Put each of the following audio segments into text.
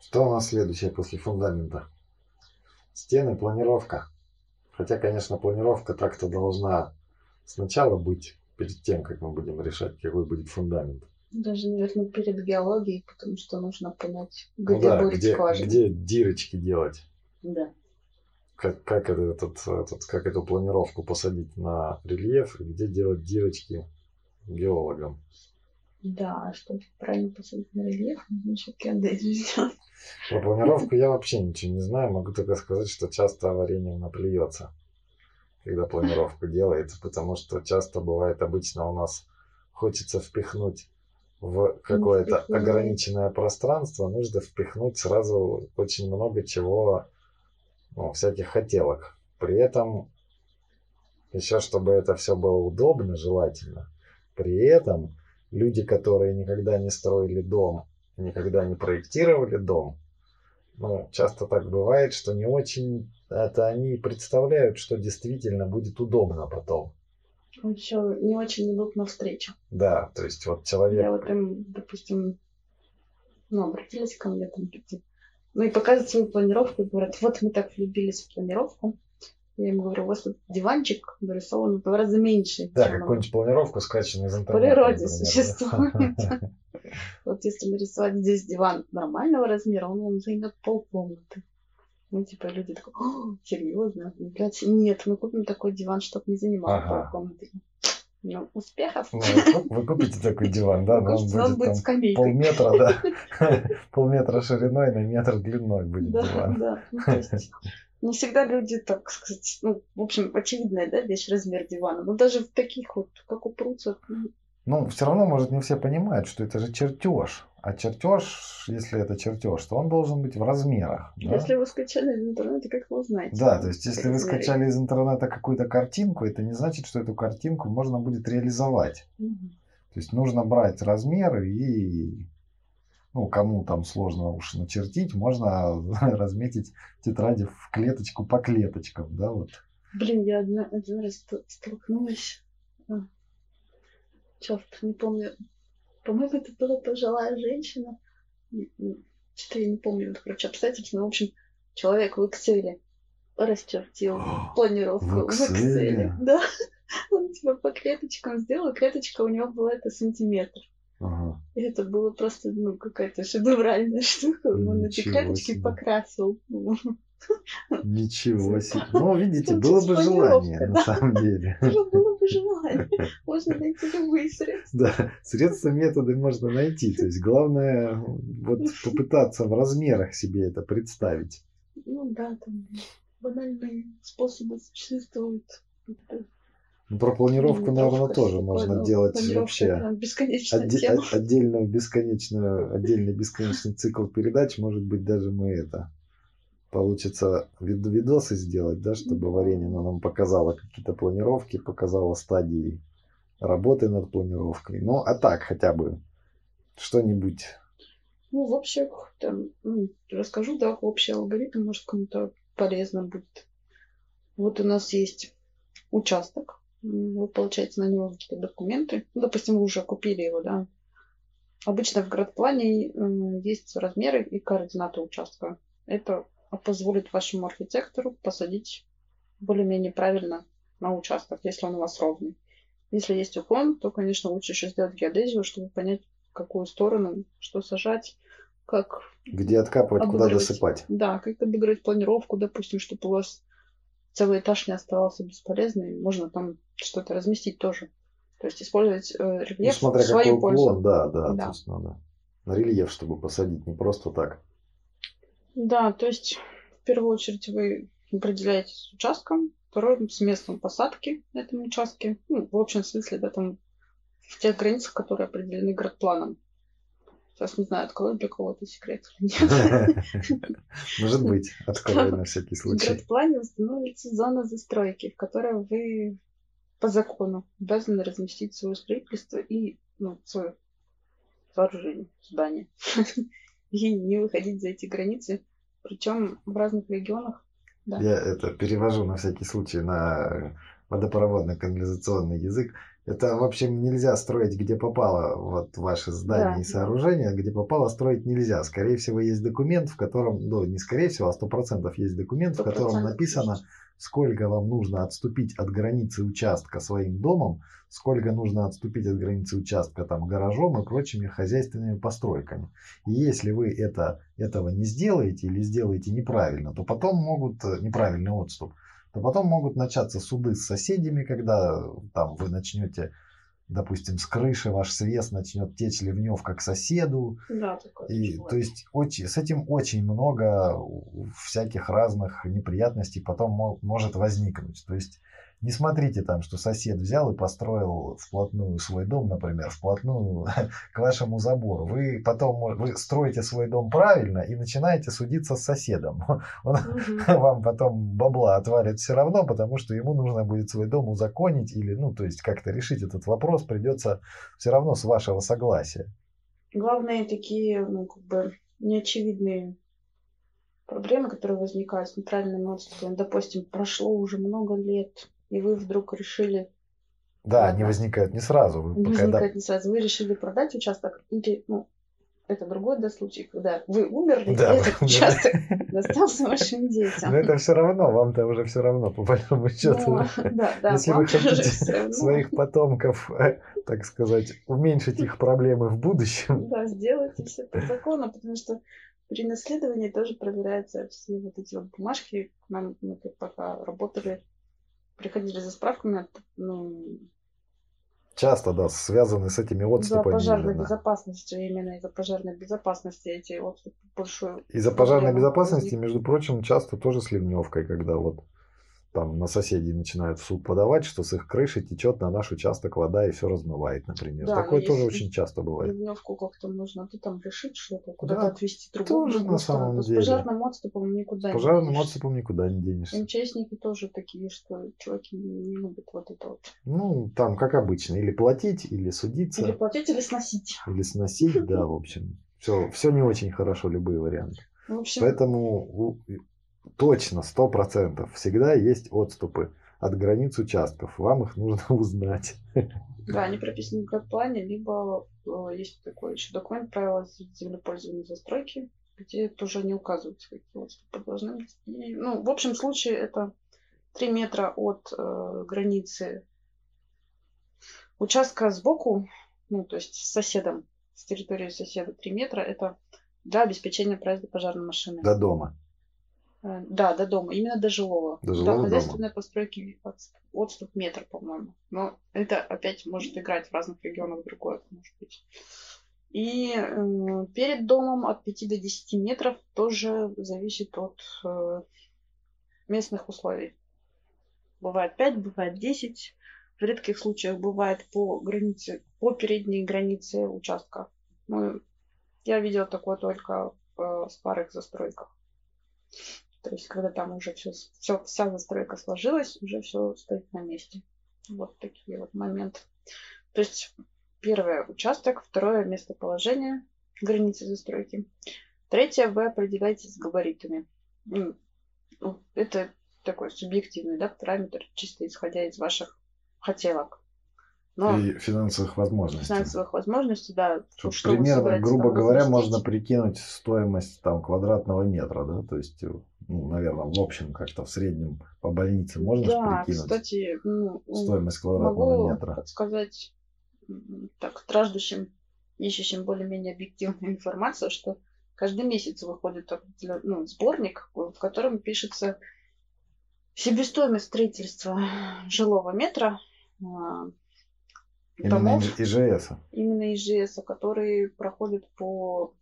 Что у нас следующее после фундамента? Стены, планировка. Хотя, конечно, планировка так-то должна сначала быть, перед тем, как мы будем решать, какой будет фундамент. Даже, наверное, перед геологией, потому что нужно понять, Ну где да, будет где, скважина. где дирочки делать. Да. Как, как, это, этот, этот, как эту планировку посадить на рельеф и где делать дирочки геологам. Да, чтобы правильно посадить на рельеф, нужно еще геодезию сделать. Про планировку я вообще ничего не знаю. Могу только сказать, что часто варенье наплюется, когда планировку делается, потому что часто бывает обычно у нас хочется впихнуть в какое-то впихнуть. ограниченное пространство, нужно впихнуть сразу очень много чего, ну, всяких хотелок. При этом еще чтобы это все было удобно, желательно. При этом люди, которые никогда не строили дом, никогда не проектировали дом, ну, часто так бывает, что не очень это они представляют, что действительно будет удобно потом. Еще не очень идут навстречу. Да, то есть вот человек... Я вот им, допустим, ну, обратились ко мне там люди. Ну и показывают свою планировку и говорят, вот мы так влюбились в планировку. Я им говорю, у вас тут диванчик нарисован в два раза меньше. Да, он какую-нибудь планировку скачанную из в интернета. природе например, да. существует. Вот если нарисовать здесь диван нормального размера, он вам займет полкомнаты. Ну, типа, люди такие, «О, серьезно? Ну, блядь, нет, мы купим такой диван, чтобы не занимал Ага. полкомнаты. Ну, успехов. Ну, вы куп- вы купите такой диван, да, Мне но он он будет будет там скамейкой. полметра, да, полметра шириной на метр длиной будет Да, диван. да. Ну, то есть, не всегда люди, так сказать, ну, в общем, очевидная, да, вещь размер дивана. Но даже в таких вот, как упрутся, ну, Ну, все равно, может, не все понимают, что это же чертеж. А чертеж, если это чертеж, то он должен быть в размерах. да? если вы скачали из интернета, как вы узнаете? Да, то есть если вы скачали из интернета какую-то картинку, это не значит, что эту картинку можно будет реализовать. Мгм. То есть нужно брать размеры и, ну, кому там сложно уж начертить, можно разметить тетради в клеточку по клеточкам, да, вот. Блин, я одна, один раз ст- столкнулась. а, Черт, не помню. По-моему, это была пожилая женщина. Что-то я не помню, короче, обстоятельства. Но, в общем, человек в Excel расчертил планировку в. Excel? Да. Он типа по клеточкам сделал, клеточка у него была это сантиметр. Ага. И это было просто, ну, какая-то шедевральная штука. Он эти клеточки себе. покрасил. Ничего себе. Ну, видите, Тут было бы желание, на да. самом деле. Было бы желание. Можно найти любые средства. Да, средства, методы можно найти. То есть главное вот попытаться в размерах себе это представить. Ну да, там банальные способы существуют. Ну, про планировку, наверное, тоже можно делать вообще отде- отдельную бесконечную, отдельный бесконечный цикл передач. Может быть, даже мы это получится вид- видосы сделать, да, чтобы варенье нам показало какие-то планировки, показало стадии работы над планировкой. Ну, а так хотя бы что-нибудь. Ну, в общих, там, ну, расскажу, да, общий алгоритм, может, кому-то полезно будет. Вот у нас есть участок, вы получаете на него какие-то документы. Ну, допустим, вы уже купили его, да. Обычно в градплане есть размеры и координаты участка. Это позволит вашему архитектору посадить более-менее правильно на участок, если он у вас ровный. Если есть уклон, то, конечно, лучше еще сделать геодезию, чтобы понять, в какую сторону, что сажать, как, Где откапывать, куда Обыгрывать. досыпать. да, как обыграть планировку, допустим, чтобы у вас целый этаж не оставался бесполезным, можно там что-то разместить тоже. То есть использовать э, Ну, рельеф смотря в свою какой пользу. уклон, да, да, Да. то есть надо на рельеф, чтобы посадить, не просто так. Да, то есть в первую очередь вы определяетесь с участком, второй с местом посадки на этом участке. Ну, в общем смысле, да, там в тех границах, которые определены градпланом. Сейчас не знаю, открою для кого-то секрет или нет. Может быть, открою на всякий В случай. градплане установится зона застройки, в которой вы по закону обязаны разместить свое строительство и ну, свое сооружение, здание. И не выходить за эти границы. Причем в разных регионах. Да. Я это перевожу на всякий случай на водопроводный канализационный язык. Это, в общем, нельзя строить, где попало вот ваши здания Да, и да. сооружения, где попало строить нельзя. Скорее всего, есть документ, в котором, ну, не скорее всего, а сто процентов есть документ, в котором 100% написано, сколько вам нужно отступить от границы участка своим домом, сколько нужно отступить от границы участка там гаражом и прочими хозяйственными постройками. И если вы это, этого не сделаете или сделаете неправильно, то потом могут э, неправильный отступ, то потом могут начаться суды с соседями, когда э, там вы начнете, допустим, с крыши ваш свес начнет течь ливневка к соседу, Да, такое и, то есть очень, с этим очень много всяких разных неприятностей потом мо- может возникнуть. То есть не смотрите там, что сосед взял и построил вплотную свой дом, например, вплотную к вашему забору. Вы потом вы строите свой дом правильно и начинаете судиться с соседом. Он Мгм. вам потом бабла отвалит все равно, потому что ему нужно будет свой дом узаконить или, ну, то есть как-то решить этот вопрос придется все равно с вашего согласия. Главные такие, ну, как бы, неочевидные проблемы, которые возникают с неправильным отступом. Допустим, прошло уже много лет, и вы вдруг решили, Да, они возникают не сразу. Вы не пока да- возникает не сразу, вы решили продать участок, или, ну, это другой да, случай, когда вы умерли, Да, и этот умерли. участок достался вашим детям. Но это все равно, вам-то уже все равно, по большому счету. Ну, да, да, Если вы хотите своих потомков, э, так сказать, уменьшить их проблемы в будущем. Да, сделайте все по закону, потому что при наследовании тоже проверяются все вот эти вот бумажки. К нам мы пока работали, приходили за справками, ну, Часто, да, связаны с этими отступами. пожарной именно. безопасностью, именно из-за пожарной безопасности эти отступы большую Из-за пожарной безопасности, между прочим, часто тоже с ливневкой, когда вот там на соседей начинают в суд подавать, что с их крыши течет на наш участок вода и все размывает, например. Да, Такое тоже если очень часто бывает. ливневку как-то нужно, ты там решить что-то, куда-то Да, отвести трубу. тоже другую на самом То с деле. пожарным отступом никуда С не пожарным денешься. отступом никуда не денешься. МЧСники тоже такие, что чуваки не любят вот это вот. Ну, там, как обычно, или платить, или судиться, Или платить, или сносить. или сносить, да, в общем. Все, все не очень хорошо, любые варианты. В общем, Поэтому точно, сто процентов, всегда есть отступы от границ участков. Вам их нужно узнать. Да, они прописаны в плане, либо э, есть такой еще документ правила землепользования застройки, где тоже не указываются, какие отступы должны быть. И, ну, в общем случае это 3 метра от э, границы участка сбоку, ну, то есть с соседом, с территории соседа 3 метра, это для обеспечения проезда пожарной машины. До дома. Э, Да, до дома, именно до жилого. До жилого дома. хозяйственной постройки отст- отступ метр, по-моему. Но это опять может играть в разных регионах другое, может быть. И э, перед домом от 5 до 10 метров тоже зависит от э, местных условий. Бывает 5, бывает 10. В редких случаях бывает по границе, по передней границе участка. Ну, я видела такое только в э, старых застройках. То есть, когда там уже все, все, вся застройка сложилась, уже все стоит на месте. Вот такие вот моменты. То есть, первое участок, второе местоположение границы застройки. Третье вы определяетесь с габаритами. Ну, Это такой субъективный да, параметр, чисто исходя из ваших хотелок. Но И финансовых возможностей. финансовых возможностей, да, что примерно, грубо там говоря, можно прикинуть стоимость там квадратного метра, да, то есть, э, ну, наверное, в общем, как-то в среднем по больнице можно Да, прикинуть кстати, ну, м, стоимость квадратного могу метра. подсказать м, так, страждущим, ищущим более-менее объективную информацию, что каждый месяц выходит ну, сборник, в котором пишется себестоимость строительства жилого метра а, Именно домов, ИЖС. именно ИЖС, которые проходят по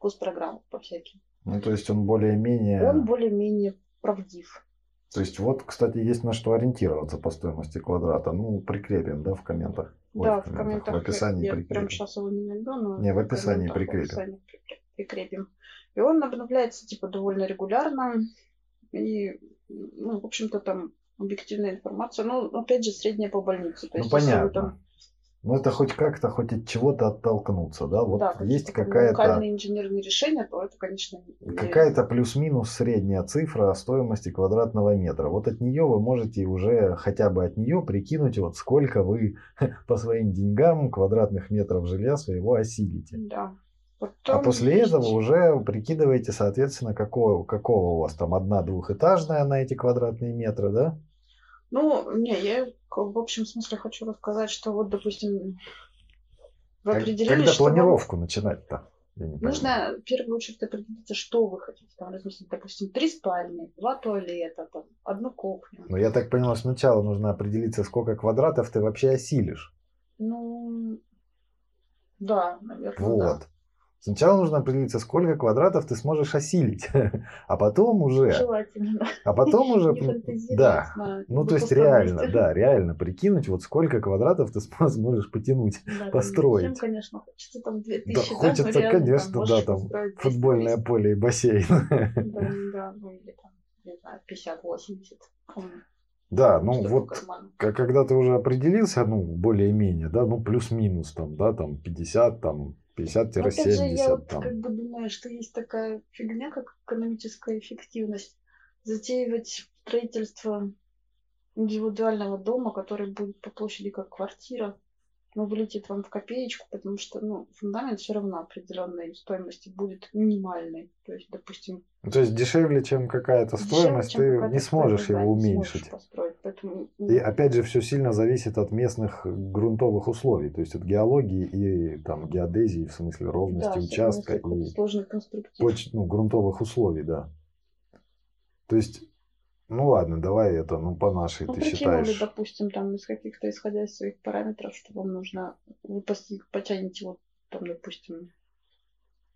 госпрограммам, по всяким. Ну, то есть он более-менее... Он более-менее правдив. То есть вот, кстати, есть на что ориентироваться по стоимости квадрата. Ну, прикрепим, да, в комментах. Ой, да, в комментах. В описании я, я прикрепим. прям сейчас его не найду, но Не, в описании комментах, в прикрепим. описании прикре- прикрепим. И он обновляется типа довольно регулярно. И, ну, в общем-то, там объективная информация. Ну, опять же, средняя по больнице. То Ну, есть, если вы понятно. там Ну, это хоть как-то, хоть от чего-то оттолкнуться, да? Вот да, есть какая-то локальные инженерные решения, то это, конечно, не- какая-то плюс-минус средняя цифра стоимости квадратного метра. Вот от нее вы можете уже хотя бы от нее прикинуть, вот сколько вы по своим деньгам квадратных метров жилья своего осилите. Да. А Потом после есть- этого уже прикидываете, соответственно, какого, какого у вас там одна двухэтажная на эти квадратные метры, да? Ну, не, я в общем смысле хочу рассказать, что вот, допустим, вы Как- Когда что вам планировку начинать-то? Не пойму. Нужно в первую очередь определиться, что вы хотите. Там разместить, допустим, три спальни, два туалета, там, одну кухню. Ну, я так понимаю, сначала нужно определиться, сколько квадратов ты вообще осилишь. Ну, да, наверное, Вот. да. Сначала нужно определиться, сколько квадратов ты сможешь осилить, а потом уже, Желательно, а потом уже, да, на ну то есть реально, да, реально прикинуть, вот сколько квадратов ты см- сможешь потянуть. Да, там построить. Всем, конечно, хочется там 2000, Да, да, хочется, реально, конечно, да, там построить 200, Футбольное поле и бассейн. Да, да, ну или там, не знаю, 50-80. М, Да, ну чтобы вот когда ты уже определился, ну, более-менее, да, ну, плюс-минус там, да, там 50, там Ну, Опять же, я 50-70 вот там. как бы думаю, что есть такая фигня, как экономическая эффективность. Затеивать строительство индивидуального дома, который будет по площади как квартира, но вылетит вам в копеечку, потому что ну, фундамент все равно определенной стоимости будет минимальный. То есть, допустим, Ну, То есть дешевле, чем какая-то дешевле, стоимость, чем ты какая-то не сможешь стоимость, да, его не сможешь уменьшить. построить. Поэтому, ну, И опять же, все сильно зависит от местных грунтовых условий, то есть от геологии и там геодезии, в смысле ровности да, участка и сложный конструктив. поч- ну, грунтовых условий, да. То есть, ну ладно, давай это, ну по нашей Ну, ты считаешь. допустим, там из каких-то, исходя из своих параметров, что вам нужно, вы потянете вот там, допустим,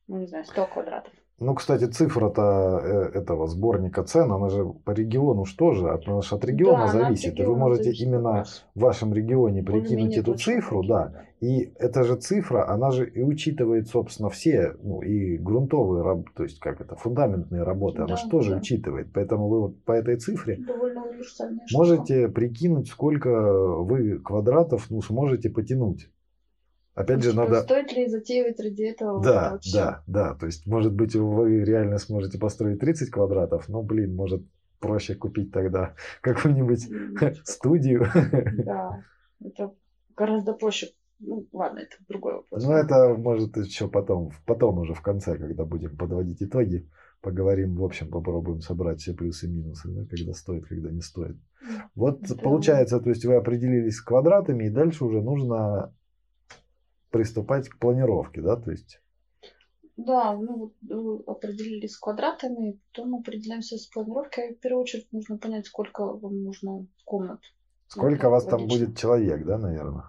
ну, не знаю, 100 квадратов. Ну, кстати, цифра-то э, этого сборника цен, она же по региону что же, от, она ж от региона Да, она от зависит. и вы региона можете зависит именно в вашем регионе прикинуть эту цифру, прикинуть, да. И эта же цифра, она же и учитывает, собственно, все, ну, и грунтовые, то есть, как это, фундаментные работы, она Да, же тоже да. учитывает. Поэтому вы вот по этой цифре можете прикинуть, сколько вы квадратов, ну, сможете потянуть. Опять же, надо... Стоит ли затеивать ради этого Да, всё? да, да. То есть, может быть, вы реально сможете построить 30 квадратов, но, блин, может, проще купить тогда какую-нибудь студию. Да, это гораздо проще. Ну, ладно, это другой вопрос. Но это может еще потом, потом уже в конце, когда будем подводить итоги, поговорим, в общем, попробуем собрать все плюсы и минусы, да, когда стоит, когда не стоит. Вот Да. получается, то есть вы определились с квадратами, и дальше уже нужно приступать к планировке, да, то есть Да, ну определились с квадратами, потом определяемся с планировкой. В первую очередь нужно понять, сколько вам нужно комнат. сколько Это вас там будет человек, да, наверное?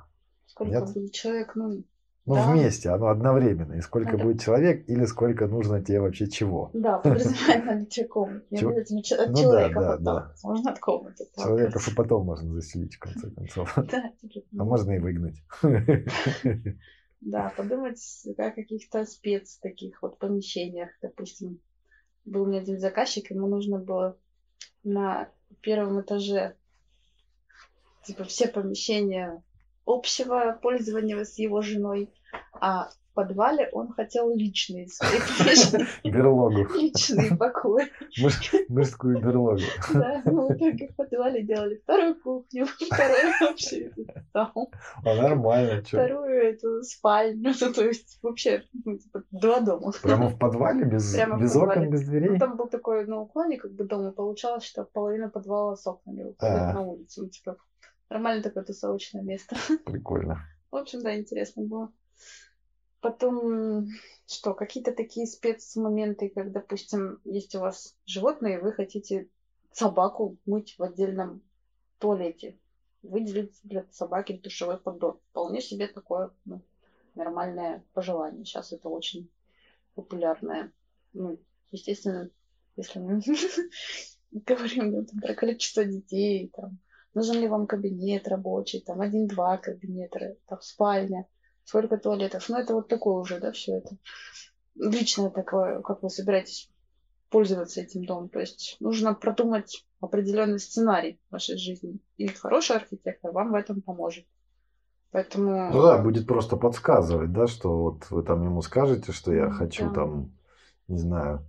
Сколько Нет? будет человек, ну, Ну, Да. вместе, оно одновременно. И сколько да. будет человек, или сколько нужно тебе вообще чего? да, подразумевает наличие комнат. Не обязательно Ну да, человека да, потом. да. Можно от комнаты. Человеков и потом можно заселить, в конце концов. Да, А можно и выгнать. Да, подумать о каких-то спец таких вот помещениях. Допустим, был у меня один заказчик, ему нужно было на первом этаже типа все помещения общего пользования с его женой, а в подвале он хотел личные свои Берлогу. личные покои. Муж- Мужскую берлогу. Да, мы в итоге в подвале делали вторую кухню, вторую общий дом, А нормально, что? вторую эту спальню, ну, то есть вообще ну, типа, два дома. Прямо в подвале, без, без окон, без Ну, дверей? там был такой на уклоне, как бы дом, и получалось, что половина подвала с окнами А. на улицу. Ну, типа, нормально такое тусовочное место. Прикольно. В общем, да, интересно было. Потом, что, какие-то такие спецмоменты, как, допустим, есть у вас животные, и вы хотите собаку мыть в отдельном туалете. Выделить для собаки душевой поддон. Вполне себе такое ну, нормальное пожелание. Сейчас это очень популярное. Ну, естественно, если мы говорим ну, про количество детей, там, нужен ли вам кабинет рабочий, там один-два кабинета, там спальня, сколько туалетов. Ну, это вот такое уже, да, все это. Личное такое, как вы собираетесь пользоваться этим домом. То есть нужно продумать определенный сценарий вашей жизни. И хороший архитектор вам в этом поможет. Поэтому... Ну да, будет просто подсказывать, да, что вот вы там ему скажете, что я хочу да. там, не знаю,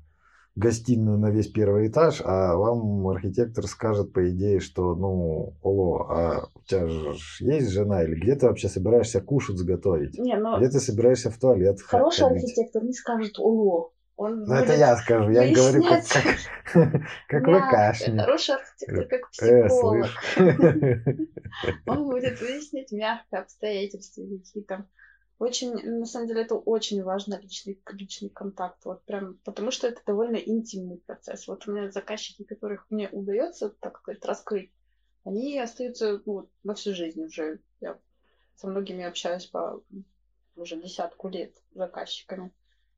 гостиную на весь первый этаж, а вам архитектор скажет, по идее, что, ну, о, а у тебя же есть жена, или где ты вообще собираешься кушать сготовить? Не, но Где ты собираешься в туалет хороший ходить? архитектор не скажет «О». Он Ну, это я скажу, я говорю, как, выяснять как, как мягко. кашни. Хороший архитектор как Э, психолог. слышь. Он будет выяснить мягко обстоятельства какие-то. Очень, на самом деле, это очень важно, личный, личный контакт. Вот прям, потому что это довольно интимный процесс. Вот у меня заказчики, которых мне удается, так сказать, раскрыть, они остаются ну, на всю жизнь уже. Я со многими общаюсь по уже десятку лет заказчиками.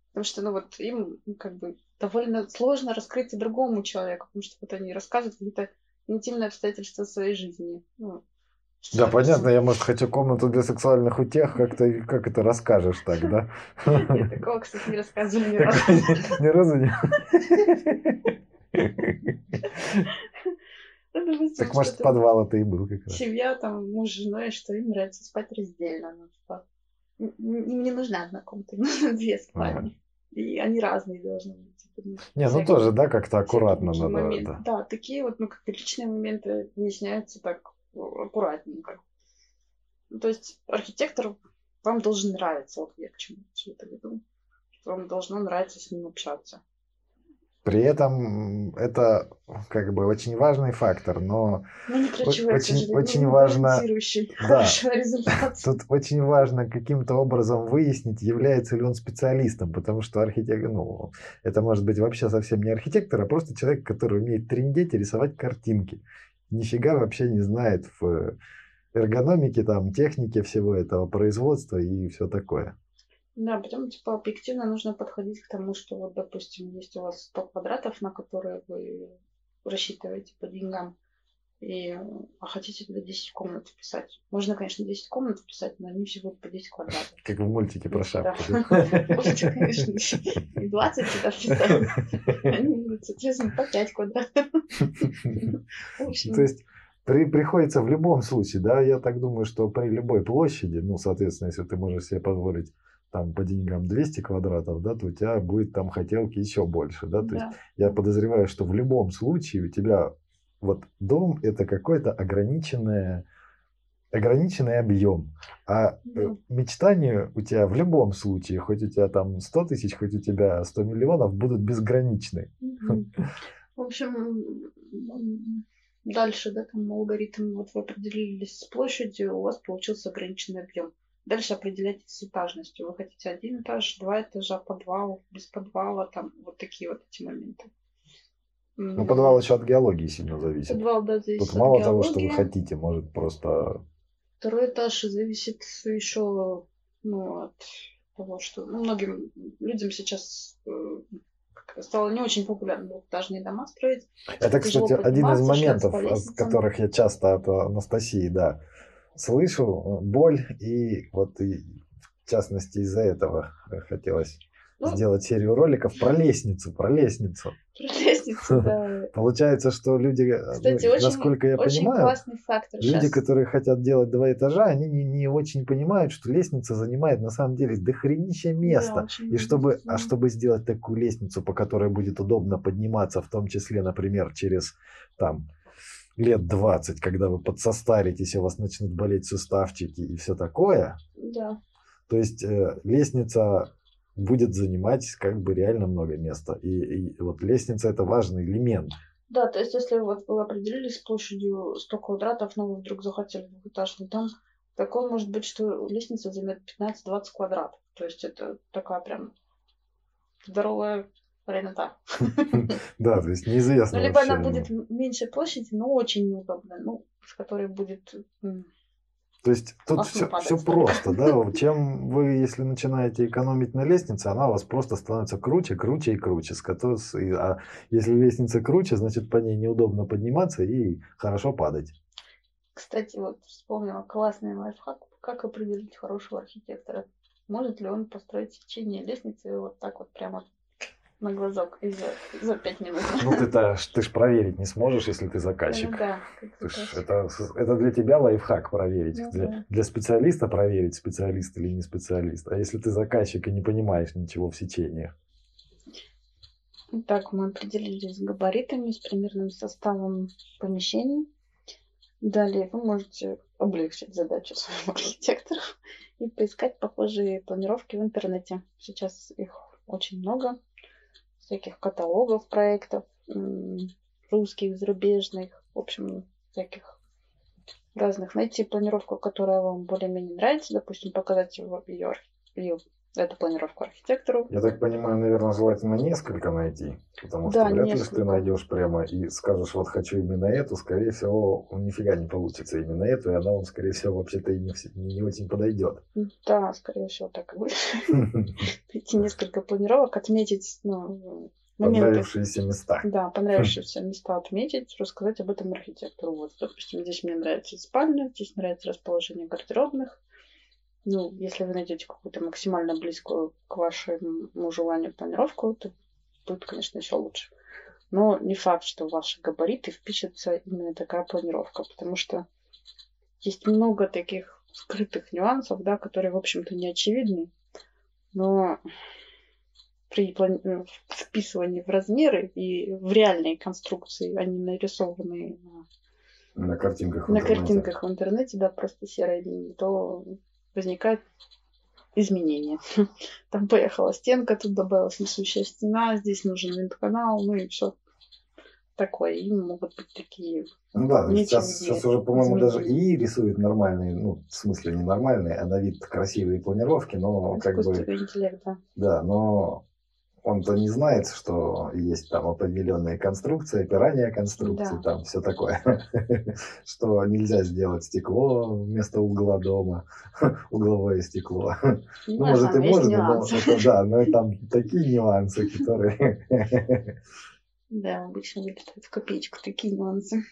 Потому что, ну вот, им как бы довольно сложно раскрыться другому человеку, потому что вот они рассказывают какие-то интимные обстоятельства своей жизни. Ну, Да, понятно, я, может, хочу комнату для сексуальных утех, как ты как это расскажешь так, да? Я такого, кстати, не рассказывала ни разу. Ни разу не... Так, может, подвал это и был как раз. Семья, там, муж с женой, что им нравится спать раздельно. Ну, типа, им не нужна одна комната, им нужно две спальни. И они разные должны быть. типа, ну, Не, ну тоже, да, как-то аккуратно надо. да. Такие вот, ну, как личные моменты выясняются так аккуратненько. Ну, то есть архитектор вам должен нравиться, вот я к чему все это веду, вам должно нравиться с ним общаться. При этом это как бы очень важный фактор, но Ну, очень- очень важно- да. тут очень важно каким-то образом выяснить, является ли он специалистом, потому что архитектор, ну, это может быть вообще совсем не архитектор, а просто человек, который умеет трендеть и рисовать картинки. Нифига вообще не знает в эргономике, там, технике всего этого производства и все такое. Да, потом, типа, объективно нужно подходить к тому, что вот, допустим, есть у вас 100 квадратов, на которые вы рассчитываете по деньгам, и, а хотите туда 10 комнат вписать. Можно, конечно, 10 комнат вписать, но они все будут по 10 квадратов. Как в мультике про шапку. Можете, конечно, и 20 туда вписать. Соответственно, по 5 квадратов. То есть при, приходится в любом случае, да, я так думаю, что при любой площади, ну, соответственно, если ты можешь себе позволить там по деньгам 200 квадратов, да, то у тебя будет там хотелки еще больше, да, то есть да. я подозреваю, что в любом случае у тебя вот дом это какой-то ограниченное ограниченный объем. А э, Да. мечтания у тебя в любом случае, хоть у тебя там 100 тысяч, хоть у тебя 100 миллионов, будут безграничны. В общем, дальше, да, там алгоритм, вот вы определились с площадью, у вас получился ограниченный объем. Дальше определяйтесь с этажностью. Вы хотите один этаж, два этажа, подвал, без подвала, там вот такие вот эти моменты. Ну, подвал еще от геологии сильно зависит. Подвал, да, зависит Тут от мало того, что вы хотите, может просто... Второй этаж зависит еще ну, от того, что ну, многим людям сейчас э, стало не очень популярно двухэтажные дома строить. Это, кстати, один из моментов, от которых я часто от Анастасии, да, слышу э, боль, и вот и в частности из-за этого хотелось Ну. сделать серию роликов про лестницу, про лестницу. Про лестницу, да. Получается, что люди, э, Кстати, ну, очень, насколько я очень понимаю, классный фактор люди, сейчас. которые хотят делать два этажа, они не, не очень понимают, что лестница занимает на самом деле дохренища места. И чтобы, а чтобы сделать такую лестницу, по которой будет удобно подниматься, в том числе, например, через там лет 20, когда вы подсостаритесь, и у вас начнут болеть суставчики и все такое, Да. то есть э, лестница будет занимать как бы реально много места. И, и вот лестница это важный элемент. Да, то есть если вот вы определились с площадью 100 квадратов, но вы вдруг захотели двухэтажный дом, такое может быть, что лестница займет 15-20 квадратов. То есть это такая прям здоровая аренда. Да, то есть неизвестно Ну, либо она ну. будет меньше площади, но очень неудобная, ну, с которой будет... То есть тут все, все просто, да. Чем вы, если начинаете экономить на лестнице, она у вас просто становится круче, круче и круче. А если лестница круче, значит по ней неудобно подниматься и хорошо падать. Кстати, вот вспомнила классный лайфхак, как определить хорошего архитектора. Может ли он построить сечение лестницы вот так вот прямо на глазок и за, за 5 минут. Ну ты-то ты ж проверить не сможешь, если ты заказчик. Ну да, Ты ж- это, это для тебя лайфхак проверить. Ну для, да. для специалиста проверить, специалист или не специалист. А если ты заказчик и не понимаешь ничего в сечениях? Итак, мы определились с габаритами, с примерным составом помещений. Далее вы можете облегчить задачу своим архитектору и поискать похожие планировки в интернете. Сейчас их очень много. Всяких каталогов проектов, русских, зарубежных, в общем, всяких разных. Найти планировку, которая вам более-менее нравится, допустим, показать его, ее, ее- эту планировку архитектору. Я так понимаю, наверное, желательно несколько найти. Потому что Да, вряд ли ж несколько. ты найдешь прямо и скажешь, вот хочу именно эту, скорее всего, нифига не получится именно эту, и она вам, скорее всего, вообще-то и не, не очень подойдет. Да, скорее всего, так и будет. Найти несколько планировок, отметить ну, моменты. Понравившиеся места. Да, понравившиеся места отметить, рассказать об этом архитектору. Вот, допустим, здесь мне нравится спальня, здесь нравится расположение гардеробных. Ну, если вы найдете какую-то максимально близкую к вашему желанию планировку, то будет, конечно, еще лучше. Но не факт, что в ваши габариты впишется именно такая планировка, потому что есть много таких скрытых нюансов, да, которые, в общем-то, не очевидны, но при плани- э, вписывании в размеры и в реальные конструкции, они нарисованные на, На картинках. в на интернете. картинках в интернете, да, просто серой линии, то возникает изменение. Там поехала стенка, тут добавилась несущая стена, здесь нужен винт-канал, ну и все такое. И могут быть такие Ну да, сейчас, сейчас уже, по-моему, даже Изменения. и рисует нормальные, ну, в смысле не нормальные, а на вид красивые планировки, но как бы, искусственный интеллект, да. да, но он-то не знает, что есть там определенные конструкции, опирания конструкций, Да. там все такое, что нельзя сделать стекло вместо угла дома, угловое стекло. Ну, может, и можно, но да, но там такие нюансы, которые... Да, обычно вылетают в копеечку такие нюансы.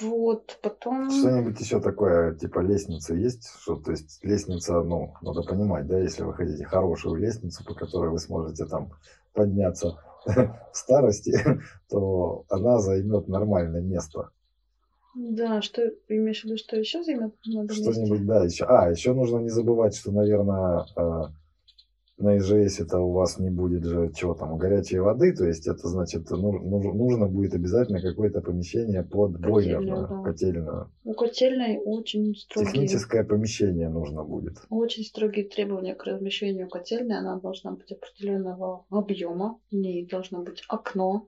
Вот, потом... Что-нибудь еще такое, типа лестницы есть? Что, то есть лестница, ну, надо понимать, да, если вы хотите хорошую лестницу, по которой вы сможете там подняться в старости, то она займет нормальное место. Да, что имеешь в виду, что еще займет? Что-нибудь, да, еще. А, еще нужно не забывать, что, наверное, на ИЖС это у вас не будет же чего там, горячей воды, то есть это значит, ну- ну- нужно будет обязательно какое-то помещение под Котельную, бойлерную, да. котельную. У котельной очень строгие, Техническое помещение нужно будет. очень строгие требования к размещению котельной. Она должна быть определенного объема. В ней должно быть окно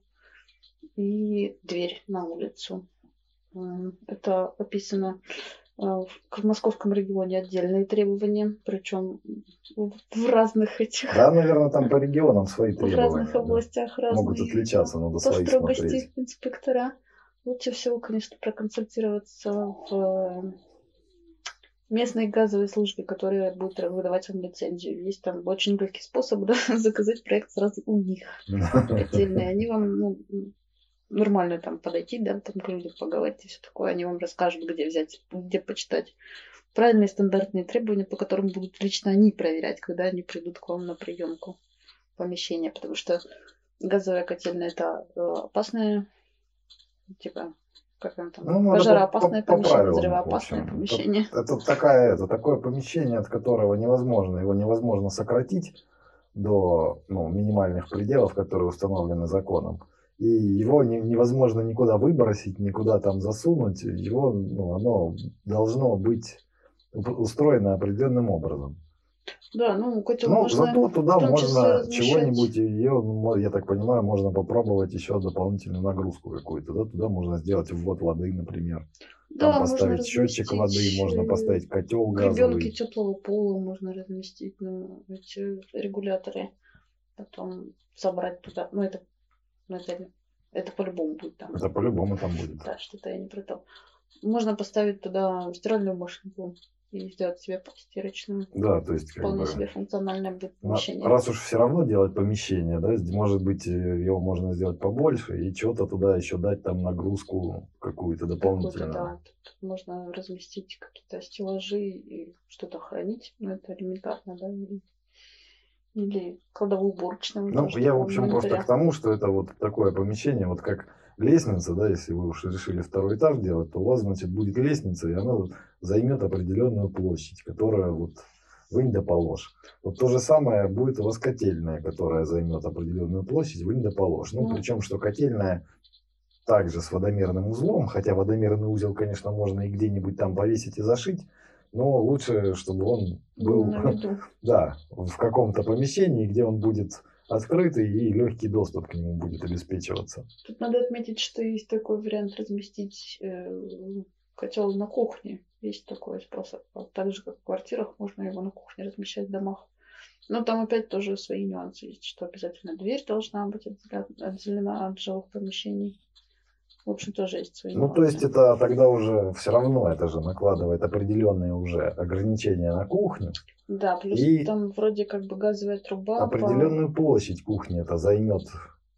и дверь на улицу. Это описано в в московском регионе отдельные требования, причем в разных этих, Да, наверное, там по регионам свои в требования. разных да. областях разные. Могут отличаться, надо по свои строгости смотреть. инспектора. Лучше всего, конечно, проконсультироваться в э, местной газовой службе, которая будет выдавать вам лицензию. Есть там очень легкий способ да, заказать проект сразу у них. Котельные. Они вам ну, нормально там подойти, да, там к людям поговорить и все такое. Они вам расскажут, где взять, где почитать. Правильные стандартные требования, по которым будут лично они проверять, когда они придут к вам на приемку помещения. Потому что газовая котельная это э, опасное, типа, как там, там Ну, надо пожароопасное по- по- по помещение, взрывоопасное помещение. Это такая, это такое помещение, от которого невозможно, его невозможно сократить до ну, минимальных пределов, которые установлены законом. И его не- невозможно никуда выбросить, никуда там засунуть. Его, ну, оно должно быть устроено определенным образом. Да, ну котел Ну, можно зато туда можно чего-нибудь, ее, я так понимаю, можно попробовать еще дополнительную нагрузку какую-то. Да? Туда можно сделать ввод воды, например. да, Там можно поставить счетчик воды, можно поставить котел Гребенки газовый. теплого пола можно разместить, ну, эти регуляторы. Потом собрать туда. Ну, это, ну, это, по-любому будет там. Это по-любому там будет. Да, что-то я не про то. Можно поставить туда стиральную машинку и сделать себе стирочную. Да, то есть как Вполне бы, себе функциональное будет помещение. раз уж все равно делать помещение, да, может быть, э, его можно сделать побольше и что-то туда еще дать там нагрузку какую-то дополнительную. да. Тут можно разместить какие-то стеллажи и что-то хранить. Ну, это элементарно, да. Или кладовую уборочную. Ну, я, в общем, просто к тому, что это вот такое помещение, вот как лестница, да, если вы уж решили второй этаж делать, то у вас, значит, будет лестница, и она займет определенную площадь, которая вот вынь да положь. Вот то же самое будет у вас котельная, которая займет определенную площадь, вынь да положь. Ну, Ну. причем, что котельная также с водомерным узлом, хотя водомерный узел, конечно, можно и где-нибудь там повесить и зашить, но лучше, чтобы он был, да, в каком-то помещении, где он будет открытый и легкий доступ к нему будет обеспечиваться. Тут надо отметить, что есть такой вариант разместить котел на кухне. Есть такой способ. А Так же, как в квартирах, можно его на кухне размещать в домах. Но там опять тоже свои нюансы есть, что обязательно дверь должна быть отделена от жилых помещений. В общем, тоже есть свои Ну, то есть это тогда уже все равно это же накладывает определенные уже ограничения на кухню. Да, плюс и там вроде как бы газовая труба. по- Определенную площадь кухни это займет,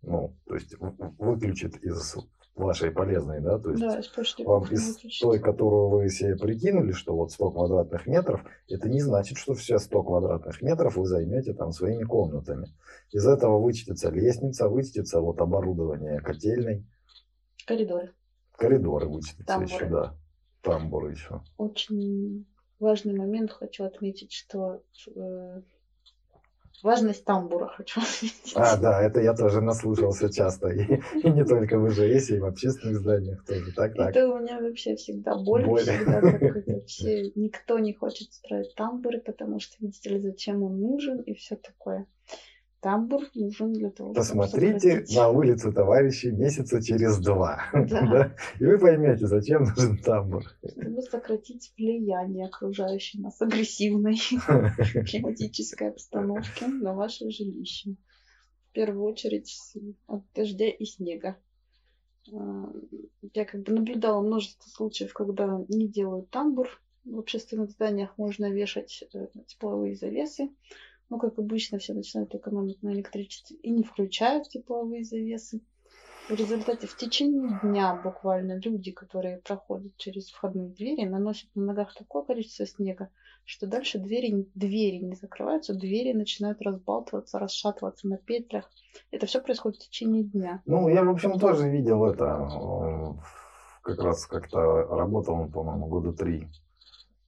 ну, то есть выключит из вашей полезной, да, то есть Да, вам из выключить. той, которую вы себе прикинули, что вот 100 квадратных метров, это не значит, что все 100 квадратных метров вы займете там своими комнатами. Из этого вычтется лестница, вычтется вот оборудование котельной, Коридоры. коридоры вычтется Тамбуры. еще, да, тамбуры еще. Очень важный момент хочу отметить, что э, важность тамбура хочу отметить. А, да, это я тоже наслушался часто. И, и не только в ИЖС, и в общественных зданиях тоже. Так, так. Это у меня вообще всегда боль. Боль. Всегда вообще никто не хочет строить тамбуры, потому что, видите ли, зачем он нужен и все такое. Тамбур нужен для того, чтобы Посмотрите на улицу товарищей месяца через два. Да. Да? И вы поймете, зачем нужен тамбур. чтобы сократить влияние окружающей нас агрессивной климатической обстановки на ваше жилище. В первую очередь от дождя и снега. А, Я как бы наблюдала множество случаев, когда не делают тамбур. В общественных зданиях можно вешать э, тепловые завесы. Но, как обычно, все начинают экономить на электричестве и не включают тепловые завесы. В результате в течение дня буквально люди, которые проходят через входные двери, наносят на ногах такое количество снега, что дальше двери, двери не закрываются, двери начинают разбалтываться, расшатываться на петлях. Это все происходит в течение дня. Ну, я, в общем, тоже видел это. э, Как раз как-то работал, по-моему, года три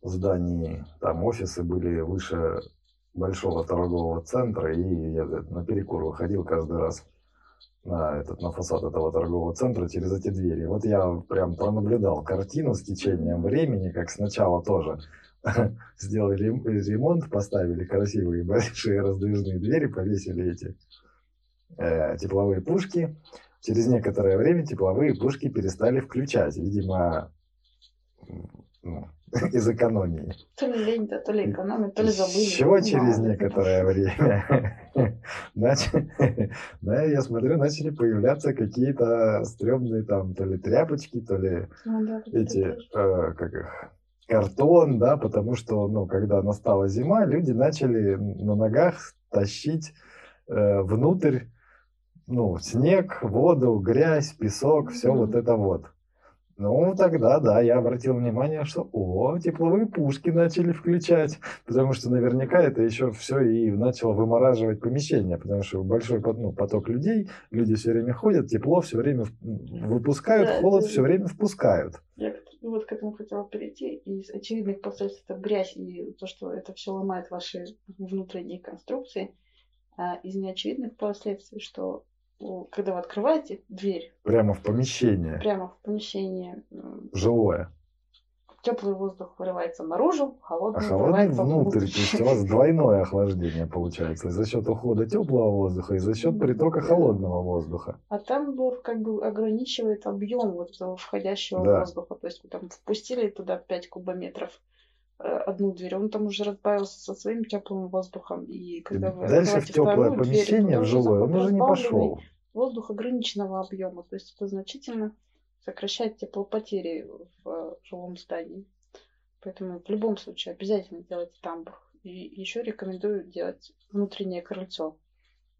в здании. Там офисы были выше большого торгового центра, и я на перекур выходил каждый раз на, этот, на фасад этого торгового центра через эти двери. Вот я прям пронаблюдал картину с течением времени, как сначала тоже сделали рем- ремонт, поставили красивые большие раздвижные двери, повесили эти э, тепловые пушки. Через некоторое время тепловые пушки перестали включать, видимо, ну, из экономии. То ли лень, да, то ли экономия, то ли забыли. Чего Ну, через некоторое время, да, я смотрю, начали появляться какие-то стрёмные там то ли тряпочки, то ли Ну эти, э, как их, картон, да, потому что, ну, когда настала зима, люди начали на ногах тащить э, внутрь, ну, снег, воду, грязь, песок, все вот это вот. Ну, тогда, да, я обратил внимание, что, о, тепловые пушки начали включать, потому что наверняка это еще все и начало вымораживать помещение, потому что большой ну, поток людей, люди все время ходят, тепло все время выпускают, Да, холод это- все время впускают. Я к- вот к этому хотела перейти. Из очевидных последствий это грязь и то, что это все ломает ваши внутренние конструкции. А из неочевидных последствий, что когда вы открываете дверь Прямо в помещение прямо в помещении, жилое, теплый воздух вырывается наружу, а холодный холодный вырывается внутрь. То есть у вас двойное охлаждение получается и за счет ухода теплого воздуха и за счет притока холодного воздуха. А тамбур как бы ограничивает объем вот входящего Да. воздуха. То есть вы там впустили туда 5 кубометров одну дверь, он там уже разбавился со своим теплым воздухом. И когда вы Дальше в теплое дверь, помещение, туда в жилое, он уже не пошел. Воздух ограниченного объема. То есть это значительно сокращает теплопотери в э, жилом здании. Поэтому в любом случае обязательно делайте тамбур. И еще рекомендую делать внутреннее крыльцо.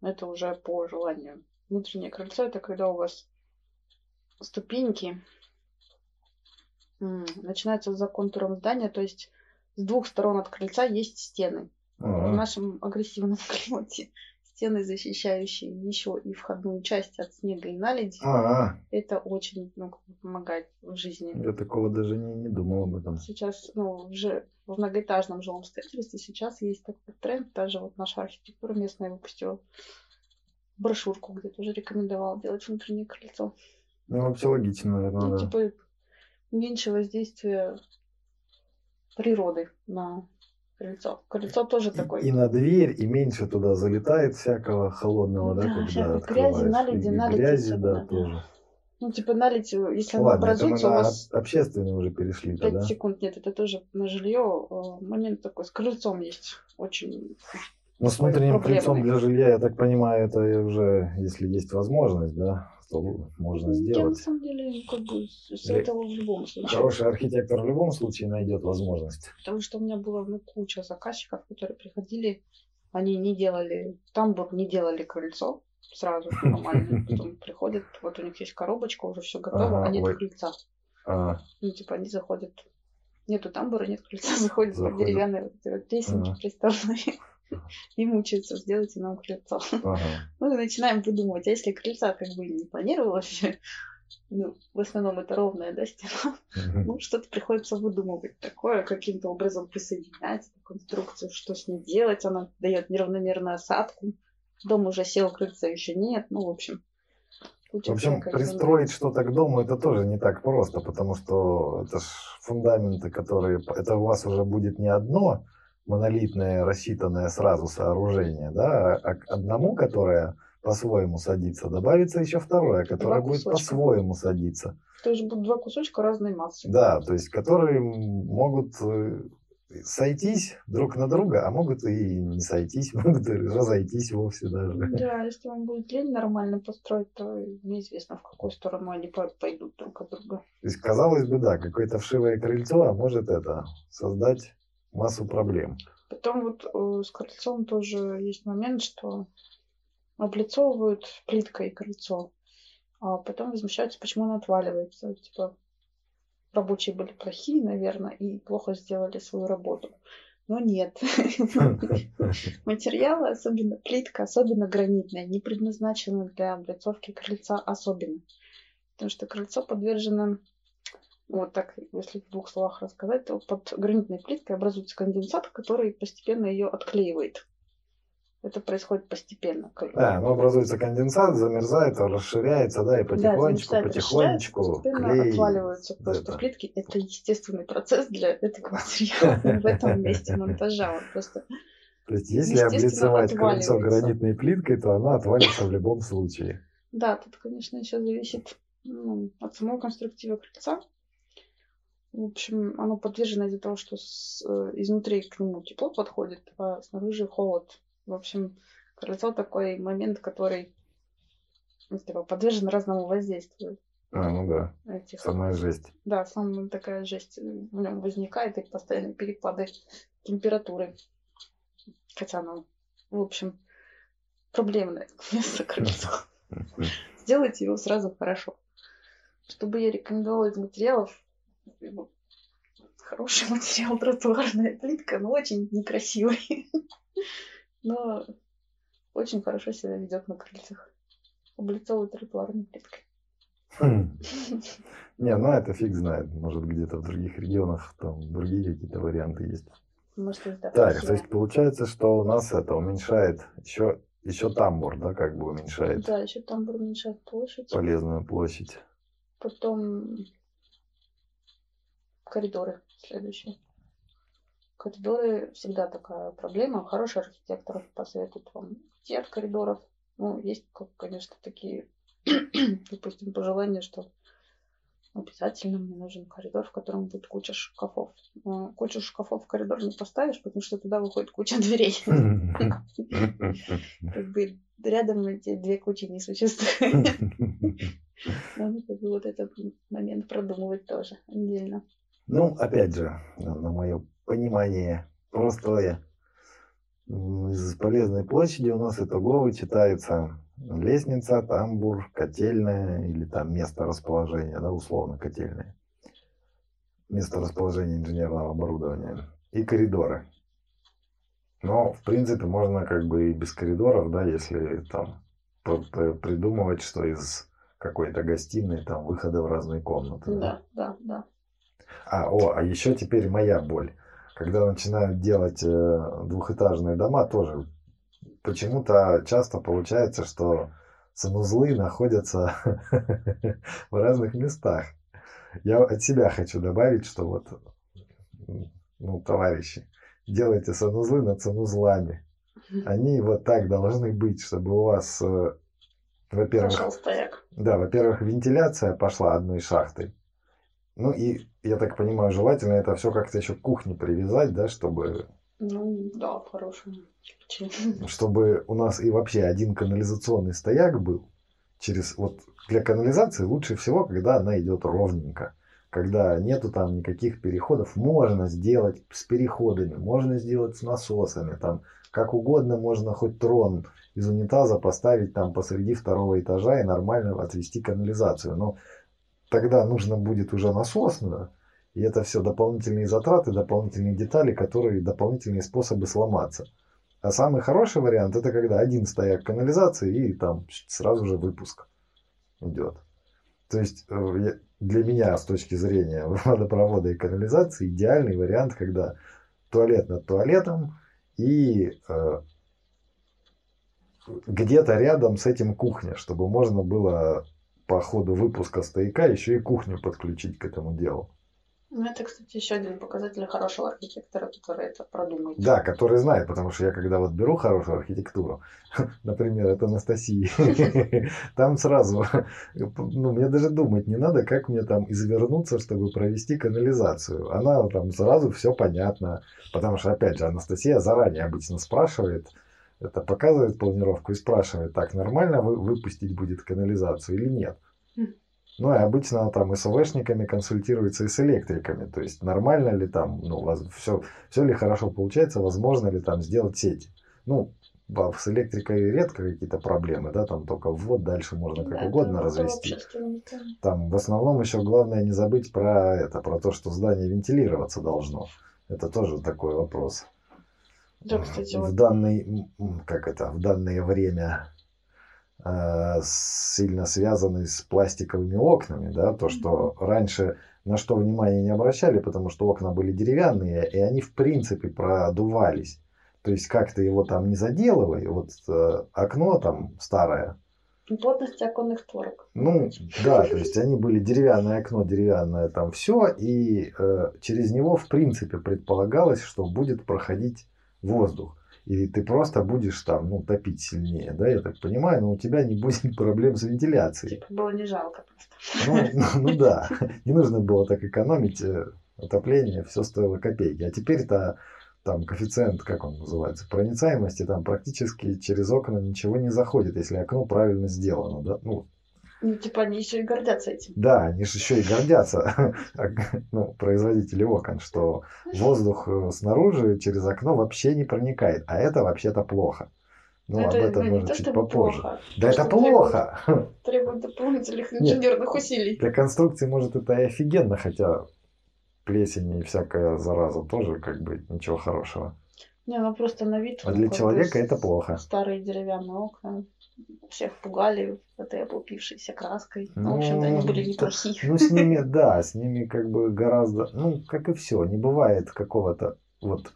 Это уже по желанию. Внутреннее крыльцо это когда у вас ступеньки начинаются за контуром здания, то есть с двух сторон от крыльца есть стены. В А, нашем агрессивном климате стены, защищающие еще и входную часть от снега и наледи, а, это очень ну, помогает в жизни. я такого даже не, не думал об этом. Сейчас, ну, уже в многоэтажном жилом строительстве сейчас есть такой тренд. Даже вот наша архитектура местная выпустила брошюрку, где тоже рекомендовала делать внутреннее крыльцо. Ну, вообще логично, наверное, Ну, да. типа, меньше воздействия природы на крыльцо. Крыльцо тоже. И, и на дверь, и меньше туда залетает всякого холодного, да, Да, когда открываешь. грязи, наледи, И наледи грязи, да, особенно. тоже. Ну, типа, налить, э, если Ладно, это мы образуется, у вас общественный уже перешли 5 да? секунд нет, это тоже на жилье. э, Момент такой, с крыльцом есть очень Ну, с внутренним крыльцом для жилья, я так понимаю, это уже, если есть возможность, да, то можно Я на сделать. самом деле как бы с этого в любом случае. Хороший архитектор в любом случае найдет возможность. Потому что у меня было ну, куча заказчиков, которые приходили, они не делали тамбур, не делали крыльцо сразу нормально. Потом приходят, вот у них есть коробочка, уже все готово, а нет крыльца. А, Ну, типа, они заходят, нету тамбура, нет крыльца, заходят по Заходят. деревянной Ага. приставной и мучаются, сделайте нам крыльцо. ага. Ну, и начинаем выдумывать, а если крыльца как бы не планировалось, ну, в основном это ровная, да, стена, ну, что-то приходится выдумывать такое, каким-то образом присоединять эту конструкцию, что с ней делать, она дает неравномерную осадку, дом уже сел, крыльца еще нет, ну, в общем. В общем, пристроить что-то к дому это тоже не так просто, потому что это ж фундаменты, которые... Это у вас уже будет не одно монолитное, рассчитанное сразу сооружение, да, а к одному, которое по-своему садится, добавится еще второе, которое будет кусочка. по-своему садиться. То есть будут два кусочка разной массы. Да, то есть которые могут э, сойтись друг на друга, а могут и не сойтись, могут и разойтись вовсе даже. Да, если вам будет лень нормально построить, то неизвестно, в какую сторону они по- пойдут друг от друга. То есть, казалось бы, да, какое-то вшивое крыльцо, а может это создать массу проблем. Потом вот э, с крыльцом тоже есть момент, что облицовывают плиткой крыльцо, а потом возмущаются, почему оно отваливается. Типа, рабочие были плохие, наверное, и плохо сделали свою работу. Но нет. Материалы, особенно плитка, особенно гранитная, не предназначены для облицовки крыльца особенно. Потому что крыльцо подвержено, вот так, если в двух словах рассказать, то под гранитной плиткой образуется конденсат, который постепенно ее отклеивает. Это происходит постепенно. Да, ну образуется конденсат, замерзает, расширяется, да, и Да, потихонечку, расширяется, потихонечку клей. отваливаются просто это. плитки. Это естественный процесс для этого материала в этом месте монтажа. Он просто То есть, если облицевать крыльцо гранитной плиткой, то она отвалится в любом случае. Да, тут, конечно, еще зависит ну, от самого конструктива крыльца. В общем, оно подвержено из-за того, что с, э, изнутри к нему тепло подходит, а снаружи холод. В общем, крыльцо такой момент, который ну, типа, подвержен разному воздействию А, ну да, этих. самая жесть. Да, самая такая жесть в нем возникает и постоянные перепады температуры. Хотя оно, в общем, проблемное место крыльцо. Сделайте его сразу хорошо. Чтобы я рекомендовала из материалов, хороший материал тротуарная плитка, но очень некрасивый. Но очень хорошо себя ведет на крыльцах. Облицовывает тротуарной плиткой. Хм. Не, ну это фиг знает. Может, где-то в других регионах там другие какие-то варианты есть. Может, это Так, то есть получается, что у нас это уменьшает еще, еще тамбур, да, как бы уменьшает Да, еще там уменьшает площадь. полезную площадь. Потом коридоры следующие. Коридоры всегда такая проблема. Хороший архитектор посоветует вам идти от коридоров. Ну, есть, конечно, такие, допустим, пожелания, что обязательно мне нужен коридор, в котором будет куча шкафов. Но кучу шкафов в коридор не поставишь, потому что туда выходит куча дверей. Как бы рядом эти две кучи не существует. Надо вот этот момент продумывать тоже отдельно. Ну, опять же, на мое понимание простое, м, из полезной площади у нас итого вычитается лестница, тамбур, котельная или там место расположения, да, условно котельная. Место расположения инженерного оборудования и коридоры. Но, в принципе, можно как бы и без коридоров, да, если там придумывать, что из какой-то гостиной там выхода в разные комнаты. Да, да, да. А, о, а еще теперь моя боль. Когда начинают делать э, двухэтажные дома, тоже почему-то часто получается, что санузлы находятся в разных местах. Я от себя хочу добавить, что вот, ну, товарищи, делайте санузлы над санузлами. Они вот так должны быть, чтобы у вас, э, во-первых, да, во-первых, вентиляция пошла одной шахтой. Ну и, я так понимаю, желательно это все как-то еще к кухне привязать, да, чтобы... Ну, да, хорошему. Чтобы у нас и вообще один канализационный стояк был. Через, вот для канализации лучше всего, когда она идет ровненько. Когда нету там никаких переходов, можно сделать с переходами, можно сделать с насосами, там как угодно можно хоть трон из унитаза поставить там посреди второго этажа и нормально отвести канализацию. Но тогда нужно будет уже насосную, и это все дополнительные затраты, дополнительные детали, которые дополнительные способы сломаться. А самый хороший вариант это когда один стояк канализации и там сразу же выпуск идет. То есть э, для меня с точки зрения водопровода и канализации идеальный вариант, когда туалет над туалетом и э, где-то рядом с этим кухня, чтобы можно было по ходу выпуска стояка еще и кухню подключить к этому делу. Ну, это, кстати, еще один показатель хорошего архитектора, который это продумает. Да, который знает, потому что я когда вот беру хорошую архитектуру, например, это Анастасии, там сразу, ну, мне даже думать не надо, как мне там извернуться, чтобы провести канализацию. Она там сразу все понятно, потому что, опять же, Анастасия заранее обычно спрашивает, это показывает планировку и спрашивает, так, нормально вы, выпустить будет канализацию или нет. Ну и обычно там и с ОВшниками консультируется, и с электриками. То есть нормально ли там, ну, все, все ли хорошо получается, возможно ли там сделать сети. Ну, с электрикой редко какие-то проблемы, да, там только ввод дальше можно как да, угодно развести. Там в основном еще главное не забыть про это, про то, что здание вентилироваться должно. Это тоже такой вопрос. Да, кстати, в вот... данный, как это, в данное время Э, сильно связанный с пластиковыми окнами, да, то, что раньше на что внимание не обращали, потому что окна были деревянные, и они в принципе продувались. То есть как то его там не заделывай, вот э, окно там старое. Плотность оконных створок. Ну, да, то есть они были деревянное окно, деревянное там все, и э, через него в принципе предполагалось, что будет проходить воздух и ты просто будешь там, ну, топить сильнее, да, я так понимаю, но у тебя не будет проблем с вентиляцией. Типа было не жалко просто. Ну, ну, ну да, не нужно было так экономить э, отопление, все стоило копейки. А теперь-то там коэффициент, как он называется, проницаемости, там практически через окна ничего не заходит, если окно правильно сделано, да, ну, ну, типа, они еще и гордятся этим. Да, они же еще и гордятся, ну, производители окон, что воздух э, снаружи через окно вообще не проникает, а это вообще-то плохо. Ну, это, об этом ну, может чуть попозже. Плохо, да это плохо. Требует, требует дополнительных инженерных Нет, усилий. Для конструкции, может, это и офигенно, хотя плесень и всякая зараза тоже как бы ничего хорошего. Не, ну просто на вид. А для человека это плохо. Старые деревянные окна всех пугали этой облупившейся краской. Ну, в общем-то, они были неплохие. Ну, с ними, да, с ними как бы гораздо, ну, как и все, не бывает какого-то, вот,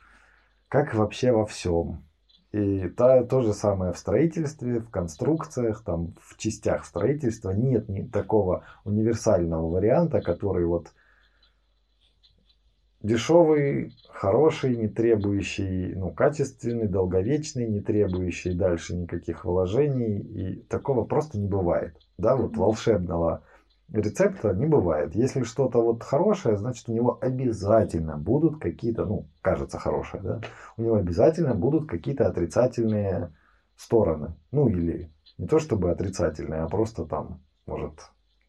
как вообще во всем. И та, то же самое в строительстве, в конструкциях, там, в частях строительства нет ни такого универсального варианта, который вот дешевый, хороший, не требующий, ну, качественный, долговечный, не требующий дальше никаких вложений. И такого просто не бывает. Да, вот волшебного рецепта не бывает. Если что-то вот хорошее, значит у него обязательно будут какие-то, ну, кажется хорошее, да, у него обязательно будут какие-то отрицательные стороны. Ну, или не то чтобы отрицательные, а просто там, может,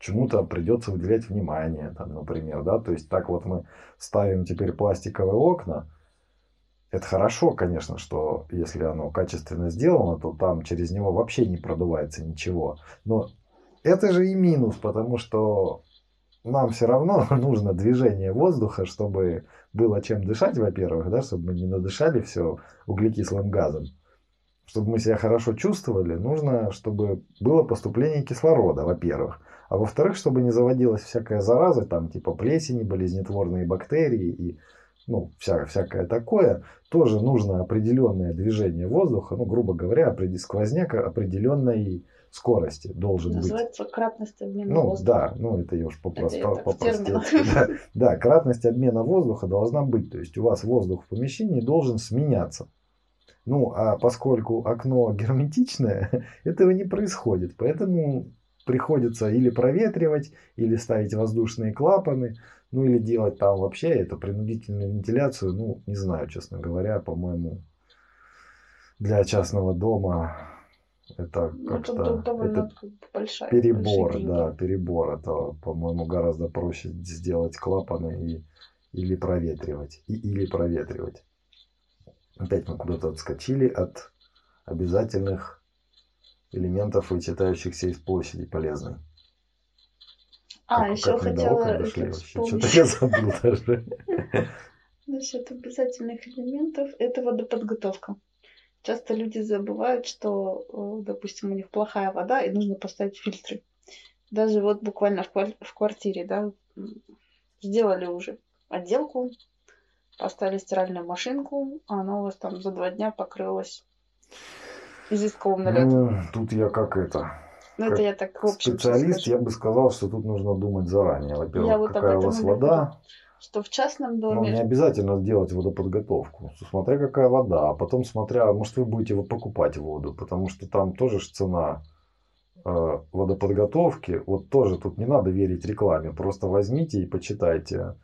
чему-то придется уделять внимание, там, например, да, то есть так вот мы ставим теперь пластиковые окна, это хорошо, конечно, что если оно качественно сделано, то там через него вообще не продувается ничего. Но это же и минус, потому что нам все равно нужно движение воздуха, чтобы было чем дышать, во-первых, да, чтобы мы не надышали все углекислым газом. Чтобы мы себя хорошо чувствовали, нужно, чтобы было поступление кислорода, во-первых. А во-вторых, чтобы не заводилась всякая зараза, там типа плесени, болезнетворные бактерии и ну, вся, всякое такое, тоже нужно определенное движение воздуха, ну, грубо говоря, сквозняк определенной скорости должен Называется быть. кратность обмена ну, воздуха. Да, ну это я уж попрост, это, по, да, да, кратность обмена воздуха должна быть. То есть у вас воздух в помещении должен сменяться. Ну, а поскольку окно герметичное, этого не происходит. Поэтому приходится или проветривать, или ставить воздушные клапаны, ну или делать там вообще эту принудительную вентиляцию. Ну, не знаю, честно говоря, по-моему, для частного дома это ну, как-то это большая, перебор, да, перебор. Это, по-моему, гораздо проще сделать клапаны и или проветривать, и, или проветривать. Опять мы куда-то отскочили от обязательных элементов, вычитающихся из площади полезной. А, как, еще как хотела Что-то я забыл даже. Насчет обязательных элементов это водоподготовка. Часто люди забывают, что, э, допустим, у них плохая вода и нужно поставить фильтры. Даже вот буквально в квартире, да, сделали уже отделку, поставили стиральную машинку, а она у вас там за два дня покрылась известковым налетом. Ну, тут я как это... Ну, это я так общем Специалист, я бы сказал, что тут нужно думать заранее. Во-первых, вот какая у вас вода, что в частном доме... Ну, не обязательно делать водоподготовку. Смотря какая вода. А потом смотря, может вы будете покупать воду. Потому что там тоже цена э, водоподготовки. Вот тоже тут не надо верить рекламе. Просто возьмите и почитайте.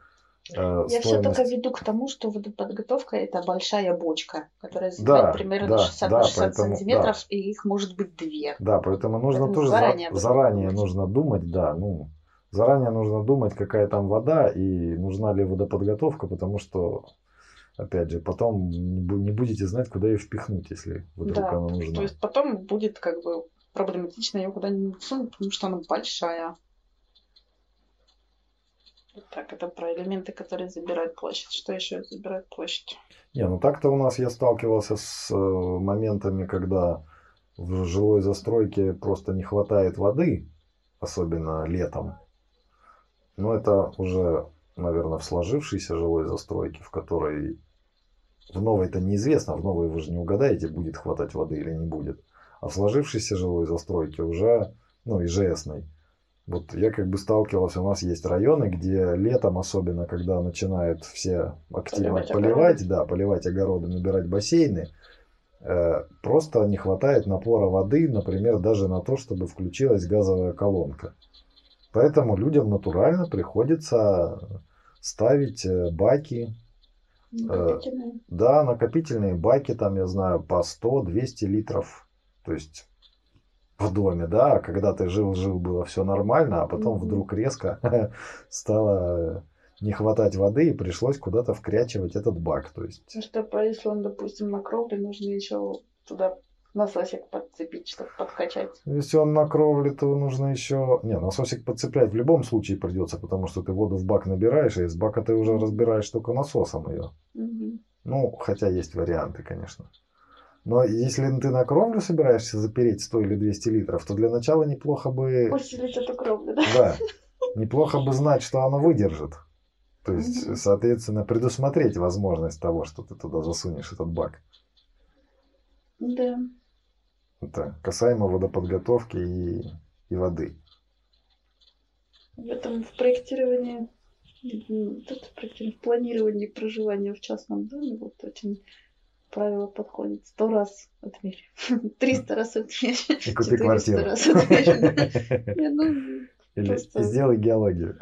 Э, Я все только веду к тому, что водоподготовка это большая бочка, которая занимает да, примерно да, 60 да, 60 поэтому, сантиметров, да. и их может быть две. Да, поэтому нужно поэтому тоже заранее, заранее нужно думать, да, ну заранее нужно думать, какая там вода и нужна ли водоподготовка, потому что, опять же, потом не будете знать, куда ее впихнуть, если вдруг да, она нужна. То есть потом будет как бы проблематично ее куда-нибудь сунуть, потому что она большая. Так, это про элементы, которые забирают площадь. Что еще забирает площадь? Не, ну так-то у нас я сталкивался с э, моментами, когда в жилой застройке просто не хватает воды, особенно летом. Но это уже, наверное, в сложившейся жилой застройке, в которой в новой-то неизвестно, в новой вы же не угадаете, будет хватать воды или не будет. А в сложившейся жилой застройке уже, ну, ИЖСной, вот я как бы сталкивался, у нас есть районы, где летом, особенно когда начинают все активно поливать, поливать да, поливать огороды, набирать бассейны, э, просто не хватает напора воды, например, даже на то, чтобы включилась газовая колонка. Поэтому людям натурально приходится ставить э, баки. Накопительные. Э, да, накопительные баки, там, я знаю, по 100-200 литров. То есть в доме, да, а когда ты жил-жил, было все нормально, а потом вдруг резко стало не хватать воды и пришлось куда-то вкрячивать этот бак. То есть... Ну что, если он, допустим, на кровле, нужно еще туда насосик подцепить, чтобы подкачать. Если он на кровле, то нужно еще... Не, насосик подцеплять в любом случае придется, потому что ты воду в бак набираешь, и из бака ты уже разбираешь только насосом ее. Угу. Ну, хотя есть варианты, конечно. Но если ты на кровлю собираешься запереть 100 или 200 литров, то для начала неплохо бы... Усилить эту кровлю, да? Да. Неплохо бы знать, что она выдержит. То есть, соответственно, предусмотреть возможность того, что ты туда засунешь этот бак. Да. Это касаемо водоподготовки и, и воды. В этом в проектировании, тут в, проектировании, в планировании проживания в частном доме вот очень правило подходит. Сто раз отмерь. Триста раз отмерь. И купи квартиру. раз отмерь. Ну, Или сделай геологию.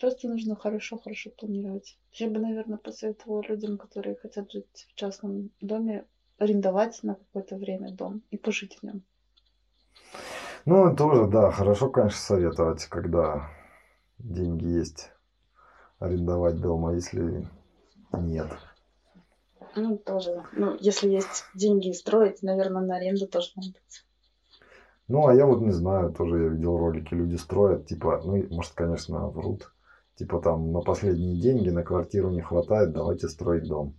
Просто нужно хорошо-хорошо планировать. Я бы, наверное, посоветовала людям, которые хотят жить в частном доме, арендовать на какое-то время дом и пожить в нем. Ну, тоже, да, хорошо, конечно, советовать, когда деньги есть, арендовать дом, а если нет. Ну, тоже. Ну, если есть деньги строить, наверное, на аренду тоже надо. Ну, а я вот не знаю, тоже я видел ролики, люди строят, типа, ну, может, конечно, врут. Типа там на последние деньги на квартиру не хватает, давайте строить дом.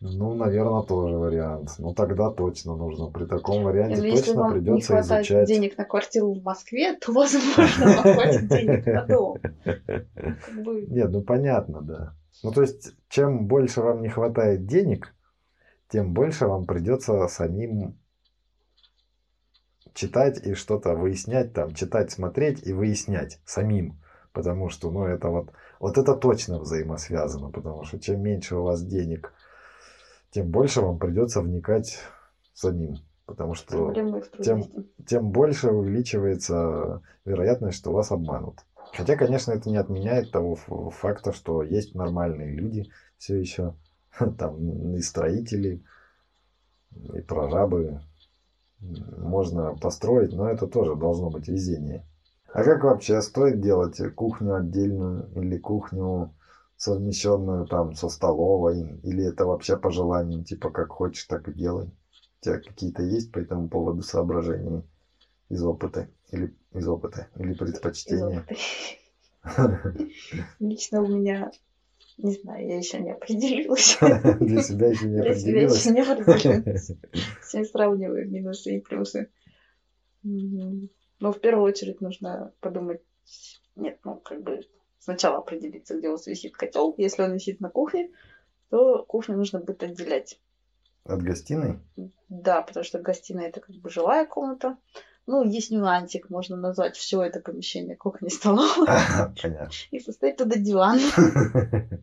Ну, наверное, тоже вариант. Ну, тогда точно нужно. При таком варианте Или точно если вам не придется хватает изучать. денег на квартиру в Москве, то, возможно, вам хватит денег на дом. Нет, ну понятно, да. Ну, то есть, чем больше вам не хватает денег, тем больше вам придется самим читать и что-то выяснять, там, читать, смотреть и выяснять самим. Потому что, ну, это вот, вот это точно взаимосвязано, потому что чем меньше у вас денег, тем больше вам придется вникать самим. Потому что тем- тем больше увеличивается вероятность, что вас обманут. Хотя, конечно, это не отменяет того факта, что есть нормальные люди все еще, там и строители, и прорабы. Можно построить, но это тоже должно быть везение. А как вообще стоит делать кухню отдельную или кухню совмещенную там со столовой? Или это вообще по желанию, типа как хочешь, так и делай? У тебя какие-то есть по этому поводу соображения из опыта? Или из опыта? Или предпочтения? Лично у меня, не знаю, я еще не определилась. Для себя еще не Для себя определилась? еще не определилась. Все сравниваю минусы и плюсы. Но в первую очередь нужно подумать, нет, ну как бы сначала определиться, где у вас висит котел. Если он висит на кухне, то кухню нужно будет отделять. От гостиной? Да, потому что гостиная это как бы жилая комната. Ну, есть нюансик, можно назвать все это помещение кухней столовой Понятно. и поставить туда диван.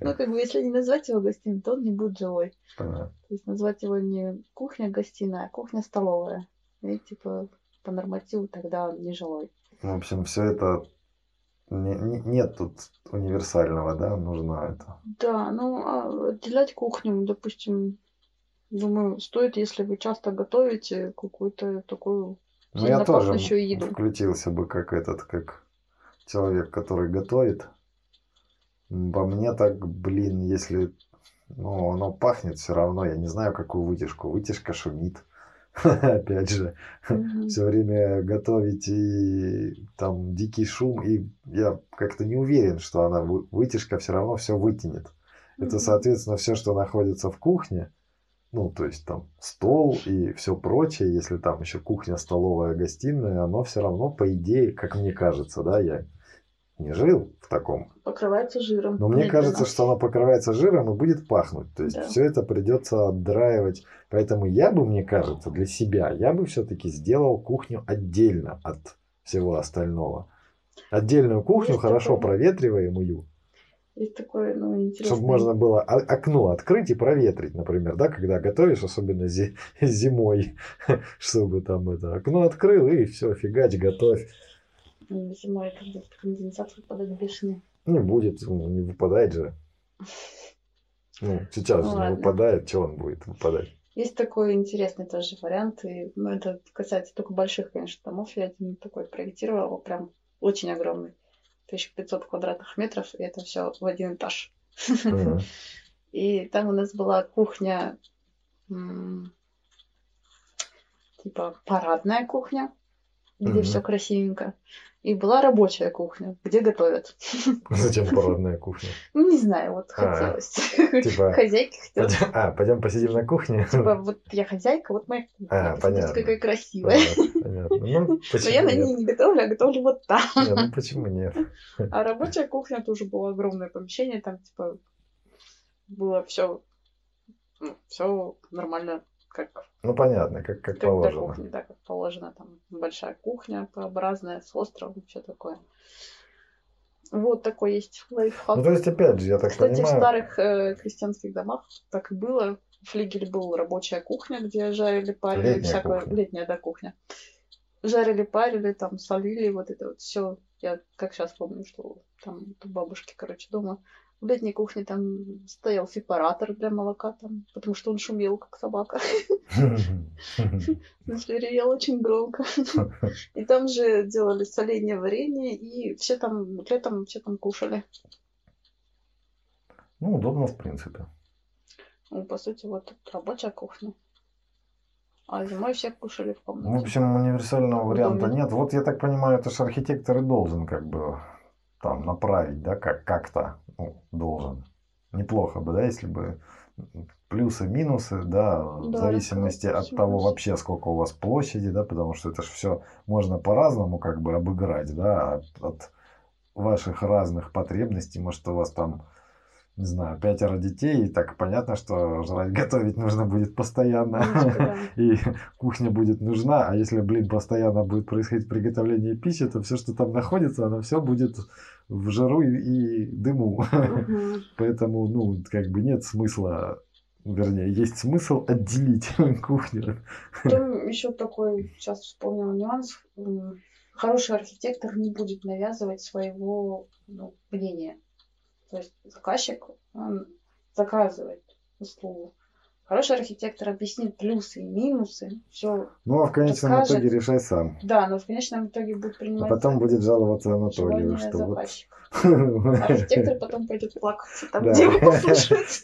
Ну, как бы, если не назвать его гостиной, то он не будет жилой. Понятно. То есть назвать его не кухня-гостиная, а кухня-столовая. И типа по нормативу тогда он не жилой. В общем, все это не- не- нет тут универсального, да, нужно это. Да, ну а отделять кухню, допустим, думаю, стоит, если вы часто готовите какую-то такую Ну, я тоже еду. включился бы как этот, как человек, который готовит. По мне так, блин, если ну, оно пахнет все равно, я не знаю, какую вытяжку. Вытяжка шумит. Опять же, все время готовить и там дикий шум, и я как-то не уверен, что она вы- вытяжка все равно все вытянет. Это, соответственно, все, что находится в кухне, ну, то есть там стол и все прочее, если там еще кухня, столовая, гостиная, оно все равно, по идее, как мне кажется, да, я не жил в таком. Покрывается жиром. Но мне кажется, что оно покрывается жиром и будет пахнуть. То есть Да. все это придется отдраивать. Поэтому я бы, мне кажется, для себя, я бы все-таки сделал кухню отдельно от всего остального. Отдельную кухню, Есть хорошо такое. проветриваемую, Есть такое, ну, интересное. чтобы можно было окно открыть и проветрить, например, да, когда готовишь, особенно зи- зимой, чтобы там это окно открыл и все, фигач, готовь. М, Зимой это будет конденсат выпадать бешеный. Не будет, ну, не выпадает же. Ну, сейчас Ну же не ладно. выпадает, что он будет выпадать? Есть такой интересный тоже вариант. И, ну, это касается только больших, конечно, домов. Я один такой проектировала, прям очень огромный. 1500 квадратных метров, и это все в один этаж. И там у нас была кухня, типа парадная кухня, где Мгм. все красивенько. И была рабочая кухня, где готовят. Зачем парадная кухня? Ну, не знаю, вот А, хотелось. типа, Хозяйка хотела. Пойдем- А, пойдем посидим на кухне? Типа, вот я хозяйка, вот моя кухня. А, понятно. какая красивая. Понятно. Ну, Но я на ней не готовлю, а готовлю вот там. Не, ну почему нет? А рабочая кухня тоже было огромное помещение, там типа было все, все нормально, как, Ну понятно, как, как положено. кухни, да, как положено. Там большая кухня П-образная с островом, все такое. Вот такой есть лайфхак. Ну то есть опять же, я так Кстати, в понимаю, старых э, крестьянских домах так и было. В флигеле была рабочая кухня, где жарили, парили, Летняя всякое. кухня. Летняя, да, кухня. Жарили, парили, там солили, вот это вот все. Я как сейчас помню, что там у бабушки, короче, дома. В летней кухне там стоял сепаратор для молока, там, потому что он шумел, как собака. В смысле, ревел очень громко. И там же делали соленье, варенье, и все там, летом все там кушали. ну удобно в принципе. Ну, по сути, вот рабочая кухня. А зимой все кушали в В комнате. общем, универсального В варианта нет. Вот я так понимаю, это же архитектор и должен как бы там направить, да, как, как-то ну, должен. Неплохо бы, да, если бы плюсы, минусы, да, в Да, зависимости от рассказать того вообще, сколько у вас площади, да, потому что это же все можно по-разному как бы обыграть, да, от, от ваших разных потребностей, может, у вас там, не знаю, пятеро детей, и так понятно, что жрать готовить нужно будет постоянно. Да. И кухня будет нужна, а если, блин, постоянно будет происходить приготовление пищи, то все, что там находится, оно все будет в жару и, и дыму. Поэтому, ну, как бы нет смысла, вернее, есть смысл отделить кухню. Потом еще такой, сейчас вспомнила нюанс. Хороший архитектор не будет навязывать своего ну, мнения. То есть заказчик, он заказывает услугу. Хороший архитектор объяснит плюсы и минусы. Все. Ну, а в конечном Расскажет. итоге решай сам. Да, но в конечном итоге будет А принимать потом будет жаловаться Анатолию, что вот... заказчика. Архитектор потом пойдет плакаться там, Да. где его.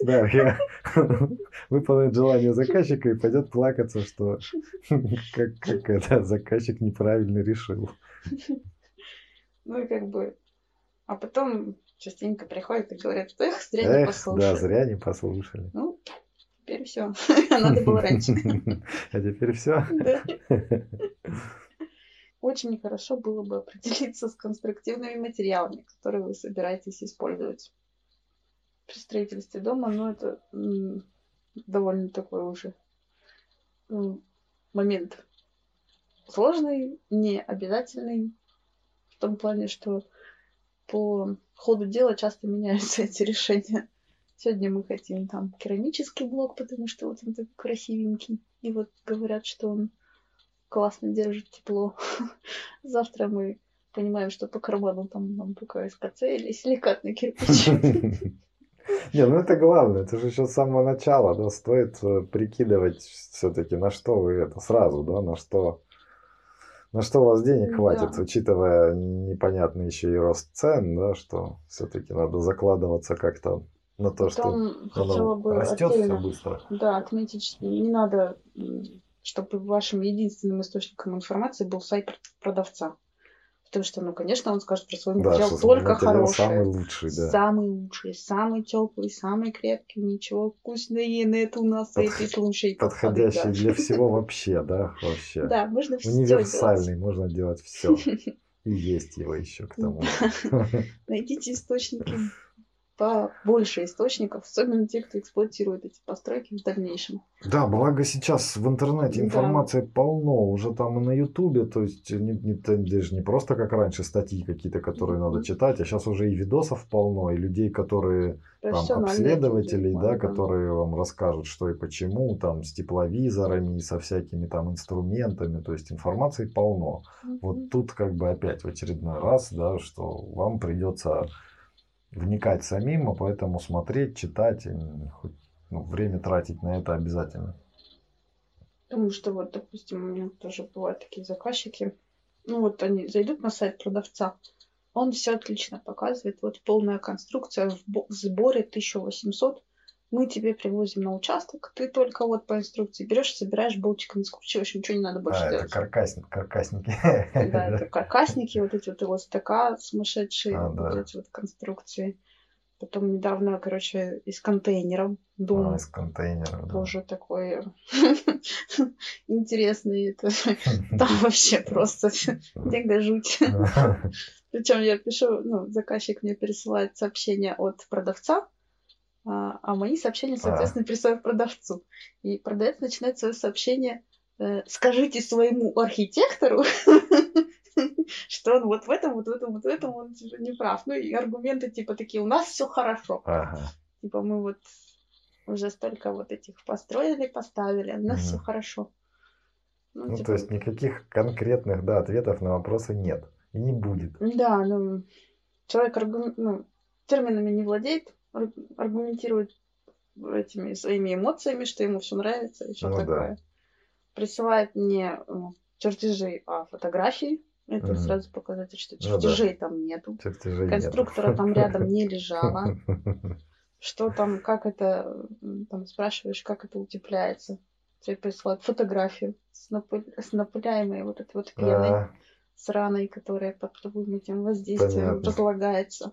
Да, я выполнит желание заказчика и пойдет плакаться, что как, как это заказчик неправильно решил. Ну и как бы... А потом частенько приходят и говорят, что эх, зря не Эх, послушали. да, зря не послушали. Ну, теперь все. Надо было раньше. А теперь все. Да. Очень хорошо было бы определиться с конструктивными материалами, которые вы собираетесь использовать при строительстве дома. Но это довольно такой уже м, момент сложный, не обязательный, в том плане, что по ходу дела часто меняются эти решения. Сегодня мы хотим там керамический блок, потому что вот он такой красивенький. И вот говорят, что он классно держит тепло. Завтра мы понимаем, что по карману там нам только СКЦ или силикатный кирпич. Не, ну это главное, это же еще с самого начала, да, стоит э, прикидывать все-таки, на что вы это сразу, да, на что, на что у вас денег Да. хватит, учитывая непонятный еще и рост цен, да, что все-таки надо закладываться как-то на то, что Потом хотела оно бы растет все отдельно быстро. да, отметить, что не надо, чтобы вашим единственным источником информации был сайт продавца. Потому что, ну, конечно, он скажет про свой Да, материал что только хороший. самый лучший, да. Самый лучший, самый теплый, самый крепкий, ничего вкусное нет у нас Подх- этой слушай. Подходящий для всего вообще, да, вообще. Да, можно все Универсальный, можно делать все. И есть его еще к тому. Найдите источники, побольше источников, особенно те, кто эксплуатирует эти постройки в дальнейшем. Да, благо сейчас в интернете Да. информации полно, уже там и на Ютубе, то есть не, не- даже не просто как раньше статьи какие-то, которые надо Мгм. читать, а сейчас уже и видосов полно, и людей, которые там обследователей, да, да. которые вам расскажут, что и почему, там с тепловизорами, и со всякими там инструментами, то есть информации полно. Мгм. Вот тут как бы опять в очередной раз, да, что вам придется вникать самим, а поэтому смотреть, читать, хоть, ну, время тратить на это обязательно. Потому что вот, допустим, у меня тоже бывают такие заказчики. Ну вот они зайдут на сайт продавца, он все отлично показывает. Вот полная конструкция в сборе 1800. Мы тебе привозим на участок, ты только вот по инструкции берешь, собираешь болтиками, скручиваешь, ничего не надо больше А, это делать. каркасник, каркасники. Да, это каркасники, вот эти вот его стака сумасшедшие, А, вот да. эти вот конструкции. Потом недавно, короче, из контейнеров дом А, из контейнера. да. тоже такой интересный. Это там вообще просто когда жуть. Причем я пишу, ну, заказчик мне пересылает сообщение от продавца, а, а мои сообщения, соответственно, присылаю продавцу. И продавец начинает свое сообщение э, «Скажите своему архитектору, что он вот в этом, вот в этом, вот в этом он типа, не прав». Ну и аргументы типа такие «У нас все хорошо». Типа мы вот уже столько вот этих построили, поставили, у нас все хорошо. Ну, Ну, типа, то есть никаких конкретных, да, ответов на вопросы нет. И не будет. Да, ну, человек аргу- ну, терминами не владеет, аргументирует этими своими эмоциями, что ему все нравится и что Ну да. такое. Присылает не ну, чертежи, а фотографии. Это Мгм. сразу показатель, что Ну да. чертежей там нету. Чертежей. Конструктора там рядом не лежало. Что там, как это, там спрашиваешь, как это утепляется. Тебе присылают фотографию с, напы... с напыляемой вот этой вот пеной А, сраной, которая под твоим этим воздействием Понятно. разлагается.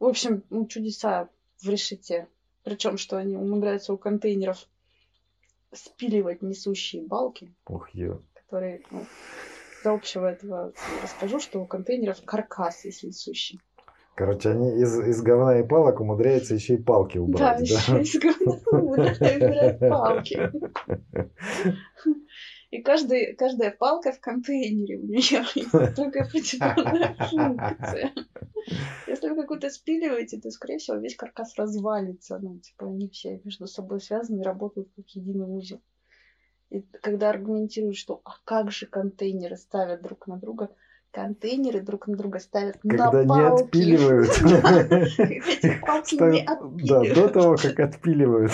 В общем, ну, чудеса в решете. Причем, что они умудряются у контейнеров спиливать несущие балки, Ух, ё. которые, ну, для общего этого расскажу, что у контейнеров каркас есть несущий. Короче, они из, из говна и палок умудряются еще и палки Да, убрать, да? еще из говна умудряют палки. И каждый, каждая палка в контейнере у нее только определенная функция. Если вы какую-то спиливаете, то, скорее всего, весь каркас развалится. Ну, типа, они все между собой связаны работают как единый узел. И когда аргументируют, что а как же контейнеры ставят друг на друга, контейнеры друг на друга ставят Когда на не отпиливают. Да, до того, как отпиливают.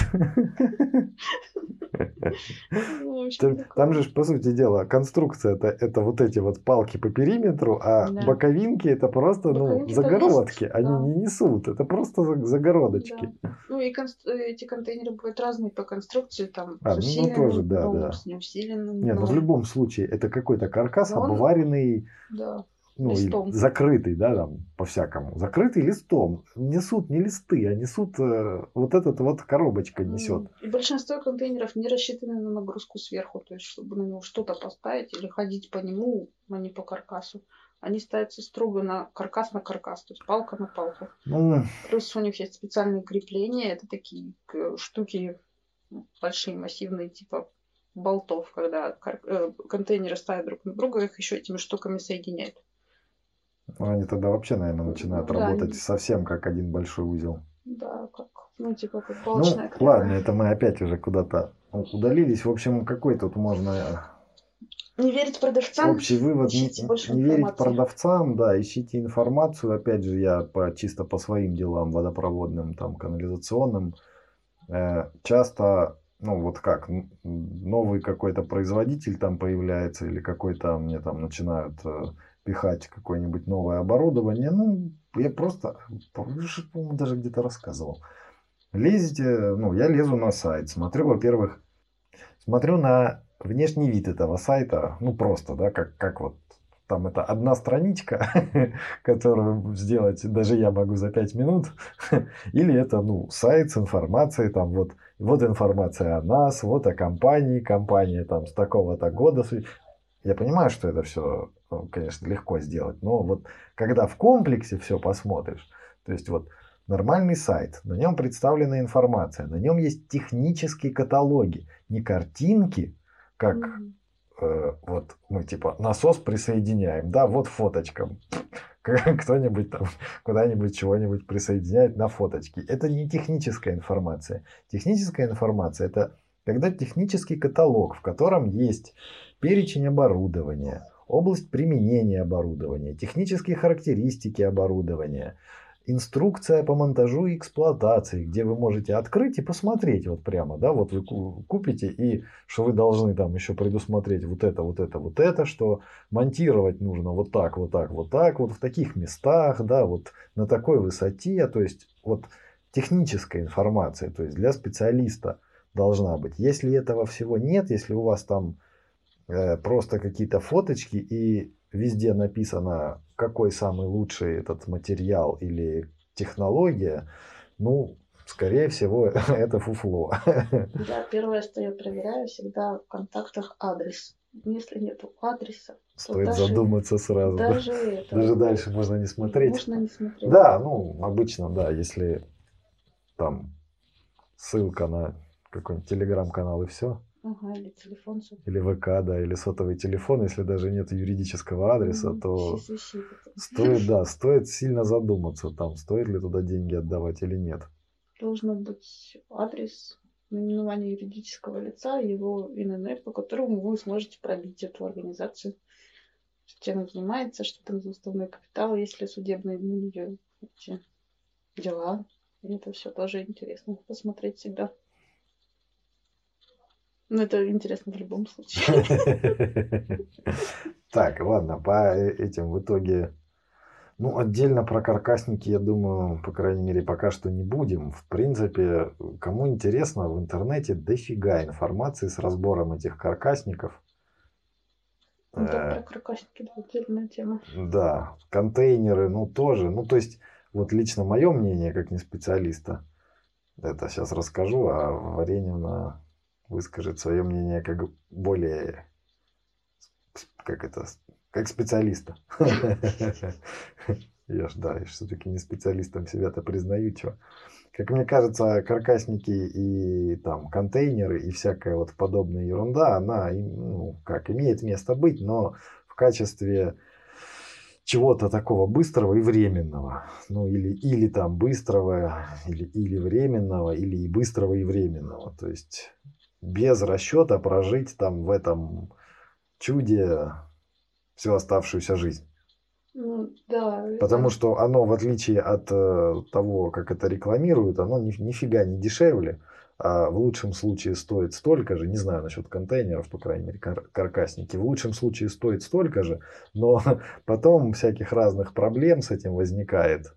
Ну, Там, же, по сути дела, конструкция это, это вот эти вот палки по периметру, а боковинки это просто ну, загородки. Они не несут, это просто за- загородочки. Ну и э, эти контейнеры бывают разные по конструкции, там А, с ну, усиленным тоже, да, дном, да. с неусиленным Не, ну в любом случае это какой-то каркас обваренный. Ну, листом. закрытый, да, там, по-всякому. Закрытый листом. Несут не листы, а несут э, вот этот вот коробочка несет. И большинство контейнеров не рассчитаны на нагрузку сверху, то есть чтобы на него что-то поставить или ходить по нему, а не по каркасу. Они ставятся строго на каркас на каркас, то есть палка на палку. Ну, Плюс у них есть специальные крепления, это такие к- штуки большие, массивные, типа болтов, когда э, контейнеры ставят друг на друга, их еще этими штуками соединяют. Ну, они тогда вообще, наверное, начинают Да, работать они- совсем как один большой узел. Да, как, ну, типа как Ну, палочная крема. ладно, это мы опять уже куда-то удалились. В общем, какой тут можно Не верить продавцам. общий вывод? Не, больше не верить продавцам, да, ищите информацию. Опять же, я по, чисто по своим делам, водопроводным, там, канализационным, э, часто, ну, вот как, новый какой-то производитель там появляется или какой-то мне там начинают э, пихать какое-нибудь новое оборудование. Ну, я просто, по-моему, даже где-то рассказывал. Лезете, ну, я лезу на сайт, смотрю, во-первых, смотрю на внешний вид этого сайта, ну, просто, да, как, как вот там это одна страничка, которую сделать даже я могу за 5 минут, или это, ну, сайт с информацией, там вот, вот информация о нас, вот о компании, компания там с такого-то года. Я понимаю, что это все, конечно, легко сделать, но вот когда в комплексе все посмотришь, то есть вот нормальный сайт, на нем представлена информация, на нем есть технические каталоги, не картинки, как э, вот мы типа насос присоединяем, да, вот фоточка. Кто-нибудь там куда-нибудь чего-нибудь присоединяет на фоточки. Это не техническая информация. Техническая информация это когда технический каталог, в котором есть перечень оборудования, область применения оборудования, технические характеристики оборудования, инструкция по монтажу и эксплуатации, где вы можете открыть и посмотреть вот прямо, да, вот вы ку- купите и что вы должны там еще предусмотреть вот это, вот это, вот это, что монтировать нужно вот так, вот так, вот так, вот в таких местах, да, вот на такой высоте, то есть вот техническая информация, то есть для специалиста должна быть. Если этого всего нет, если у вас там просто какие-то фоточки и везде написано, какой самый лучший этот материал или технология, ну, скорее всего, это фуфло. Я первое, что я проверяю, всегда в контактах адрес. Если нет адреса, Стоит даже- задуматься сразу. да. даже это... Даже дальше можно не смотреть. Можно не смотреть. Да, ну, обычно, да, если там ссылка на какой-нибудь телеграм-канал и все, Ага, или телефон. собственно. или ВК, да, или сотовый телефон, если даже нет юридического адреса, Мгм, то стоит, да, стоит сильно задуматься, там, стоит ли туда деньги отдавать или нет. Должно быть адрес, наименование юридического лица, его ИНН, по которому вы сможете пробить эту организацию. Чем он занимается, что там за уставной капитал, есть ли судебные на нее эти дела. И это все тоже интересно посмотреть всегда. Ну, это интересно в любом случае. Так, ладно, по э- этим в итоге Ну, отдельно про каркасники, я думаю, по крайней мере, пока что не будем. В принципе, кому интересно, в интернете дофига информации с разбором этих каркасников. Ну, да, про каркасники, да, отдельная тема. Да, контейнеры, ну, тоже. Ну, то есть, вот лично мое мнение, как не специалиста, это сейчас расскажу, а Варенина выскажет свое мнение как более, как это, как специалиста. Я ж, да, я все-таки не специалистом себя-то признаю, что. Как мне кажется, каркасники и там контейнеры и всякая вот подобная ерунда, она, ну, как, имеет место быть, но в качестве чего-то такого быстрого и временного. Ну, или, или там быстрого, или, или временного, или и быстрого и временного. То есть без расчета прожить там в этом чуде всю оставшуюся жизнь. Ну, да. Потому что оно, в отличие от э, того, как это рекламируют, оно ни, нифига не дешевле. А в лучшем случае стоит столько же, не знаю насчет контейнеров, по крайней мере, кар- каркасники, в лучшем случае стоит столько же, но потом всяких разных проблем с этим возникает.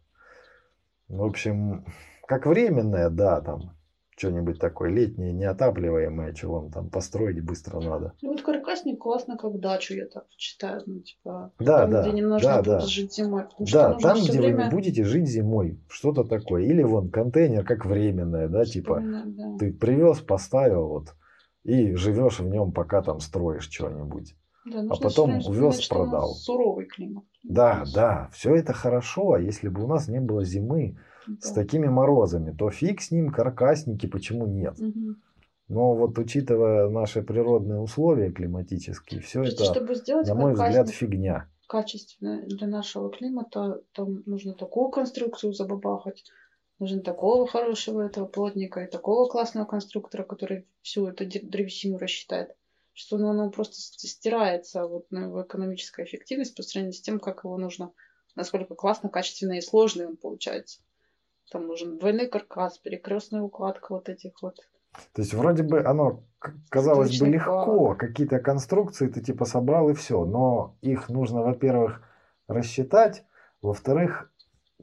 В общем, как временное, да, там что-нибудь такое летнее, неотапливаемое, чего вам там построить быстро надо. Ну вот каркасник классно как дачу, я так считаю, ну типа да, там, да, где не нужно да, да. жить зимой. Да, там, где время вы будете жить зимой, что-то такое. Или вон контейнер как временное, да, типа да. ты привез, поставил вот и живешь в нем, пока там строишь что-нибудь. Да, всё потом увез, продал. Суровый климат. Да, да, все это хорошо, а если бы у нас не было зимы с такими морозами, то фиг с ним, каркасники, почему нет? Мгм. Но вот учитывая наши природные условия климатические, все Просто это, чтобы сделать на мой взгляд, фигня. качественно для нашего климата, там нужно такую конструкцию забабахать, нужно такого хорошего этого плотника и такого классного конструктора, который всю эту древесину рассчитает, что ну, оно просто стирается, вот, ну, его экономическая эффективность по сравнению с тем, как его нужно, насколько классно, качественно и сложный он получается. Там нужен двойной каркас, перекрестная укладка вот этих вот. То есть вроде бы оно, казалось бы, Точно легко, какие-то конструкции ты типа собрал и все, но их нужно, во-первых, рассчитать, во-вторых,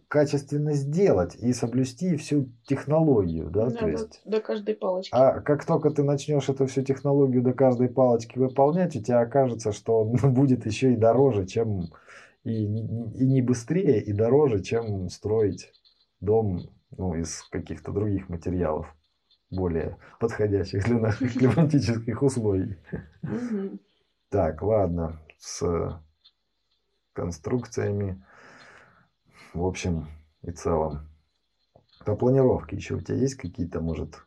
качественно сделать и соблюсти всю технологию, да, Да, то до- есть. до каждой палочки. А как только ты начнешь эту всю технологию до каждой палочки выполнять, у тебя окажется, что он будет еще и дороже, чем и, и не быстрее, и дороже, чем строить дом ну, из каких-то других материалов, более подходящих для наших климатических условий. Так, ладно, с конструкциями, в общем и целом. По планировке еще у тебя есть какие-то, может,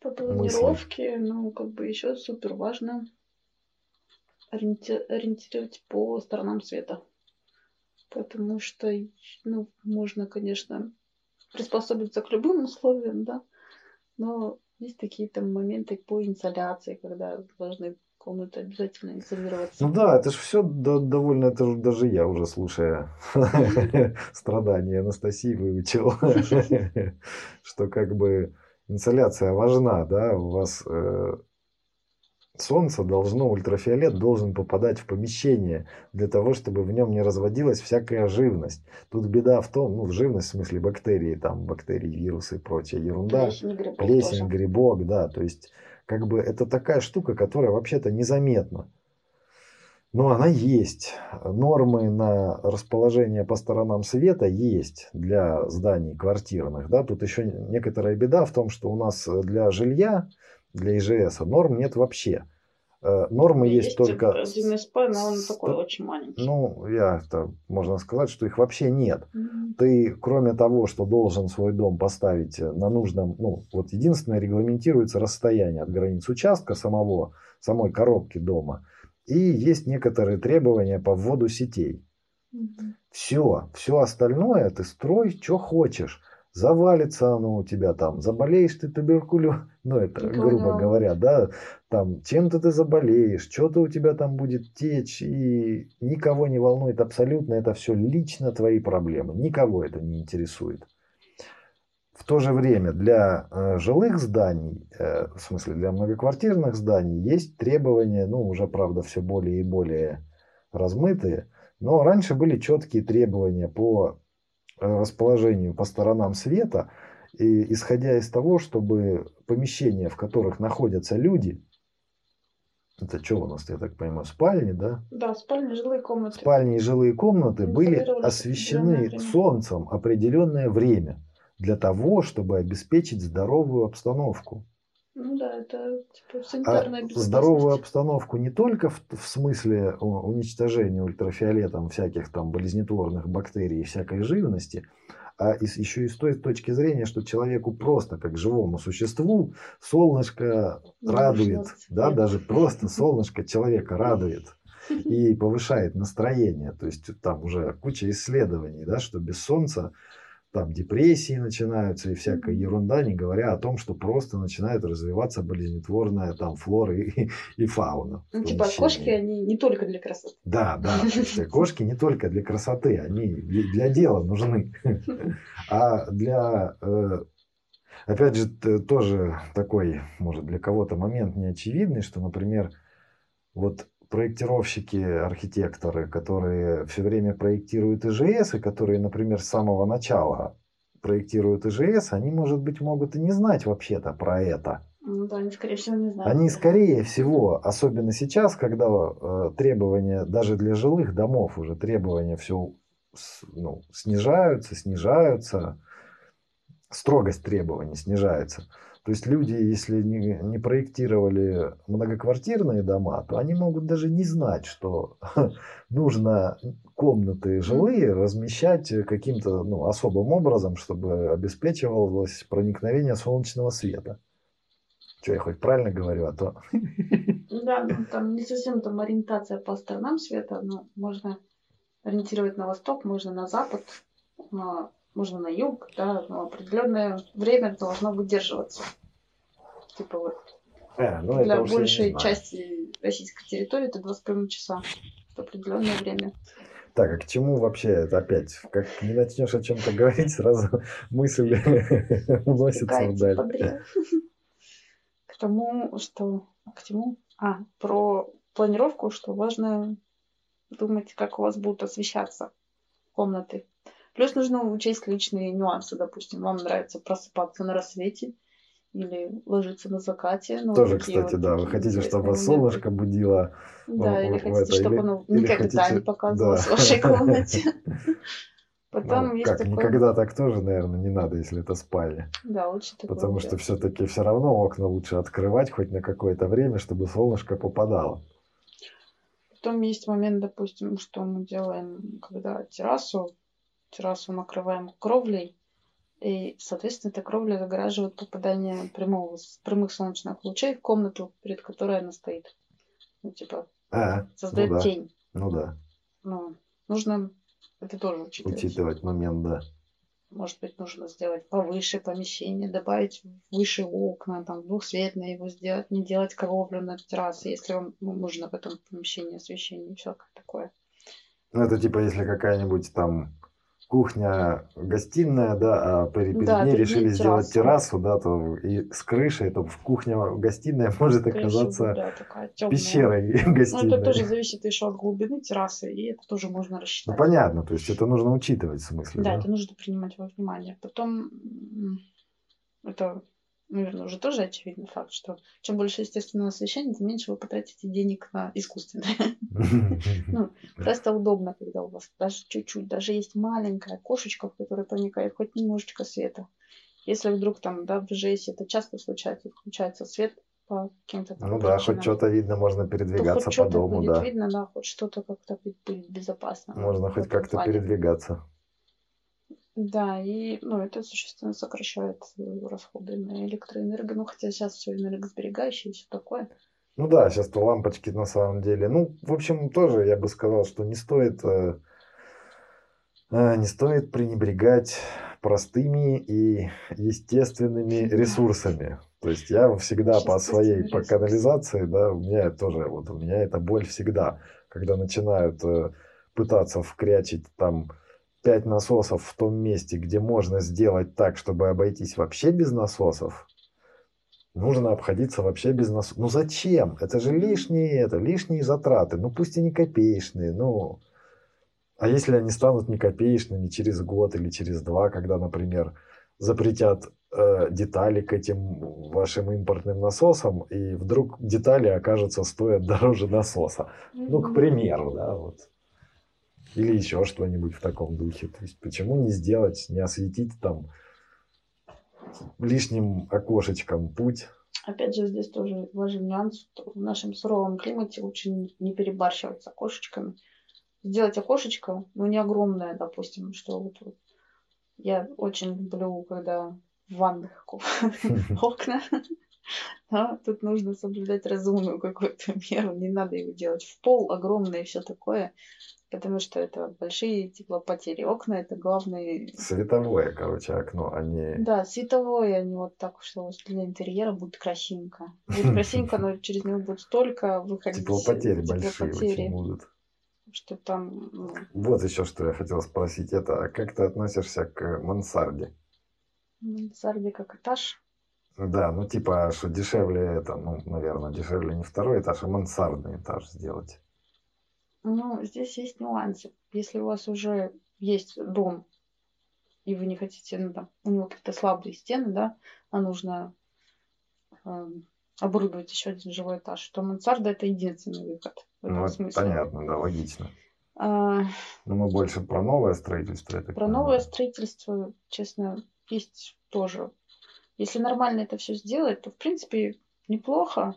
По планировке, ну, как бы еще супер важно ориенти- ориентировать по сторонам света. Потому что, ну, можно, конечно, приспособиться к любым условиям, да, но есть такие там моменты по инсоляции, когда должны комнаты обязательно изолироваться. Ну да, это же все довольно, это же даже я уже слушая страдания Анастасии выучил, что как бы инсоляция важна, да, у вас э, солнце должно, ультрафиолет должен попадать в помещение для того, чтобы в нем не разводилась всякая живность. Тут беда в том, ну, в живность в смысле бактерии, там бактерии, вирусы и прочая ерунда. Плесень, грибок Плесень, тоже. грибок, да, то есть как бы это такая штука, которая вообще-то незаметна. Но она есть. Нормы на расположение по сторонам света есть для зданий квартирных. Да? Тут еще некоторая беда в том, что у нас для жилья, для ИЖС норм нет вообще. Э, Нормы есть, только... Один СП, но он такой очень маленький. Ну, я это, можно сказать, что их вообще нет Мгм. ты, кроме того, что должен свой дом поставить на нужном, ну, вот единственное регламентируется расстояние от границ участка самого, самой коробки дома. И есть некоторые требования по вводу сетей. Мгм. Все, все остальное ты строй, что хочешь. Завалится оно у тебя там, заболеешь ты туберкулезом, ну это не грубо говоря, да, там чем-то ты заболеешь, что-то у тебя там будет течь, и никого не волнует абсолютно, это все лично твои проблемы, никого это не интересует. В то же время для э, жилых зданий, э, в смысле для многоквартирных зданий, есть требования, ну уже правда все более и более размытые, Но раньше были четкие требования по расположению по сторонам света, и исходя из того, чтобы помещения, в которых находятся люди, это что у нас, я так понимаю, спальни, да? Да, спальни, жилые комнаты. Спальни и жилые комнаты были освещены солнцем определенное время для того, чтобы обеспечить здоровую обстановку. Ну да, это типа санитарная а здоровую обстановку не только в, в смысле уничтожения ультрафиолетом всяких там болезнетворных бактерий и всякой живности, а из, еще и с той точки зрения, что человеку просто как живому существу солнышко ну, радует, да, даже просто солнышко человека радует и повышает настроение. То есть там уже куча исследований, да, что без солнца там депрессии начинаются и всякая ерунда, не говоря о том, что просто начинает развиваться болезнетворная там флора и, и фауна. Ну, типа кошки, они не только для красоты. Да, да, кошки не только для красоты, они для дела нужны. А для, э, опять же, тоже такой, может, для кого-то момент неочевидный, что, например, вот проектировщики, архитекторы, которые все время проектируют ИЖС, и которые, например, с самого начала проектируют ИЖС, они, может быть, могут и не знать вообще-то про это. Ну да, они, скорее всего, не знают. Они, скорее всего, особенно сейчас, когда э, требования даже для жилых домов уже требования все ну, снижаются, снижаются, строгость требований снижается. То есть люди, если не, не проектировали многоквартирные дома, то они могут даже не знать, что нужно комнаты жилые размещать каким-то ну, особым образом, чтобы обеспечивалось проникновение солнечного света. Что я хоть правильно говорю, а то... Да, ну, там не совсем там ориентация по сторонам света, но можно ориентировать на восток, можно на запад, можно на юг, да, но определенное время должно выдерживаться. Типа вот а, ну для большей части российской территории это 21 часа в определенное время. Так, а к чему вообще это опять? Как не начнешь о чем-то говорить, сразу мысль уносится вдаль. К тому, что... К чему? А, про планировку, что важно думать, как у вас будут освещаться комнаты. Плюс нужно учесть личные нюансы. Допустим, вам нравится просыпаться на рассвете или ложиться на закате. Ну, Тоже, кстати, вот да. Вы хотите, чтобы моменты. солнышко будило. Да, или хотите, это, чтобы или, оно или никогда хотите... не показывалось да. в вашей комнате. Потом ну, есть как, такое... никогда так тоже, наверное, не надо, если это спальня. Да, лучше такое. Потому что все-таки все равно окна лучше открывать хоть на какое-то время, чтобы солнышко попадало. Потом есть момент, допустим, что мы делаем, когда террасу террасу накрываем кровлей, и, соответственно, эта кровля загораживает попадание прямого, прямых солнечных лучей в комнату, перед которой она стоит. Ну, типа, а, создает ну да. тень. Ну да. Ну, нужно это тоже учитывать. Учитывать момент, да. Может быть, нужно сделать повыше помещение, добавить выше окна, там, двухсветное его сделать, не делать кровлю на террасе, если вам ну, нужно в этом помещении освещение все такое. Ну, это типа, если какая-нибудь там кухня, гостиная, да, а перед, да, ней решили сделать террасу, да, то и с крышей, то в кухне, гостиная может Крыша, оказаться да, такая пещерой гостиной. Ну, это тоже зависит еще от глубины террасы, и это тоже можно рассчитать. Ну, понятно, то есть это нужно учитывать в смысле, да? Да, это нужно принимать во внимание. Потом это наверное, уже тоже очевидный факт, что чем больше естественного освещения, тем меньше вы потратите денег на искусственное. Ну, просто удобно, когда у вас даже чуть-чуть, даже есть маленькая окошечко, в которое проникает хоть немножечко света. Если вдруг там, да, в ЖС это часто случается, включается свет по каким-то Ну да, хоть что-то видно, можно передвигаться по дому, да. видно, да, хоть что-то как-то будет безопасно. Можно хоть как-то передвигаться. Да, и ну, это существенно сокращает расходы на электроэнергию. Ну, хотя сейчас все энергосберегающее и все такое. Ну да, сейчас то лампочки на самом деле. Ну, в общем, тоже я бы сказал, что не стоит, э, э, не стоит пренебрегать простыми и естественными ресурсами. То есть я всегда по своей по канализации, да, у меня тоже, вот у меня это боль всегда, когда начинают э, пытаться вкрячить там пять насосов в том месте, где можно сделать так, чтобы обойтись вообще без насосов, нужно обходиться вообще без насосов. Ну зачем? Это же лишние, это лишние затраты. Ну пусть и не копеечные, ну А если они станут не копеечными через год или через два, когда, например, запретят э, детали к этим вашим импортным насосам, и вдруг детали окажутся стоят дороже насоса. Ну, к примеру, да, вот. Или еще что-нибудь в таком духе. То есть почему не сделать, не осветить там лишним окошечком путь? Опять же, здесь тоже важен нюанс. В нашем суровом климате лучше не перебарщивать с окошечками. Сделать окошечко, ну не огромное, допустим, что вот, вот я очень люблю, когда в ванных окна. Да, тут нужно соблюдать разумную какую-то меру. Не надо его делать в пол, огромное и все такое. Потому что это большие теплопотери. Окна это главные... Световое, короче, окно, а не... Да, световое, а не вот так, что для интерьера будет красивенько. Будет красивенько, но через него будет столько выходить... Теплопотери, теплопотери. большие очень будут что там... Ну, вот еще что я хотел спросить. Это а как ты относишься к мансарде? Мансарде как этаж? Да, ну типа, что дешевле это, ну, наверное, дешевле не второй этаж, а мансардный этаж сделать. Ну, здесь есть нюансы. Если у вас уже есть дом, и вы не хотите, ну, там, у него какие-то слабые стены, да, а нужно э, оборудовать еще один живой этаж, то мансарда это единственный выход. В этом ну, смысле. понятно, да, логично. А, Но мы больше про новое строительство. Это про новое строительство, честно, есть тоже. Если нормально это все сделать, то в принципе неплохо,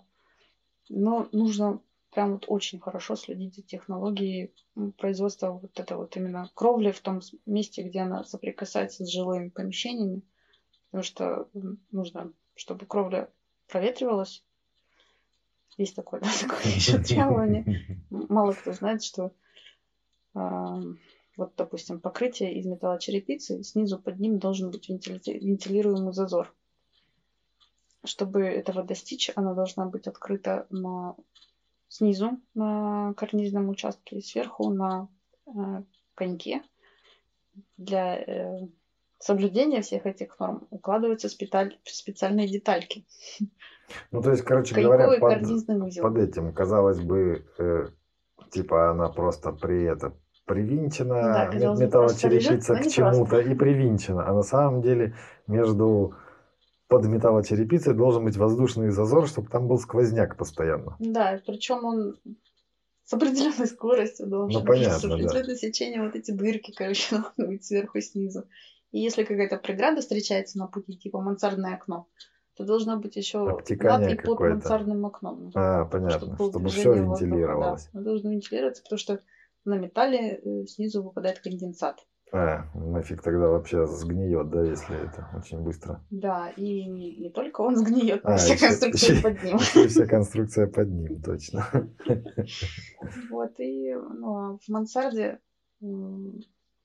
но нужно прям вот очень хорошо следить за технологией производства вот это вот именно кровли в том месте, где она соприкасается с жилыми помещениями, потому что нужно, чтобы кровля проветривалась. Есть такое, да, такое еще требование. Мало кто знает, что вот, допустим, покрытие из металлочерепицы, снизу под ним должен быть вентилируемый зазор. Чтобы этого достичь, она должна быть открыта на, снизу на карнизном участке и сверху на э, коньке. Для э, соблюдения всех этих норм укладываются специаль, специальные детальки. Ну, то есть, короче говоря, под, под этим, казалось бы, э, типа она просто при это привинчена, да, металлочерепица к чему-то и привинчена. А на самом деле между под металлочерепицей должен быть воздушный зазор, чтобы там был сквозняк постоянно. Да, причем он с определенной скоростью должен ну, понятно, с определенным да. сечением вот эти дырки, короче, должны быть сверху и снизу. И если какая-то преграда встречается на пути, типа мансардное окно, то должно быть еще и под мансардным окном. А, понятно, чтобы, чтобы все вентилировалось. Да, должно вентилироваться, потому что на металле э, снизу выпадает конденсат. А, нафиг тогда вообще сгниет, да, если это очень быстро. Да, и не, не только он сгниет, а, вся еще, конструкция еще, под ним. Еще вся конструкция под ним, точно. Вот, и ну, а в мансарде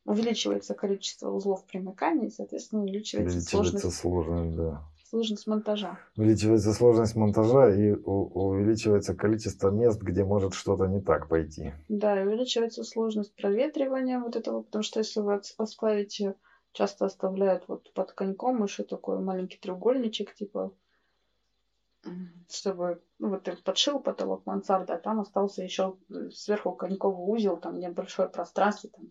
увеличивается количество узлов примыкания, и, соответственно, увеличивается, увеличивается сложность, сложность, да. Сложность монтажа. Увеличивается сложность монтажа и увеличивается количество мест, где может что-то не так пойти. Да, и увеличивается сложность проветривания вот этого, потому что если вы оставите, часто оставляют вот под коньком еще такой маленький треугольничек, типа чтобы ну, вот ты подшил потолок мансарды, а там остался еще сверху коньковый узел, там небольшое пространство, там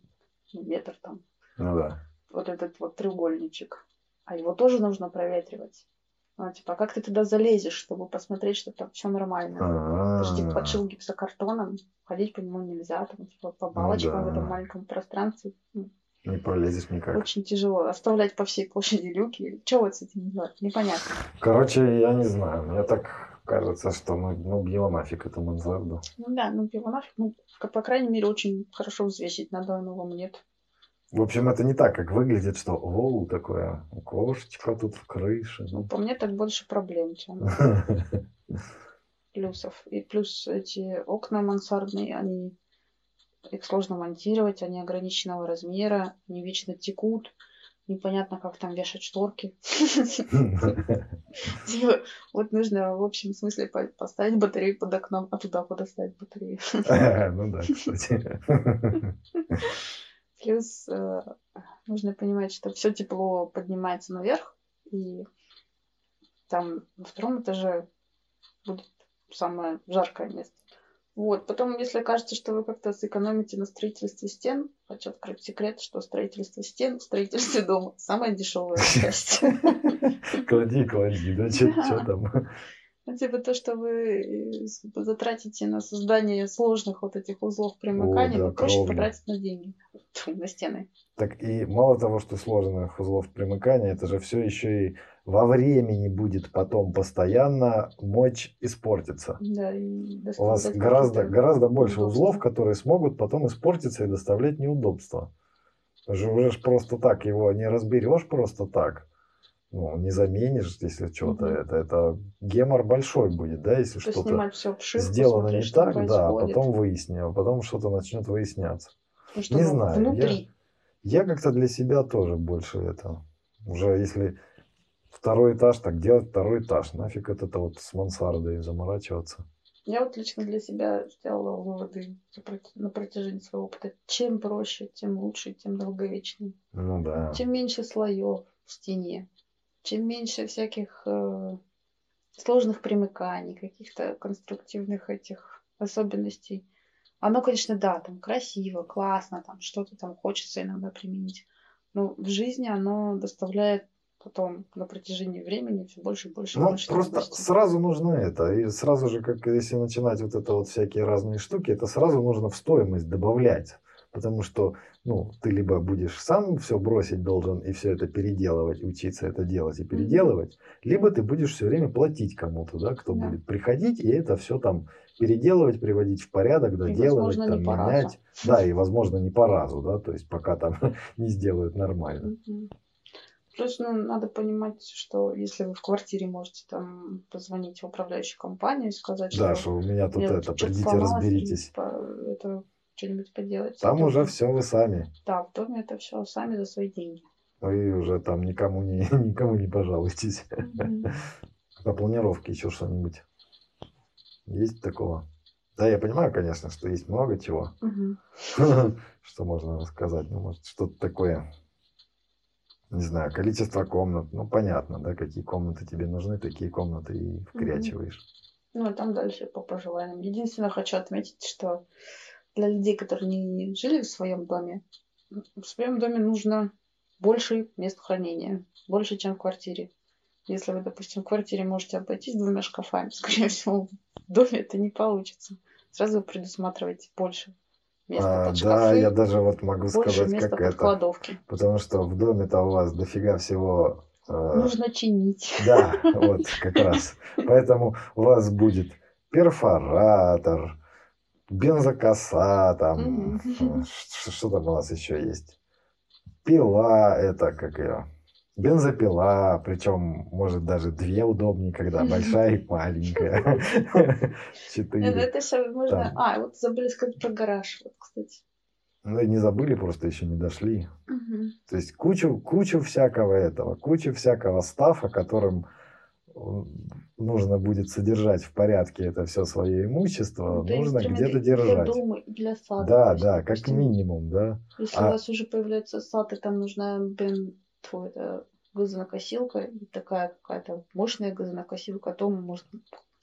метр там. Ну да. Вот этот вот треугольничек. А его тоже нужно проветривать. Ну, типа, а как ты туда залезешь, чтобы посмотреть, что там все нормально? Ты же типа подшил гипсокартоном, ходить по нему нельзя, там, типа, по балочкам ну, да. в этом маленьком пространстве. Ну, Не пролезешь никак. Очень тяжело. Оставлять по всей площади люки. Что вот с этим делать? Непонятно. Короче, я не знаю. Мне так кажется, что ну, ну бьем нафиг эту мансарду. Ну да, ну бьем нафиг. Ну, по крайней мере, очень хорошо взвесить надо, но вам нет. В общем, это не так, как выглядит, что о, такое окошечко тут в крыше. Ну, по мне так больше проблем, чем плюсов. И плюс эти окна мансардные, они их сложно монтировать, они ограниченного размера, они вечно текут. Непонятно, как там вешать шторки. Типа, вот нужно в общем смысле поставить батарею под окном, а туда куда ставить батарею. Ну да, кстати. Плюс э, нужно понимать, что все тепло поднимается наверх, и там на втором этаже будет самое жаркое место. Вот. Потом, если кажется, что вы как-то сэкономите на строительстве стен, хочу открыть секрет, что строительство стен в строительстве дома самая дешевая часть. Клади, клади, да что там. Ну, типа то, что вы э, затратите на создание сложных вот этих узлов примыкания, да, вы проще кровно. потратить на деньги, на стены. Так и мало того, что сложных узлов примыкания, это же все еще и во времени будет потом постоянно мочь испортиться. Да, и У вас гораздо, гораздо больше неудобства. узлов, которые смогут потом испортиться и доставлять неудобства. Уже, уже просто так его не разберешь просто так. Ну, не заменишь, если что-то. Мгм. Это, это гемор большой будет, да, если То что-то все обшивку, сделано не что так, да, а происходит. потом выяснил, а потом что-то начнет выясняться. Ну, чтобы знаю, внутри. Я как-то для себя тоже больше это. Уже если второй этаж, так делать второй этаж. Нафиг это вот с мансардой заморачиваться. Я вот лично для себя сделала выводы на протяжении своего опыта. Чем проще, тем лучше, тем долговечнее. Ну да. Чем меньше слоев в стене, чем меньше всяких э, сложных примыканий, каких-то конструктивных этих особенностей. Оно, конечно, да, там красиво, классно, там что-то там хочется иногда применить. Но в жизни оно доставляет потом на протяжении времени все больше и больше, Ну, больше просто трудностей. сразу нужно это. И сразу же, как если начинать вот это вот всякие разные штуки, это сразу нужно в стоимость добавлять. Потому что, ну, ты либо будешь сам все бросить должен и все это переделывать, учиться это делать и переделывать, либо ты будешь все время платить кому-то, да, кто Да. будет приходить и это все там переделывать, приводить в порядок, доделывать, возможно, там, менять. Да, и, возможно, не по разу, да, то есть пока там не сделают нормально. Мгм. Плюс, ну, надо понимать, что если вы в квартире можете там позвонить в управляющую компанию и сказать, Да, что что у меня тут это, придите, разберитесь. это что-нибудь поделать. Там уже все вы сами. Да, в доме это все сами за свои деньги. Вы уже там никому не, никому не пожалуйтесь. Мгм. По планировке еще что-нибудь. Есть такого? Да, я понимаю, конечно, что есть много чего, Мгм. что можно рассказать. Ну, может, что-то такое, не знаю, количество комнат. Ну, понятно, да, какие комнаты тебе нужны, такие комнаты и вкрячиваешь. Ну, и там дальше по пожеланиям. Единственное, хочу отметить, что для людей, которые не жили в своем доме, в своем доме нужно больше мест хранения, больше, чем в квартире. Если вы, допустим, в квартире можете обойтись двумя шкафами, скорее всего, в доме это не получится. Сразу вы предусматриваете больше места А, под да, шкафы, я даже вот могу больше сказать, места как под это. кладовки. Потому что в доме-то у вас дофига всего э, Нужно чинить. Да, вот как раз. Поэтому у вас будет перфоратор, бензокоса, там, э, что там у нас еще есть? Пила, это как ее? Бензопила, причем может даже две удобнее, когда большая и маленькая. Четыре. это все можно... А, вот забыли сказать про гараж, вот, кстати. Ну не забыли, просто еще не дошли. То есть кучу, кучу всякого этого, кучу всякого стафа, которым нужно будет содержать в порядке это все свое имущество, Это нужно где-то и Для держать. дома и для сада. Да, есть, да, как минимум, да. Если А- у вас уже появляется сад, и там нужна бен... Тьфу, это газонокосилка, такая какая-то мощная газонокосилка, то может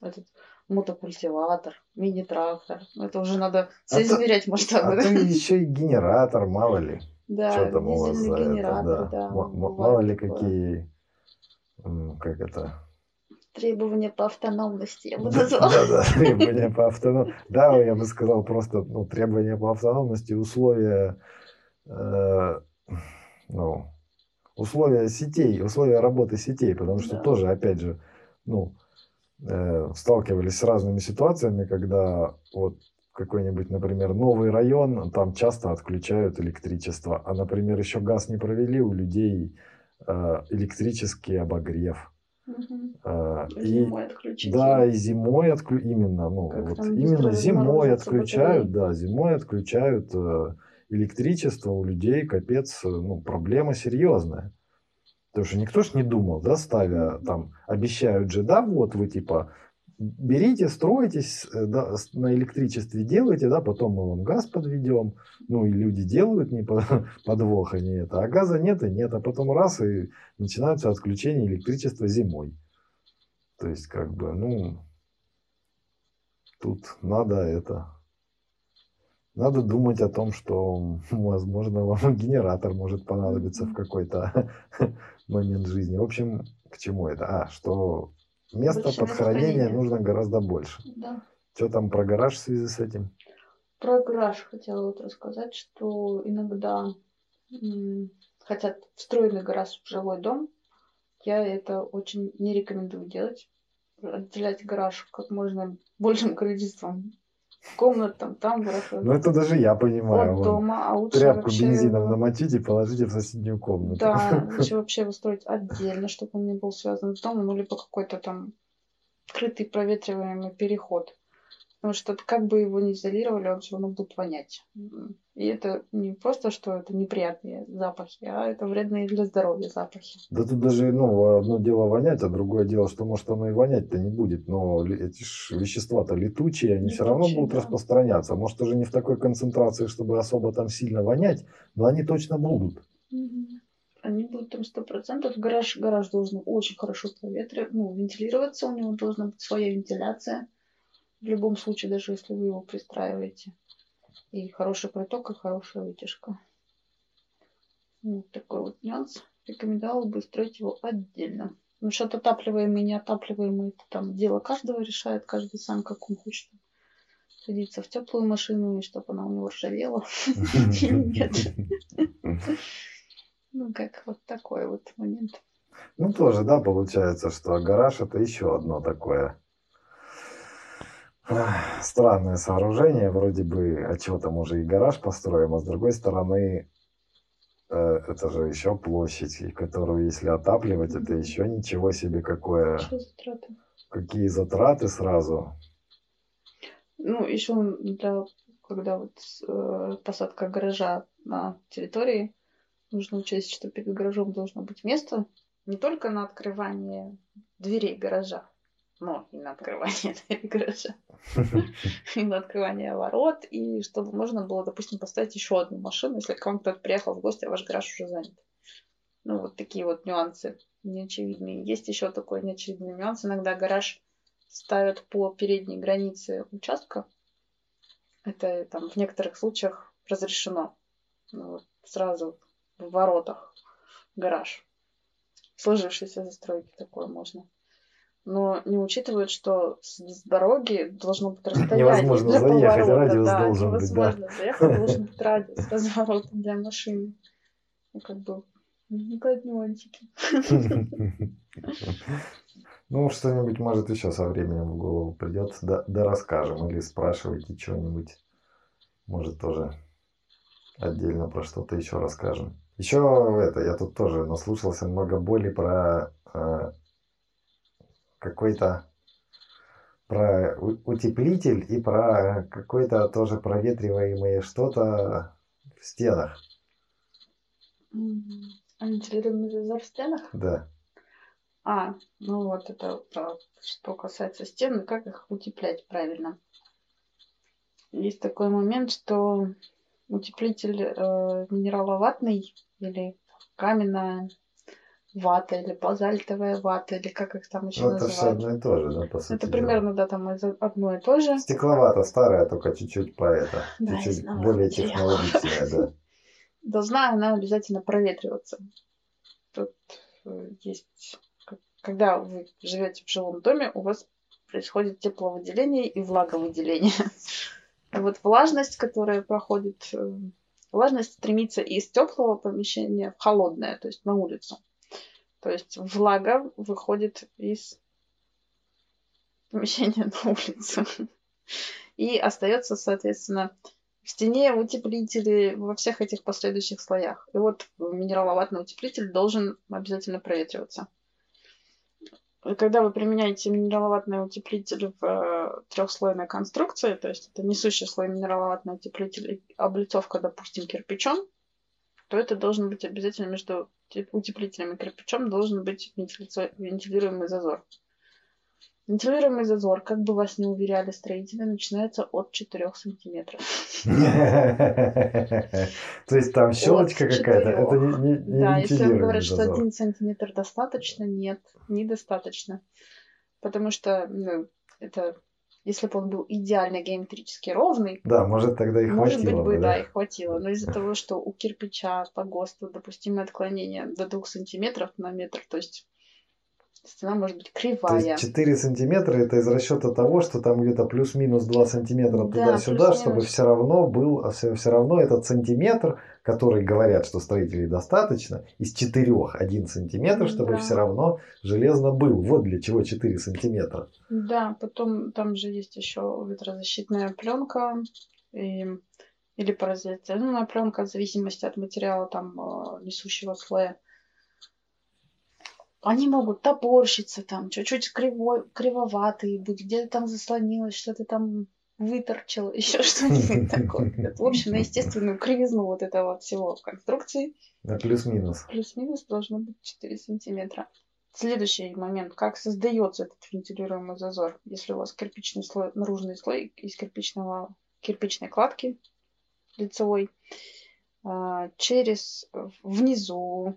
этот мотокультиватор, мини-трактор. Ну, Это уже надо А соизмерять масштабы. А то еще и генератор, мало ли, Да, что там у вас за это, да. да. Мало ли какие, как это, Требования по автономности, я бы назвала. да, да, требования по автономности. Да, я бы сказал просто ну, требования по автономности, условия, э, ну, условия сетей, условия работы сетей, потому что Да. тоже, опять же, ну, э, сталкивались с разными ситуациями, когда вот какой-нибудь, например, новый район, там часто отключают электричество, а, например, еще газ не провели, у людей э, электрический обогрев. Э, и- Зимой отключить. да, и зимой отклю... именно, ну, Как вот именно зимой отключают, да, зимой отключают э, электричество у людей, капец, э, ну, проблема серьезная. Потому что никто ж не думал, да, ставя там, обещают же, да, вот вы типа берите, стройтесь э, да, на электричестве, делайте, да, потом мы вам газ подведем. Ну и люди делают не по- подвох, они это, а газа нет и нет, а потом раз и начинаются отключения электричества зимой. То есть как бы, ну, тут надо это надо думать о том, что, возможно, вам генератор может понадобиться в какой-то момент жизни. В общем, к чему это? А, что места Больше под хранение нужно гораздо больше. Да. Что там про гараж в связи с этим? Про гараж хотела вот рассказать, что иногда м, хотят встроенный гараж в жилой дом. Я это очень не рекомендую делать. Отделять гараж как можно большим количеством комнат, там, там гараж. Ну, это даже я понимаю. от вон. дома, а лучше Тряпку вообще... бензином намочить и положите в соседнюю комнату. Да, лучше вообще его строить отдельно, чтобы он не был связан с домом, ну, либо какой-то там открытый проветриваемый переход. Потому что как бы его ни изолировали, он все равно будет вонять. И это не просто, что это неприятные запахи, а это вредные для здоровья запахи. Да тут даже, ну, одно дело вонять, а другое дело, что может оно и вонять-то не будет. Но эти ж вещества-то летучие, они все равно Летучие, будут да. распространяться. Может, уже не в такой концентрации, чтобы особо там сильно вонять, но они точно будут. Они будут там сто процентов. Гараж, гараж должен очень хорошо проветривать, ну, вентилироваться, у него должна быть своя вентиляция. В любом случае, даже если вы его пристраиваете. И хороший проток, и хорошая вытяжка. Вот такой вот нюанс. Рекомендовала бы строить его отдельно. Ну, что отапливаемый, неотапливаемый, это там дело каждого решает, каждый сам, как он хочет садиться в теплую машину, и чтобы она у него ржавела. Нет. Ну, как вот такой вот момент. Ну, тоже, да, получается, что гараж это еще одно такое странное сооружение. Вроде бы, а чего там уже и гараж построим, а с другой стороны, э, это же еще площадь, которую, если отапливать, это еще ничего себе какое. Что за траты? Какие затраты сразу. Ну, еще для, когда вот э, посадка гаража на территории, нужно учесть, что перед гаражом должно быть место не только на открывание дверей гаража, но и на открывание дверей гаража, и на открывание ворот, и чтобы можно было, допустим, поставить еще одну машину, если к вам кто-то приехал в гости, а ваш гараж уже занят. Ну, вот такие вот нюансы неочевидные. Есть еще такой неочевидный нюанс. Иногда гараж ставят по передней границе участка. Это там в некоторых случаях разрешено. Ну, вот сразу в воротах гараж. Сложившейся застройки такое можно. Но не учитывают, что с, дороги должно быть расстояние Невозможно для заехать, поворота. радиус да, должен быть, да. невозможно заехать, должен быть радиус разворота для машины. Ну, как бы, ну, как нюансики. Ну, что-нибудь, может, еще со временем в голову придет, да, да расскажем. Или спрашивайте что-нибудь. Может, тоже отдельно про что-то еще расскажем. Еще это, я тут тоже наслушался много боли про э, какой-то про утеплитель и про какой-то тоже проветриваемое что-то в стенах. М, А вентилируемый зазор в стенах? Да. А, ну вот это что касается стен, как их утеплять правильно. Есть такой момент, что утеплитель э, минераловатный или каменная вата, или базальтовая вата, или как их там еще Ну, это все называют. одно и то же, да, по сути. Это примерно, да, там из- одно и то же. Стекловато старая, только чуть-чуть по это. Да, чуть-чуть более технологичная, да. Должна она обязательно проветриваться. Тут э, есть, когда вы живете в жилом доме, у вас происходит тепловыделение и влаговыделение. Вот влажность, которая проходит, э, влажность стремится из теплого помещения в холодное, то есть на улицу. То есть влага выходит из помещения на улицу. И остается, соответственно, в стене утеплители во всех этих последующих слоях. И вот минераловатный утеплитель должен обязательно проветриваться. Когда вы применяете минераловатный утеплитель в э, трехслойной конструкции, то есть это несущий слой минераловатный утеплитель облицовка, допустим, кирпичом, то это должен быть обязательно между те- утеплителем и кирпичом должен быть вентилируемый зазор. Вентилируемый зазор, как бы вас не уверяли строители, начинается от 4 сантиметров. То есть там щелочка какая-то, это не, Да, если вам говорят, что зазор. один сантиметр достаточно, нет, недостаточно. Потому что ну, это Если бы он был идеально геометрически ровный, Да, может тогда и может хватило быть бы, да, да? и хватило. Но из-за того, что у кирпича по ГОСТу допустимое отклонение до 2 сантиметров на метр, то есть стена может быть То кривая. есть 4 сантиметра это из расчета того, что там где-то плюс-минус 2 сантиметра Да, туда-сюда, чтобы плюс-минус. все равно был, все, равно этот сантиметр, который говорят, что строителей достаточно, из 4 1 сантиметр, чтобы Да. все равно железно был. Вот для чего 4 сантиметра. Да, потом там же есть еще ветрозащитная пленка и, или паразитизированная пленка, в зависимости от материала там э, несущего слоя. Они могут топорщиться там, чуть-чуть кривой, кривоватые быть, где-то там заслонилось, что-то там выторчило, еще что-нибудь такое. В общем, на естественную кривизну вот этого всего конструкции На плюс-минус. плюс-минус должно быть 4 сантиметра. Следующий момент. Как создается этот вентилируемый зазор? Если у вас кирпичный слой, наружный слой из кирпичного, кирпичной кладки лицевой, а, через внизу,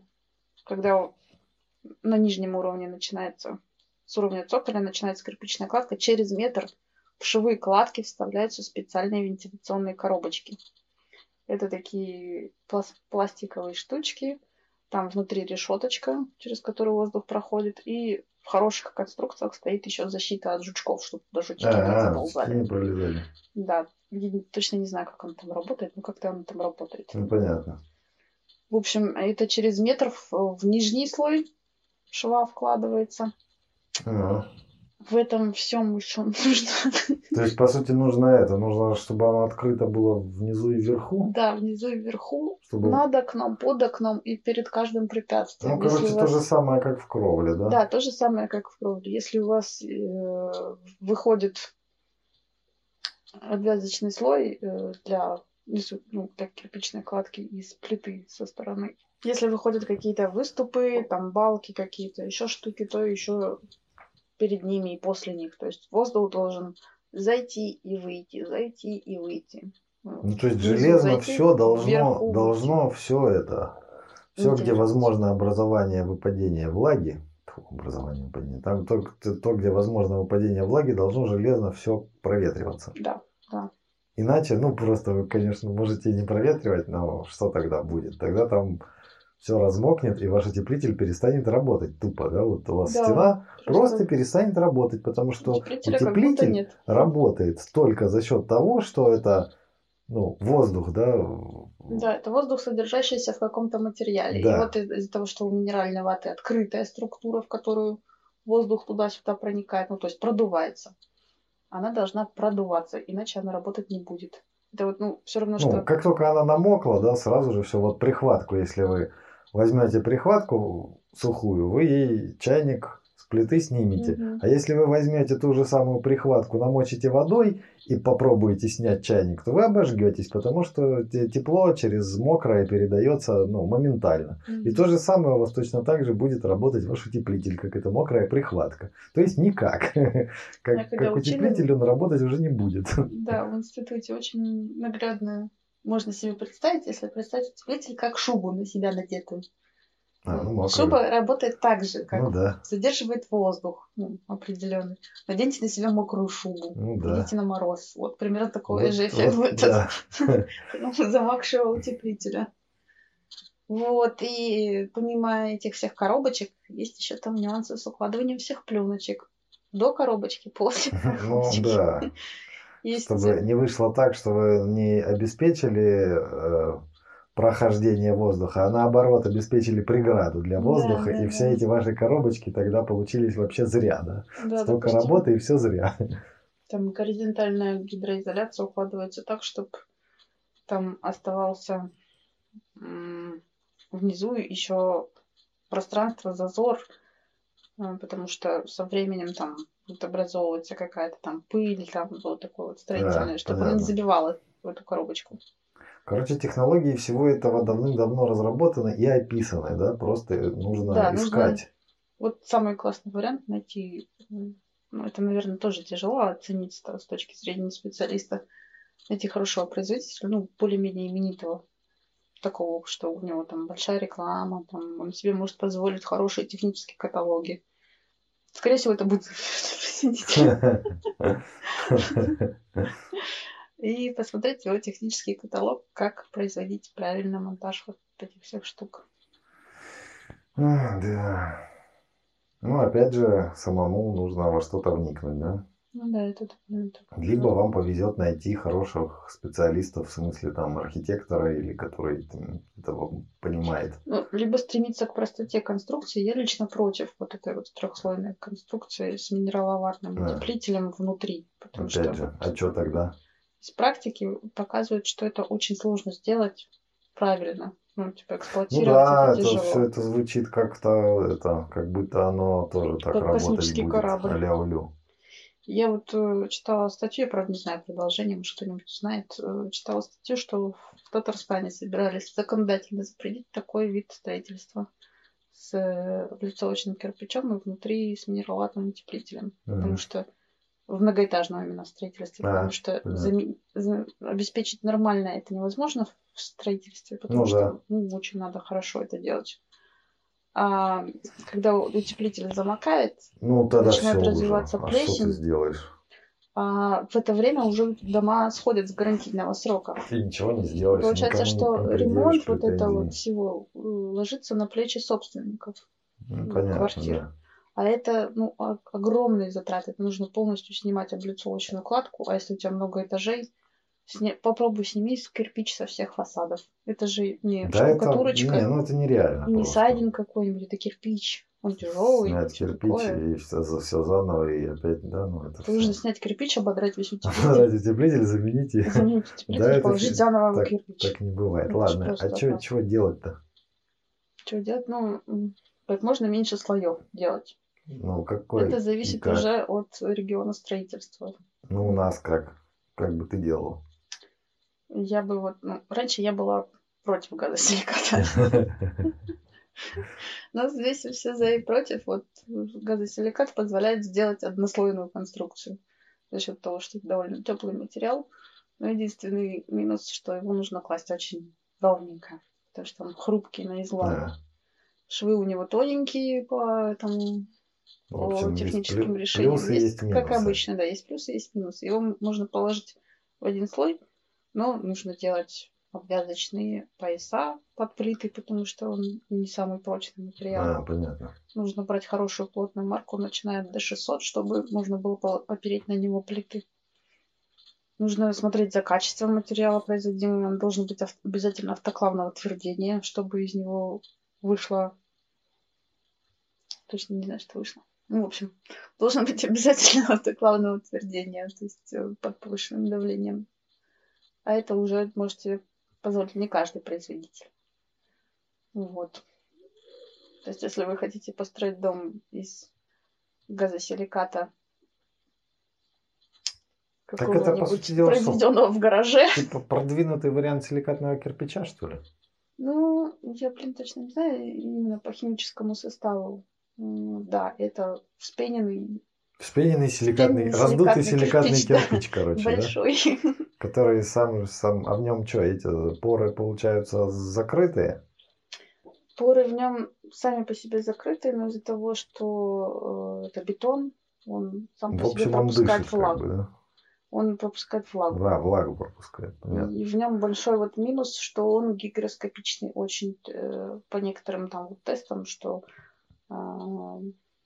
когда на нижнем уровне начинается, с уровня цоколя начинается кирпичная кладка, через метр в швы кладки вставляются специальные вентиляционные коробочки. Это такие плас- пластиковые штучки, там внутри решеточка, через которую воздух проходит, и в хороших конструкциях стоит еще защита от жучков, чтобы туда жучки не Ага, заползали. не пролезали. Да, я точно не знаю, как он там работает, но как-то он там работает. Ну, понятно. В общем, это через метр в нижний слой шва вкладывается. Ага. В этом всем еще нужно, То есть, по сути, нужно это. Нужно, чтобы оно открыто было внизу и вверху. да, внизу и вверху, Чтобы... над окном, под окном и перед каждым препятствием. Ну, Если короче, у то вас- же самое, как в кровле, да? Да, то же самое, как в кровле. Если у вас э, выходит обвязочный слой э, для, ну, для кирпичной кладки из плиты со стороны, если выходят какие-то выступы, там балки какие-то, еще штуки, то еще перед ними и после них. То есть воздух должен зайти и выйти, зайти и выйти. Ну, то есть Внизу железно зайти, все должно, вверху должно все это, все, где возможно образование выпадения влаги, Тьфу, образование выпадения, там то, то, где возможно выпадение влаги, должно железно все проветриваться. Да. Иначе, ну, просто вы, конечно, можете не проветривать, но что тогда будет? Тогда там все размокнет, и ваш утеплитель перестанет работать тупо, да? Вот у вас Да, стена просто просто перестанет работать, потому что утеплитель работает только за счет того, что это ну, воздух, да, Да, это воздух, содержащийся в каком-то материале. Да. И вот из- из-за того, что у минеральной ваты открытая структура, в которую воздух туда-сюда проникает, ну, то есть продувается, она должна продуваться, иначе она работать не будет. Это вот, ну, все равно, Ну, что... как только она намокла, да, сразу же все, вот прихватку, если вы возьмете прихватку сухую, вы ей чайник с плиты снимете. Мгм. А если вы возьмете ту же самую прихватку, намочите водой и попробуете снять чайник, то вы обожгетесь, потому что те- тепло через мокрое передается ну, моментально. И Мгм. то же самое у вас точно так же будет работать ваш утеплитель, как эта мокрая прихватка. То есть никак. Как, когда как учила- утеплитель он работать уже не будет. Да, в институте очень наглядно можно себе представить, если представить утеплитель как шубу на себя надетую. А, ну, мокрая. Шуба работает так же, как Ну да, задерживает воздух ну, определенный. Наденьте на себя мокрую шубу. ну да. Идите на мороз. Вот примерно такой Вот- же эффект вот будет от ну, замокшего утеплителя. Вот, и помимо этих всех коробочек, есть еще там нюансы с укладыванием всех пленочек. До коробочки, после Ну коробочки. да. Есть Чтобы не вышло так, что вы не обеспечили э, прохождение воздуха, а наоборот обеспечили преграду для Да, воздуха, да, и все да. эти ваши коробочки тогда получились вообще зря, да? да, Столько допустим, работы и все зря. Там горизонтальная гидроизоляция укладывается так, чтобы там оставался внизу еще пространство, зазор, потому что со временем там будет образовываться какая-то там пыль, там вот такое вот строительное, Да, чтобы она не понятно. забивала в эту коробочку. Короче, технологии всего этого давным-давно разработаны и описаны, да? Просто нужно Да, нужно искать. Вот самый классный вариант найти, ну это, наверное, тоже тяжело оценить с точки зрения специалиста, найти хорошего производителя, ну, более-менее именитого, такого, что у него там большая реклама, там, он себе может позволить хорошие технические каталоги. Скорее всего, это будет И посмотреть его технический каталог, как производить правильно монтаж вот этих всех штук. Да. Ну, опять же, самому нужно во что-то вникнуть, да? Ну да, это документ. Либо вам повезет найти хороших специалистов, в смысле там архитектора или который там, это понимает. Ну, либо стремиться к простоте конструкции. Я лично против вот этой вот трехслойной конструкции с минераловатным Да. утеплителем внутри. Потому Опять что же, а что тогда? из практики показывает, что это очень сложно сделать правильно. Ну, типа Ну эксплуатировать да, это это все это звучит как-то, это, как будто оно тоже так Как работать будет. корабль. а-ля улю. Я вот э, читала статью, я, правда, не знаю продолжение, может, кто-нибудь знает. э, читала статью, что в Татарстане собирались законодательно запретить такой вид строительства с э, облицовочным кирпичом и внутри с минералатным утеплителем. Потому Мгм. что в многоэтажном именно строительстве, А, потому что понятно. заме- за- обеспечить нормально это невозможно в строительстве, потому Ну что да. ну, очень надо хорошо это делать. А когда утеплитель замокает, Ну тогда начинает развиваться уже. А что ты плесень. сделаешь? а в это время уже дома сходят с гарантийного срока. Ты ничего не сделаешь. Получается, что ремонт вот этого вот всего э, ложится на плечи собственников. Ну, ну, понятно, квартир. да. А это ну, огромные затраты. Это нужно полностью снимать облицовочную кладку. А если у тебя много этажей, сня- попробуй сними кирпич со всех фасадов. Это же не Да это, штукатурочка, не, ну это нереально не просто. сайдинг какой-нибудь, это кирпич. Он тяжелый. Снять кирпич такое. и все, все заново, и опять, да, ну это Нужно все. снять кирпич, ободрать весь утеплитель, Ради утеплитель заменить утеплитель, это положить заново так- кирпич. Так не бывает. Это ж Ладно, а чё, чего делать-то? Что делать? Ну, как можно меньше слоев делать. Ну, какой? Это и зависит уже от региона строительства. Ну, у нас как? Как бы ты делал? Я бы вот, ну, раньше я была против газосиликата. Но здесь все за и против. Вот газосиликат позволяет сделать однослойную конструкцию за счет того, что это довольно теплый материал. Но единственный минус, что его нужно класть очень ровненько, потому что он хрупкий на излом. Да. Швы у него тоненькие по этому В по общем, есть техническим плю- решениям. плюсы, Есть, есть как обычно, да, есть плюсы, есть минусы. Его можно положить в один слой, но нужно делать обвязочные пояса под плитой, потому что он не самый прочный материал. А, понятно. Нужно брать хорошую плотную марку, начиная от D600, чтобы можно было по- опереть на него плиты. Нужно смотреть за качеством материала производимого. Он должен быть ав- обязательно автоклавного твердения, чтобы из него вышло... Точно не знаю, что вышло. Ну, в общем, должен быть обязательно автоклавного твердения, то есть э, под повышенным давлением. А это уже может себе позволить не каждый производитель. Вот. То есть, если вы хотите построить дом из газосиликата Так это, по сути дела, произведенного в гараже, Типа продвинутый вариант силикатного кирпича, что ли? ну, я, блин, точно не знаю, именно по химическому составу. Да, это вспененный, Вспененный силикатный, Вспененный раздутый силикатный силикатный кирпич, да. короче, да? большой. Который сам, сам, а в нем что, эти поры получаются закрытые? Поры в нем сами по себе закрыты, но из-за того, что э, это бетон, он сам В по себе общем, он пропускает дышит, как влагу. бы, да? Он пропускает влагу. Да, влагу пропускает, понятно. И в нем большой вот минус, что он гигроскопичный очень э, по некоторым там вот тестам, что а,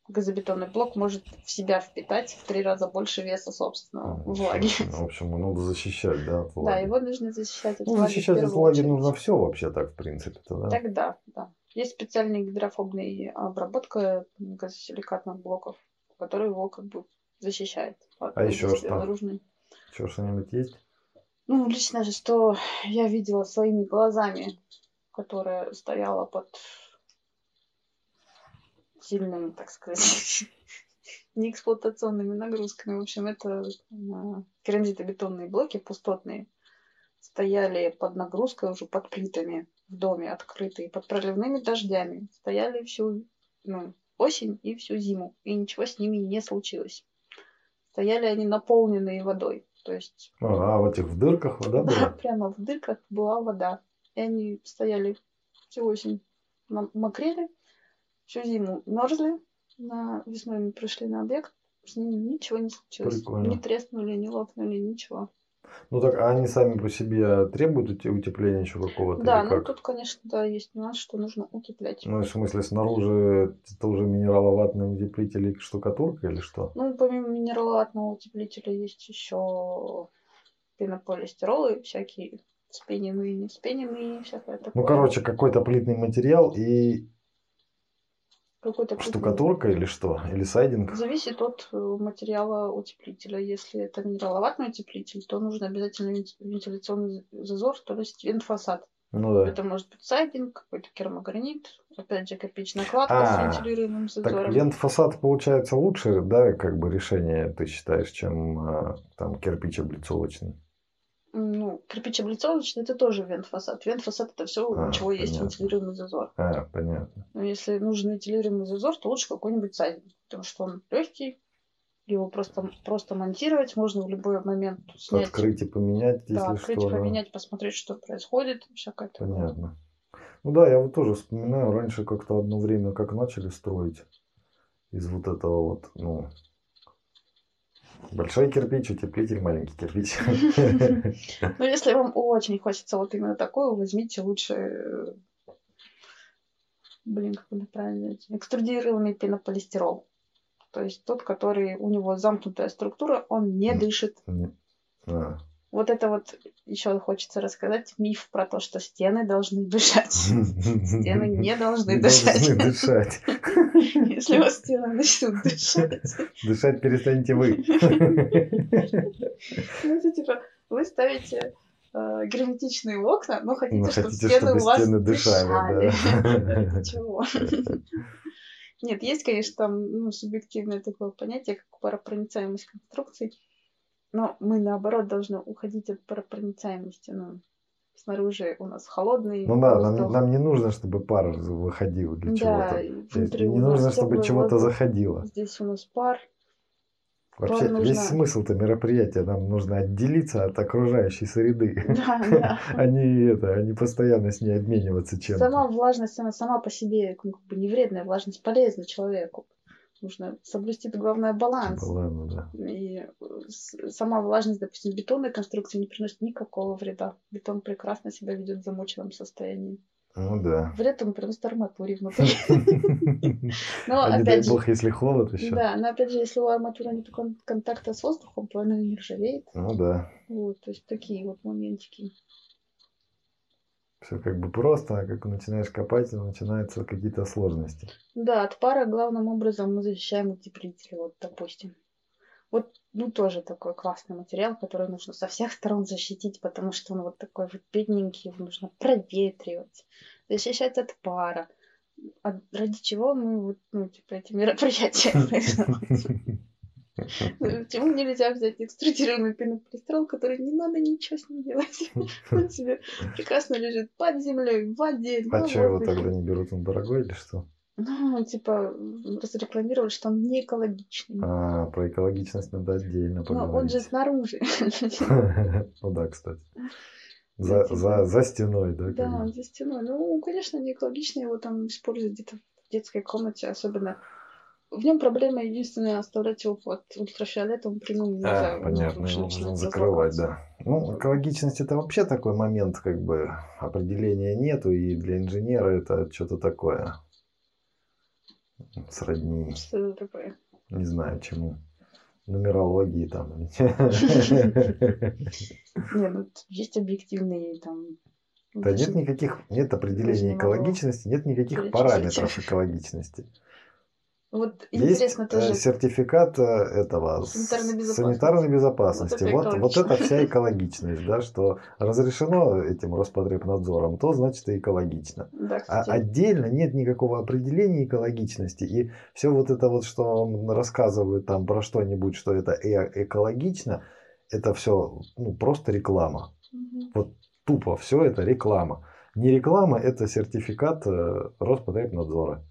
газобетонный блок может в себя впитать в три раза больше веса собственного Ну, влаги. В общем, его надо защищать, да, от Да, влаги. его нужно защищать от Ну, влаги защищать от влаги очередь. нужно все вообще так, в принципе-то, да? Тогда, да. Есть специальная гидрофобная обработка газосиликатных блоков, которая его как бы защищает от А воздействия что? наружной. Что, что-нибудь есть? Ну, лично же, что я видела своими глазами, которая стояла под сильными, так сказать, неэксплуатационными нагрузками. В общем, это а, керамзитобетонные блоки пустотные стояли под нагрузкой уже под плитами в доме открытые, под проливными дождями. Стояли всю ну, осень и всю зиму, и ничего с ними не случилось. Стояли они наполненные водой. То есть А, в этих в дырках вода да, была? прямо в дырках была вода. И они стояли всю осень, мокрели, всю зиму мерзли, На весной мы пришли на объект, с ними ничего не случилось. Прикольно. Не треснули, не лопнули, ничего. Ну так, а они сами по себе требуют утепления еще какого-то? Да, ну как? тут, конечно, да, есть нюанс, что нужно утеплять. Ну, в смысле, снаружи это уже минераловатный утеплитель и штукатурка или что? Ну, помимо минералатного утеплителя есть еще пенополистиролы всякие, вспененные, не вспененные, всякое такое. Ну, короче, какой-то плитный материал и Какой-то штукатурка или что? Или сайдинг? Зависит от э, материала утеплителя. Если это минераловатный утеплитель, то нужен обязательно вен- вентиляционный зазор, то есть вентфасад. Ну да. Это может быть сайдинг, какой-то керамогранит, опять же кирпичная кладка с А, вентилируемым Так зазором. вент-фасад получается лучше, да, как бы решение, ты считаешь, чем а, там кирпич облицовочный? Ну, кирпич облицовочный это тоже вентфасад. Вентфасад это все, А, у чего есть понятно. вентилируемый зазор. А, понятно. Но если нужен вентилируемый зазор, то лучше какой-нибудь сайдинг, потому что он легкий, его просто, просто монтировать можно в любой момент снять. Открыть и поменять, если да, открыть, что. да. поменять, посмотреть, что происходит, всякое такое. Понятно. Ну да, я вот тоже вспоминаю, раньше как-то одно время, как начали строить из вот этого вот, ну, большой кирпич, утеплитель, маленький кирпич. Но если вам очень хочется вот именно такое, возьмите лучше, блин, как это правильно экструдированный пенополистирол. То есть тот, который у него замкнутая структура, он не дышит. А. Вот это вот еще хочется рассказать миф про то, что стены должны дышать. Стены не должны дышать. дышать. Если у вас стены начнут дышать, Дышать перестанете вы. ну это типа вы ставите э, герметичные окна, но хотите, Но чтобы хотите, стены чтобы у вас стены дышали. Это чего? Нет, есть, конечно, там ну, субъективное такое понятие, как паропроницаемость конструкций. Но мы, наоборот, должны уходить от паропроницаемости. Ну, снаружи у нас холодный Ну да, нам, нам не нужно, чтобы пар выходил для Да, чего-то. Не нужно, чтобы чего-то заходило. Здесь у нас пар. Вообще, Пар весь смысл-то мероприятия, нам нужно отделиться от окружающей среды. Да, да. Они это, они постоянно с ней обмениваться чем-то. Сама влажность, она сама по себе ну, как бы не вредная, влажность полезна человеку. Нужно соблюсти, главное, баланс. Ладно, да. И э, сама влажность, допустим, бетонной конструкции не приносит никакого вреда. Бетон прекрасно себя ведет в замоченном состоянии. Ну да. Вред он приносит арматуре внутри. Но А дай опять же, бог, если холод еще. да, но опять же, если у арматуры нет кон- контакта с воздухом, то она не ржавеет. Ну да. Вот, то есть такие вот моментики. Все как бы просто, а как начинаешь копать, начинаются какие-то сложности. Да, от пара главным образом мы защищаем утеплители, вот, допустим. Вот, ну, тоже такой классный материал, который нужно со всех сторон защитить, потому что он вот такой вот бедненький, его нужно проветривать, защищать от пара. А ради чего мы вот, ну, типа, эти мероприятия? Почему нельзя взять экструдированный пенополистирол, который не надо ничего с ним делать? Он себе прекрасно лежит под землей, в воде, А что его тогда не берут, он дорогой или что? Ну, типа, разрекламировали, что он не экологичный. А, про экологичность надо отдельно Но Ну, он же поговорить. снаружи. Ну да, кстати. За, за, за стеной, да? Да, за стеной. Ну, конечно, не экологично его там использовать где-то в детской комнате, особенно. В нем проблема единственная оставлять его под ультрафиолетовым прямым нельзя. А, он понятно, его нужно закрывать, да. Ну, экологичность это вообще такой момент, как бы определения нету, и для инженера это что-то такое. Сродни, Что это такое? не знаю чему. Нумерологии там. Не, ну есть объективные там. Да нет никаких, нет определения экологичности, нет никаких параметров экологичности. Вот Есть интересно э, тоже. сертификат э, этого Санитарной безопасности. санитарной безопасности. Вот это Вот, вот это вся экологичность, да, что разрешено этим Роспотребнадзором, то значит и экологично. Да, А отдельно нет никакого определения экологичности. И все вот это вот, что рассказывают там про что-нибудь, что это э- экологично, это все ну, просто реклама. Мгм. Тупо все это реклама. Не реклама, это сертификат э, Роспотребнадзора.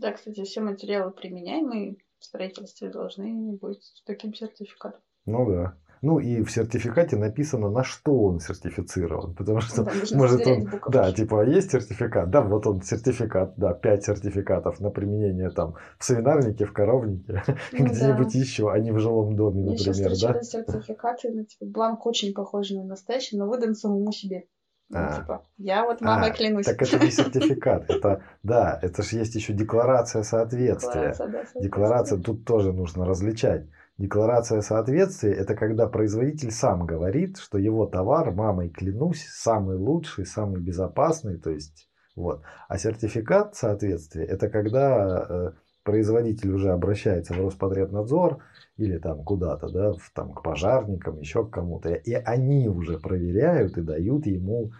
Да, кстати, все материалы, применяемые в строительстве, должны быть с таким сертификатом. Ну да. Ну и в сертификате написано, на что он сертифицирован. Потому что, Да, может, он, буковки. да, типа, есть сертификат, да, вот он сертификат, да, 5 сертификатов на применение там в свинарнике, в коровнике, Ну где-нибудь да. еще, а не в жилом доме, Я например, да? встречала сертификаты, ну, типа, бланк очень похожий на настоящий, но выдан самому себе. Ну, А. типа, я вот мамой А, клянусь. Так это не сертификат, это, да, это же есть еще декларация соответствия. Декларация, да. Декларация тут тоже нужно различать. Декларация соответствия – это когда производитель сам говорит, что его товар, мамой клянусь, самый лучший, самый безопасный, то есть вот. А сертификат соответствия – это когда э, производитель уже обращается в Роспотребнадзор или там куда-то, да, в, там, к пожарникам, еще к кому-то, и они уже проверяют и дают ему,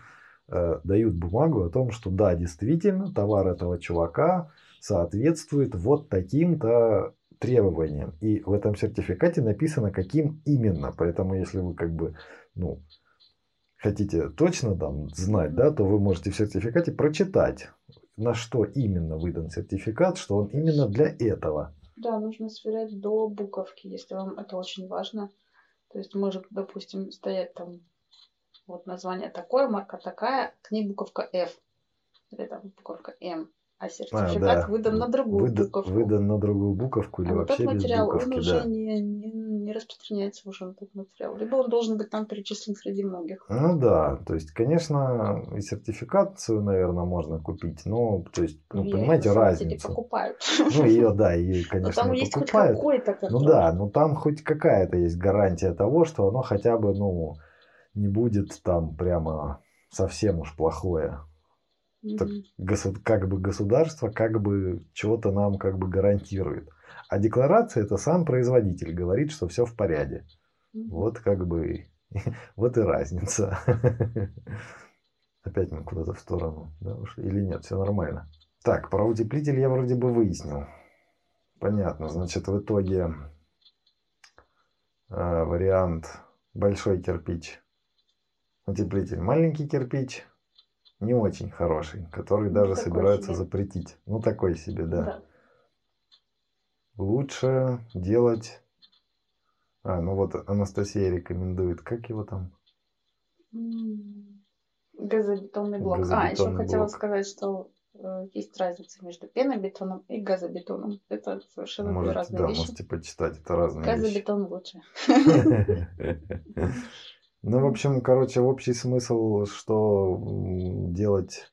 э, дают бумагу о том, что да, действительно, товар этого чувака соответствует вот таким-то требованиям. И в этом сертификате написано, каким именно. Поэтому, если вы как бы, ну, хотите точно там знать, да, то вы можете в сертификате прочитать, на что именно выдан сертификат, что он именно для этого. Да, нужно сверять до буковки, если вам это очень важно. То есть может, допустим, стоять там вот название такое, марка такая, к ней буковка F. Или там буковка М. А сертификат да. выдан на другую Выда- буковку. Выдан на другую буковку или а вот вообще тот без материал, буковки, он уже да. не, не, не распространяется уже на тот материал. Либо он должен быть там перечислен среди многих. Ну да, то есть, конечно, и сертификацию, наверное, можно купить, но, то есть, ну, И понимаете, разницу. покупают. Ну, ее, да, ее, Но конечно, там и есть хоть покупают. какой-то Ну контроль. да, но там хоть какая-то есть гарантия того, что оно хотя бы, ну, не будет там прямо совсем уж плохое. Так госу- как бы государство как бы чего-то нам как бы гарантирует. А декларация это сам производитель говорит, что все в порядке. Вот как бы вот и разница. Опять мы куда-то в сторону, да, ушли? Или нет, все нормально. Так, про утеплитель я вроде бы выяснил. Понятно, значит, в итоге э, вариант большой кирпич, утеплитель маленький кирпич, не очень хороший, который Ну, даже такой собираются себе. запретить. Ну, такой себе, да. Да. Лучше делать... А, ну вот Анастасия рекомендует, как его там? Газобетонный блок. А, еще Газобетонный хотела блок. сказать, что э, есть разница между пенобетоном и газобетоном. Это совершенно две Можете, разные да, вещи. можете почитать, это разные вещи. Газобетон лучше. Ну, в общем, короче, общий смысл, что делать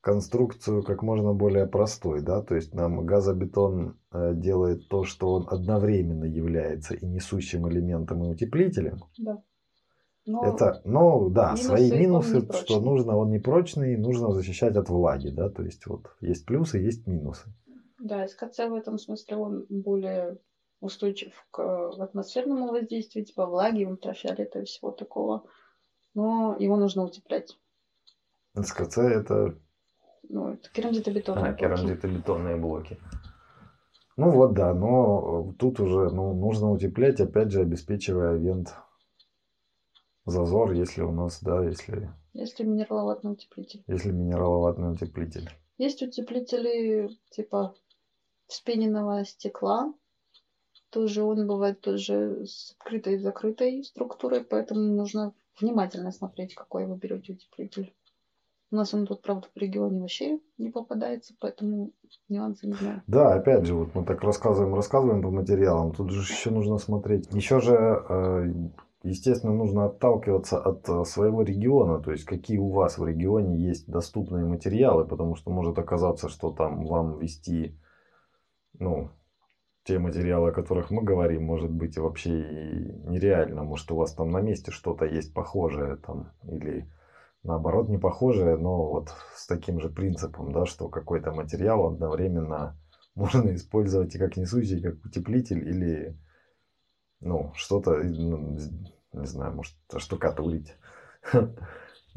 конструкцию как можно более простой, да, то есть нам газобетон э, делает то, что он одновременно является и несущим элементом, и утеплителем. Да. Но Это, ну, да, минусы, свои минусы, что нужно, он непрочный, нужно защищать от влаги, да, то есть вот есть плюсы, есть минусы. да, СКЦ в этом смысле он более устойчив к э, атмосферному воздействию, типа влаги, ультрафиолета и всего такого. Но его нужно утеплять. СКЦ это Ну, это керамзитобетонные А, блоки. керамзитобетонные блоки. Ну вот, да, но э, тут уже ну, нужно утеплять, опять же, обеспечивая вент зазор, если у нас, да, если, Если минераловатный утеплитель. если минераловатный утеплитель. Есть утеплители типа вспененного стекла. Тоже он бывает тоже с открытой и закрытой структурой, поэтому нужно внимательно смотреть, какой вы берете утеплитель. У нас он тут, правда, в регионе вообще не попадается, поэтому нюансы не знаю. Да, опять же, вот мы так рассказываем, рассказываем по материалам, тут же еще нужно смотреть. Еще же, э, естественно, нужно отталкиваться от э, своего региона, то есть какие у вас в регионе есть доступные материалы, потому что может оказаться, что там вам вести, ну, те материалы, о которых мы говорим, может быть вообще и нереально, может у вас там на месте что-то есть похожее там или наоборот не похожее, но вот с таким же принципом, да, что какой-то материал одновременно можно использовать и как несущий, и как утеплитель, или ну, что-то, ну, не знаю, может, штукатурить.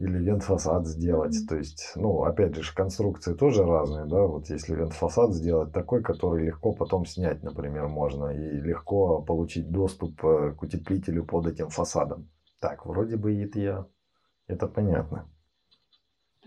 Или вент-фасад сделать. То есть, ну, опять же, конструкции тоже разные, да. Вот если вент-фасад сделать такой, который легко потом снять, например, можно, и легко получить доступ э, к утеплителю под этим фасадом. Так, вроде бы это я, это понятно.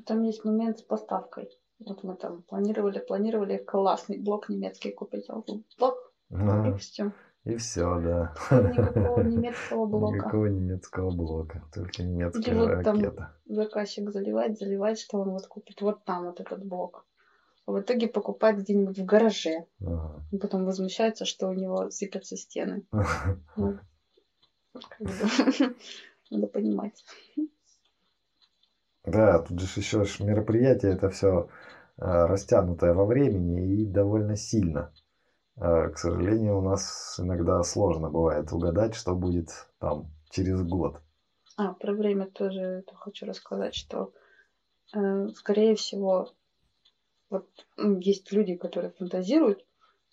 Там есть момент с поставкой. Вот мы там планировали, планировали классный блок немецкий купить. А вот блок и все. И все, да. Никакого немецкого блока. Никакого немецкого блока, только немецкая вот там ракета. заказчик заливает, заливает, что он вот купит вот там вот этот блок. А в итоге покупает где-нибудь в гараже. Ага. И потом возмущается, что у него сыпятся стены. Ну, Надо понимать. Да, тут же еще мероприятие это все растянутое во времени и довольно сильно. А, К сожалению, у нас иногда сложно бывает угадать, что будет там через год. А, про время тоже хочу рассказать, что, э, скорее всего, вот есть люди, которые фантазируют,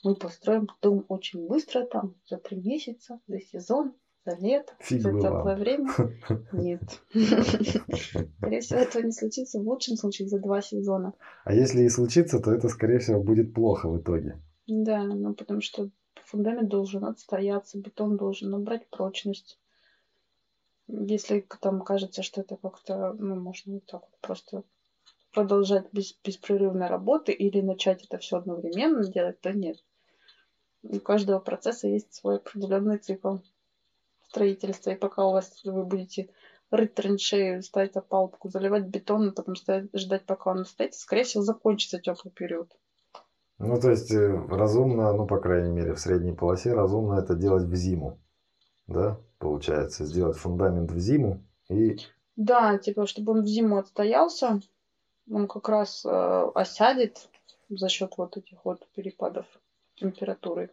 мы построим дом очень быстро, там, за три месяца, за сезон, за лето, Фиг за теплое время. Нет. Скорее всего, этого не случится. В лучшем случае за два сезона. А если и случится, то это, скорее всего, будет плохо в итоге. Да, ну потому что фундамент должен отстояться, бетон должен набрать прочность. Если там кажется, что это как-то, ну, можно вот так вот просто продолжать без, беспрерывной работы или начать это все одновременно делать, то нет. У каждого процесса есть свой определенный цикл строительства. И пока у вас вы будете рыть траншею, ставить опалубку, заливать бетон, а потом стоять- ждать, пока он стоит, скорее всего, закончится теплый период. Ну, то есть э, разумно, ну, по крайней мере, в средней полосе разумно это делать в зиму. Да, получается, сделать фундамент в зиму и Да, типа, чтобы он в зиму отстоялся, он как раз э, осядет за счет вот этих вот перепадов температуры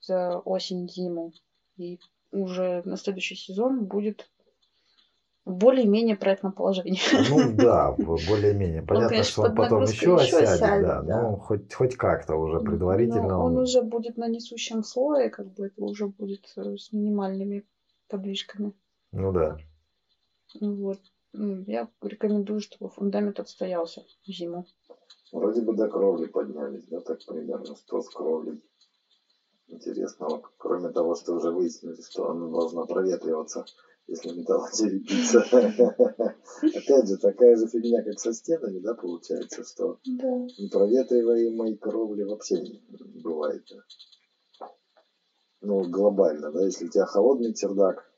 за осень-зиму. И уже на следующий сезон будет более-менее проектном положении. Ну да, более-менее. Понятно, конечно, что он потом еще еще осядет, осядет, да. да. Ну, хоть, хоть как-то уже предварительно Но он он- уже будет на несущем слое, как бы это уже будет э, с минимальными подвижками. Ну да. Ну Вот. Ну, Я рекомендую, чтобы фундамент отстоялся в зиму. Вроде бы до кровли поднялись, да, так примерно, что с кровлей интересного. Кроме того, что уже выяснили, что она должна проветриваться, если металлочерепица. Опять же, такая же фигня, как со стенами, да, получается, что Да. непроветриваемой кровли вообще не бывает. Ну, глобально, да, если у тебя холодный чердак,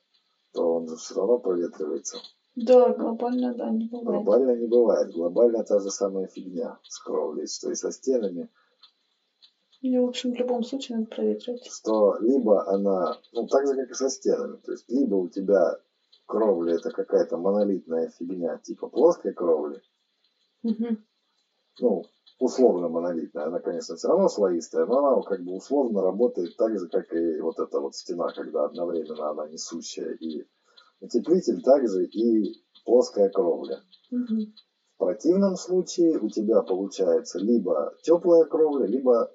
то он же все равно проветривается. Да, глобально, да, не бывает. Глобально не бывает. Глобально та же самая фигня с кровлей, что и со стенами. И, в общем, в любом случае надо проветривать. что либо она, ну так же как и со стенами, то есть либо у тебя кровля это какая-то монолитная фигня типа плоской кровли, Мгм. ну условно монолитная, она конечно все равно слоистая, но она как бы условно работает так же как и вот эта вот стена, когда одновременно она несущая и утеплитель, также и плоская кровля. Мгм. В противном случае у тебя получается либо теплая кровля, либо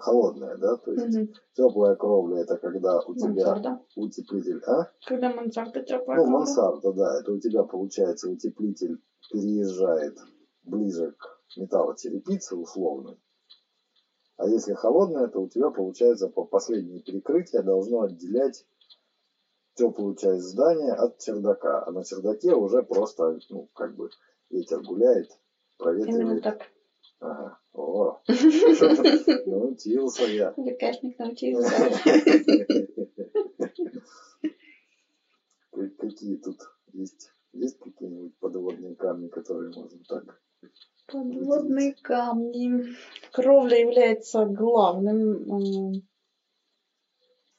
холодная, да, то есть Мгм. теплая кровля это когда у тебя Мансарда. утеплитель, а? Когда мансарда теплая Ну, кровля. мансарда, да, это у тебя получается утеплитель переезжает ближе к металлочерепице условно. А если холодная, то у тебя получается по последнее перекрытие должно отделять теплую часть здания от чердака. А на чердаке уже просто, ну, как бы ветер гуляет, Именно проветривает. так. Ага. О, научился я. Лекарник научился. Как- Какие тут есть? Есть какие-нибудь подводные камни, которые можно так? Подводные камни. Кровля является главным м,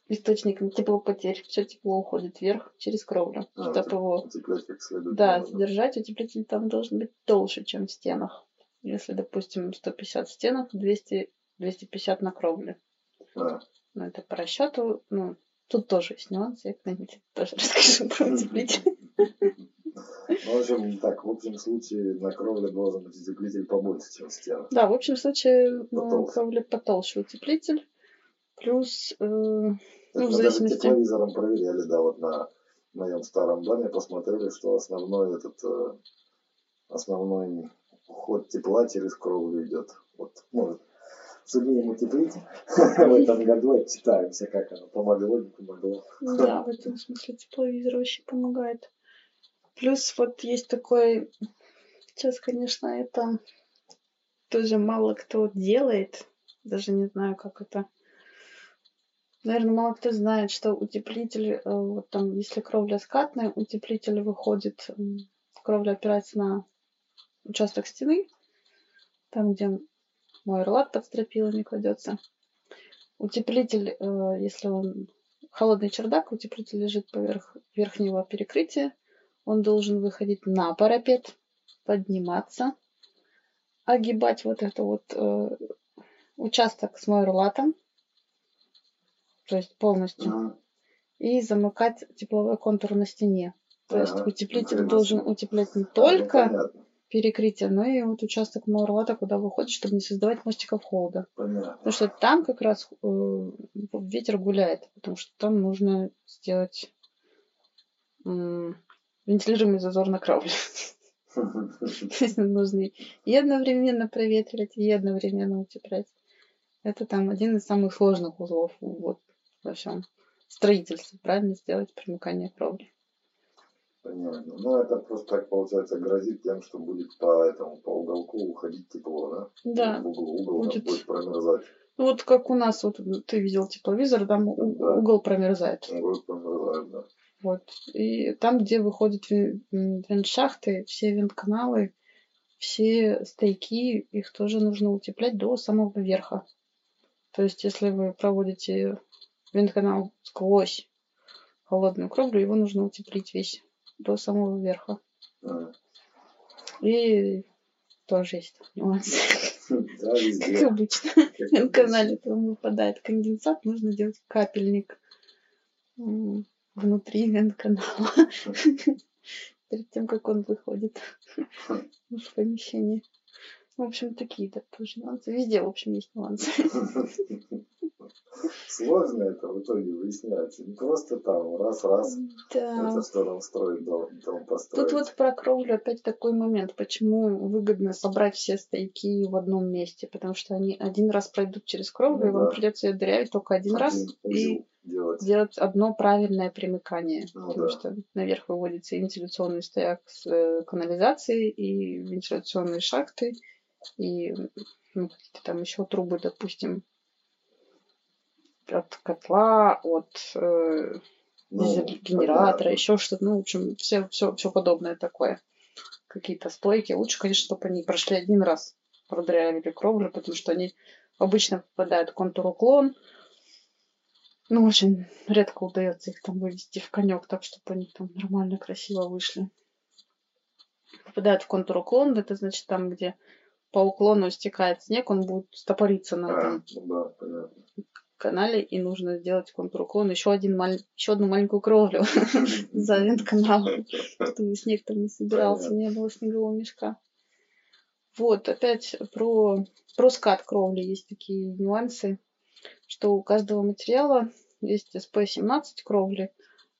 источником теплопотерь. Все тепло уходит вверх через кровлю. А, Чтобы его как следует. да, можно. содержать, утеплитель там должен быть толще, чем в стенах. Если, допустим, 150 в стенах, 200, 250 на кровле. А, Ну, это по расчету. Ну, тут тоже есть нюансы. Я когда-нибудь тоже расскажу про утеплитель. Ну, в общем, так, в общем случае на кровле должен быть утеплитель побольше, чем стена. Да, в общем случае, ну, Потолще. кровля потолще утеплитель. Плюс, э, ну, в мы даже зависимости. тепловизором проверяли, да, вот на моем старом доме посмотрели, что основной этот э, основной уход тепла через кровлю идет. Вот, может, сумеем утеплить в этом году, отчитаемся, как оно помогло, не помогло. Да, в этом смысле тепловизор вообще помогает. Плюс вот есть такой, сейчас, конечно, это тоже мало кто делает, даже не знаю, как это Наверное, мало кто знает, что утеплитель, э, вот там, если кровля скатная, утеплитель выходит, кровля опирается на участок стены, там, где мой релат под стропилами кладется. Утеплитель, э, если он холодный чердак, утеплитель лежит поверх верхнего перекрытия, он должен выходить на парапет, подниматься, огибать вот это вот э, участок с мойрлатом, то есть полностью, и замыкать тепловой контур на стене. То есть утеплитель должен утеплять не только а, перекрытие, но и вот участок мойрлата, куда выходит, чтобы не создавать мостиков холода. Понятно. Потому что там как раз э, ветер гуляет, потому что там нужно сделать э, вентилируемый зазор на кровле. Нужно и одновременно проветривать, и одновременно утеплять. Это там один из самых сложных узлов вот, во всем строительстве. Правильно сделать примыкание кровли. Понятно. Ну, это просто так, получается, грозит тем, что будет по этому, по уголку уходить тепло, да? Да. В угол, угол будет... будет промерзать. Ну, вот как у нас, вот ты видел тепловизор, там да. угол промерзает. Угол промерзает, да. Вот. И там, где выходят вентшахты, все вентканалы, все стейки, их тоже нужно утеплять до самого верха. То есть, если вы проводите вентканал сквозь холодную кровлю, его нужно утеплить весь до самого верха. А. И тоже есть нюансы. как обычно. В вентканале там выпадает конденсат, нужно делать капельник внутри вентканала перед тем, как он выходит в помещение. В общем, такие-то тоже нюансы. Везде, в общем, есть нюансы. Сложно это в итоге выясняется. Не просто там раз-раз да. это что там строить, дом, дом построить. Тут вот про кровлю опять такой момент. Почему выгодно собрать все стояки в одном месте? Потому что они один раз пройдут через кровлю, ну, и вам да. придется ее дырявить только один, один раз. И делать. делать одно правильное примыкание. Ну, потому да. что наверх выводится вентиляционный стояк с э, канализацией и вентиляционные шахты, и ну, какие-то там еще трубы, допустим, от котла, от э, ну, генератора, еще что-то. Ну, в общем, все, все, все подобное такое. Какие-то стойки. Лучше, конечно, чтобы они прошли один раз, продырявили кровлю, потому что они обычно попадают в контур уклон, ну, очень редко удается их там вывести в конек, так, чтобы они там нормально, красиво вышли. Попадают в контур уклон, это значит там, где по уклону стекает снег, он будет стопориться на этом да, понятно. канале, и нужно сделать контур уклон еще, один маль... еще одну маленькую кровлю за вент-каналом, чтобы снег там не собирался, не было снегового мешка. Вот, опять про, про скат кровли есть такие нюансы что у каждого материала есть SP-17 кровли.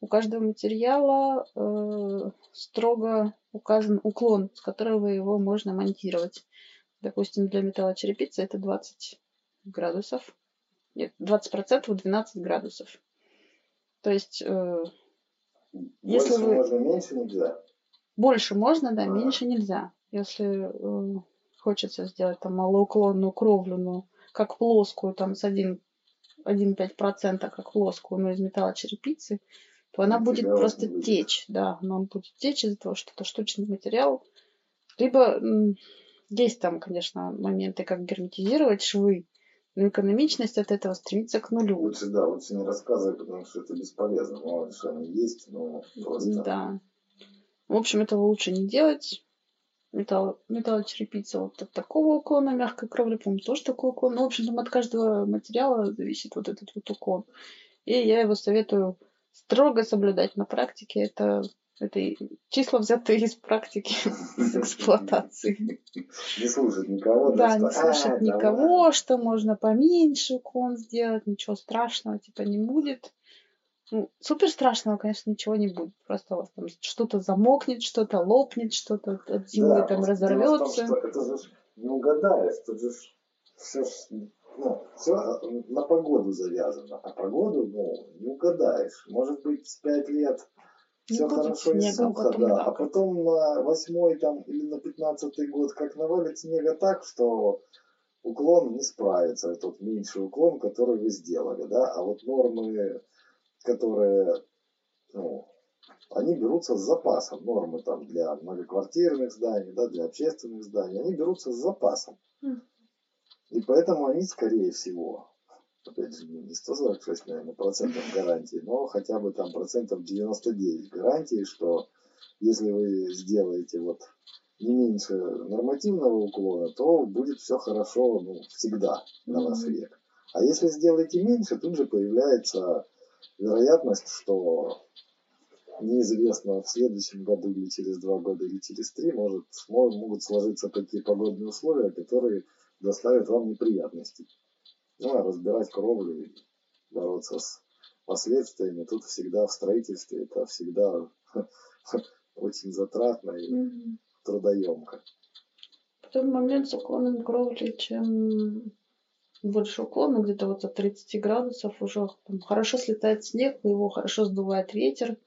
У каждого материала э, строго указан уклон, с которого его можно монтировать. Допустим, для металлочерепицы это 20 градусов. Нет, 20% 12 градусов. То есть, э, если Больше вы... можно, меньше нельзя? Больше можно, да, а. меньше нельзя. Если э, хочется сделать там малоуклонную кровлю, но как плоскую, там с 1 1,5% как плоскую, но из металла черепицы, то она будет просто будет. течь. Да, она будет течь из-за того, что это штучный материал. Либо есть там, конечно, моменты, как герметизировать швы, но экономичность от этого стремится к нулю. Лучше, да, лучше не рассказывай, потому что это бесполезно. Мало что они есть, но просто... Да. В общем, этого лучше не делать металл, металлочерепица вот от такого уклона, мягкой кровли, по-моему, тоже такой уклон. Ну, в общем, там от каждого материала зависит вот этот вот уклон. И я его советую строго соблюдать на практике. Это, это числа взятые из практики, из эксплуатации. Не слушать никого. Да, не слушать никого, что можно поменьше уклон сделать, ничего страшного типа не будет. Ну, супер страшного, конечно, ничего не будет. Просто у вас там что-то замокнет, что-то лопнет, что-то от да, там разорвется. Том, это же не угадаешь, это же все, ну, все на погоду завязано. А погоду, ну, не угадаешь. Может быть, пять лет все хорошо и сухо, потом, да. А потом на восьмой там или на пятнадцатый год как навалит снега так, что уклон не справится, тот меньший уклон, который вы сделали, да, а вот нормы, которые, ну, они берутся с запасом, нормы там для многоквартирных зданий, да, для общественных зданий, они берутся с запасом. И поэтому они, скорее всего, опять же, не 146, наверное, процентов гарантии, но хотя бы там процентов 99 гарантии, что если вы сделаете вот не меньше нормативного уклона, то будет все хорошо ну, всегда на ваш век. А если сделаете меньше, тут же появляется вероятность, что неизвестно в следующем году или через два года или через три может, могут сложиться такие погодные условия, которые доставят вам неприятности. Ну, а разбирать кровлю и бороться с последствиями тут всегда в строительстве это всегда очень затратно и mm-hmm. трудоемко. В тот момент с уклоном кровли, чем больше уклона, где-то вот от 30 градусов уже там, хорошо слетает снег, его хорошо сдувает ветер.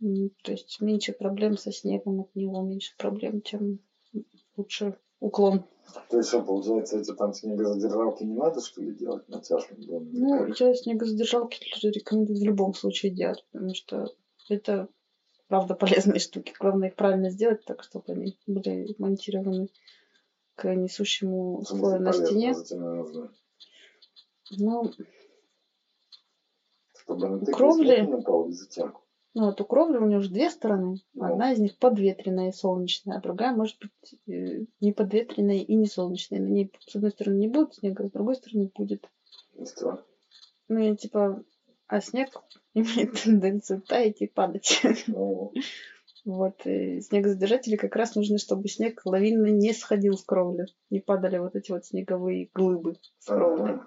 То есть меньше проблем со снегом от него, меньше проблем, тем лучше уклон. То есть что, получается, эти там снегозадержалки не надо, что ли, делать на частном доме? Ну, я снегозадержалки рекомендую в любом случае делать, потому что это, правда, полезные штуки. Главное их правильно сделать так, чтобы они были монтированы к несущему слою на стене. Ну, чтобы на кровли... не упал, зачем? Ну, вот у кровли у нее уже две стороны. Одна из них подветренная и солнечная, а другая может быть э, не подветренная и не солнечная. На ней с одной стороны не будет снега, с другой стороны будет. И что? Ну, и типа, а снег имеет тенденцию таять и падать. Вот, и снегозадержатели как раз нужны, чтобы снег лавинно не сходил с кровли. Не падали вот эти вот снеговые глыбы с кровли.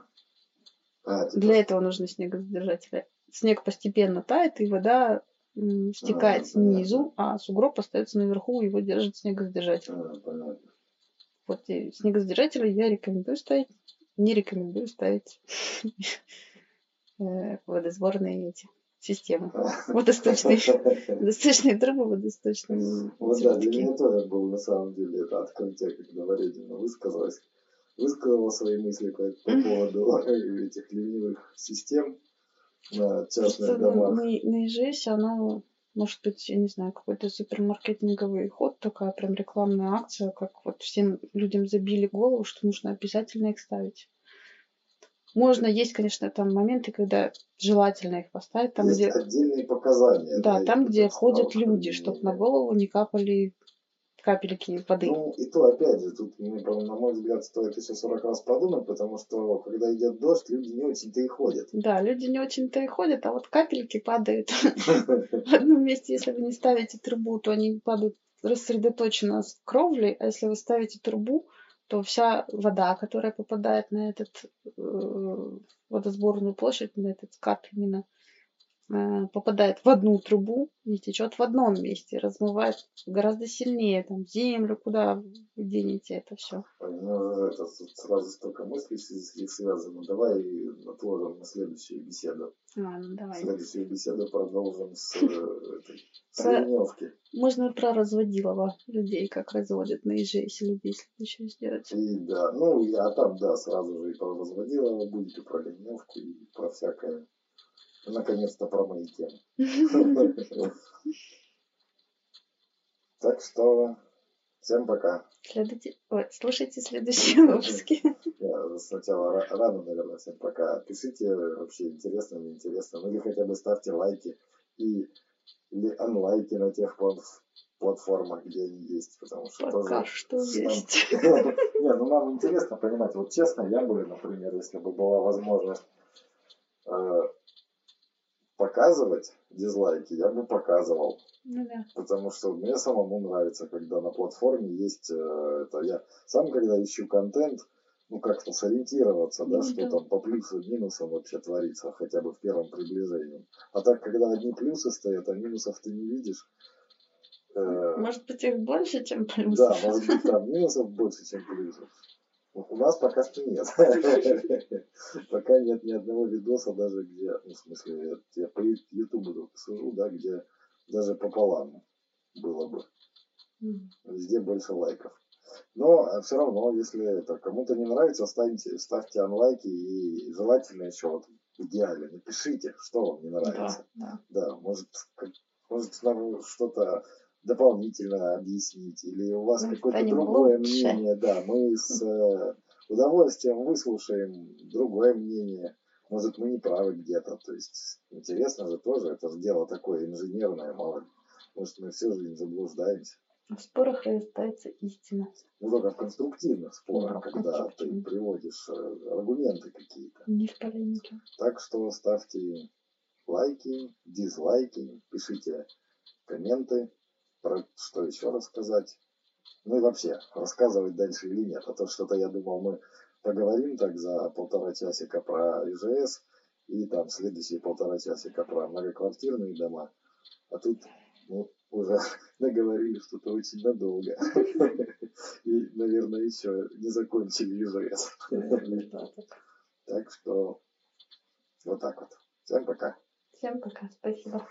А, типа... Для этого нужны снегозадержатели. Снег постепенно тает, и вода стекает а, снизу, а сугроб остается наверху, его держит снегосдержатель. А, вот снегосдержатели я рекомендую ставить, не рекомендую ставить э, водосборные эти системы. Водосточные, водосточные трубы, водосточные. Вот да, для меня тоже было на самом деле это открытие, когда Варедина высказалась. Высказала свои мысли по поводу этих ленивых систем на частных домах. На, на ИЖС она, может быть, я не знаю, какой-то супермаркетинговый ход, такая прям рекламная акция, как вот всем людям забили голову, что нужно обязательно их ставить. Можно, есть, конечно, там моменты, когда желательно их поставить. Там, есть где... отдельные показания. Да, там, где ходят люди, чтобы на голову не капали капельки воды. Ну, и то, опять же, тут, на мой взгляд, стоит еще 40 раз подумать, потому что, когда идет дождь, люди не очень-то и ходят. Да, люди не очень-то и ходят, а вот капельки падают в одном месте. Если вы не ставите трубу, то они падают рассредоточенно в кровле, а если вы ставите трубу, то вся вода, которая попадает на этот э, водосборную площадь, на этот скат именно, попадает в одну трубу и течет в одном месте, размывает гораздо сильнее там землю, куда вы денете это все. Ну, это сразу столько мыслей с них связано. Давай отложим на следующую беседу. Ладно, давай. Следующую беседу продолжим с э, этой. Можно про разводилова людей, как разводят на ИЖ, если людей следующее сделать. И да, ну, а там, да, сразу же и про разводилова будет, и про леневку, и про всякое наконец-то про мои темы. Так что всем пока. Следуйте, ой, слушайте следующие выпуски. Я сначала рано, наверное, всем пока. Пишите вообще интересно, неинтересно. Ну или хотя бы ставьте лайки и или анлайки на тех платформах, где они есть, потому что Пока тоже... что есть. Не, ну нам интересно понимать, вот честно, я бы, например, если бы была возможность э, показывать дизлайки, я бы показывал. Ну, да. Потому что мне самому нравится, когда на платформе есть э, это. Я сам, когда ищу контент, ну как-то сориентироваться, да, ну, что да. там по плюсу минусам вообще творится, хотя бы в первом приближении. А так, когда одни плюсы стоят, а минусов ты не видишь. Э, может быть, их больше, чем плюсов. Да, может быть, там минусов больше, чем плюсов. У нас пока что нет. Пока нет ни одного видоса, даже где, ну, в смысле, я по Ютубу сужу, да, где даже пополам было бы. Везде больше лайков. Но все равно, если это кому-то не нравится, ставьте, ставьте анлайки и желательно еще вот в идеале напишите, что вам не нравится. Да, Да, может, как- может нам что-то дополнительно объяснить, или у вас Мы какое-то другое лучше. мнение, да, мы с э, удовольствием выслушаем другое мнение. Может, мы не правы где-то. То есть интересно же тоже, это же дело такое инженерное, мало ли. Может, мы всю жизнь заблуждаемся. В спорах рождается истина. Ну, только в конструктивных спорах, Да, когда ты приводишь э, аргументы какие-то. Не в полемике. Так что ставьте лайки, дизлайки, пишите комменты, про что еще рассказать. Ну и вообще, рассказывать дальше или нет. А то что-то я думал, мы поговорим так за полтора часика про ИЖС и там следующие полтора часика про многоквартирные дома. А тут ну, уже наговорили что-то очень надолго. И, наверное, еще не закончили ИЖС. Так что вот так вот. Всем пока. Всем пока. Спасибо.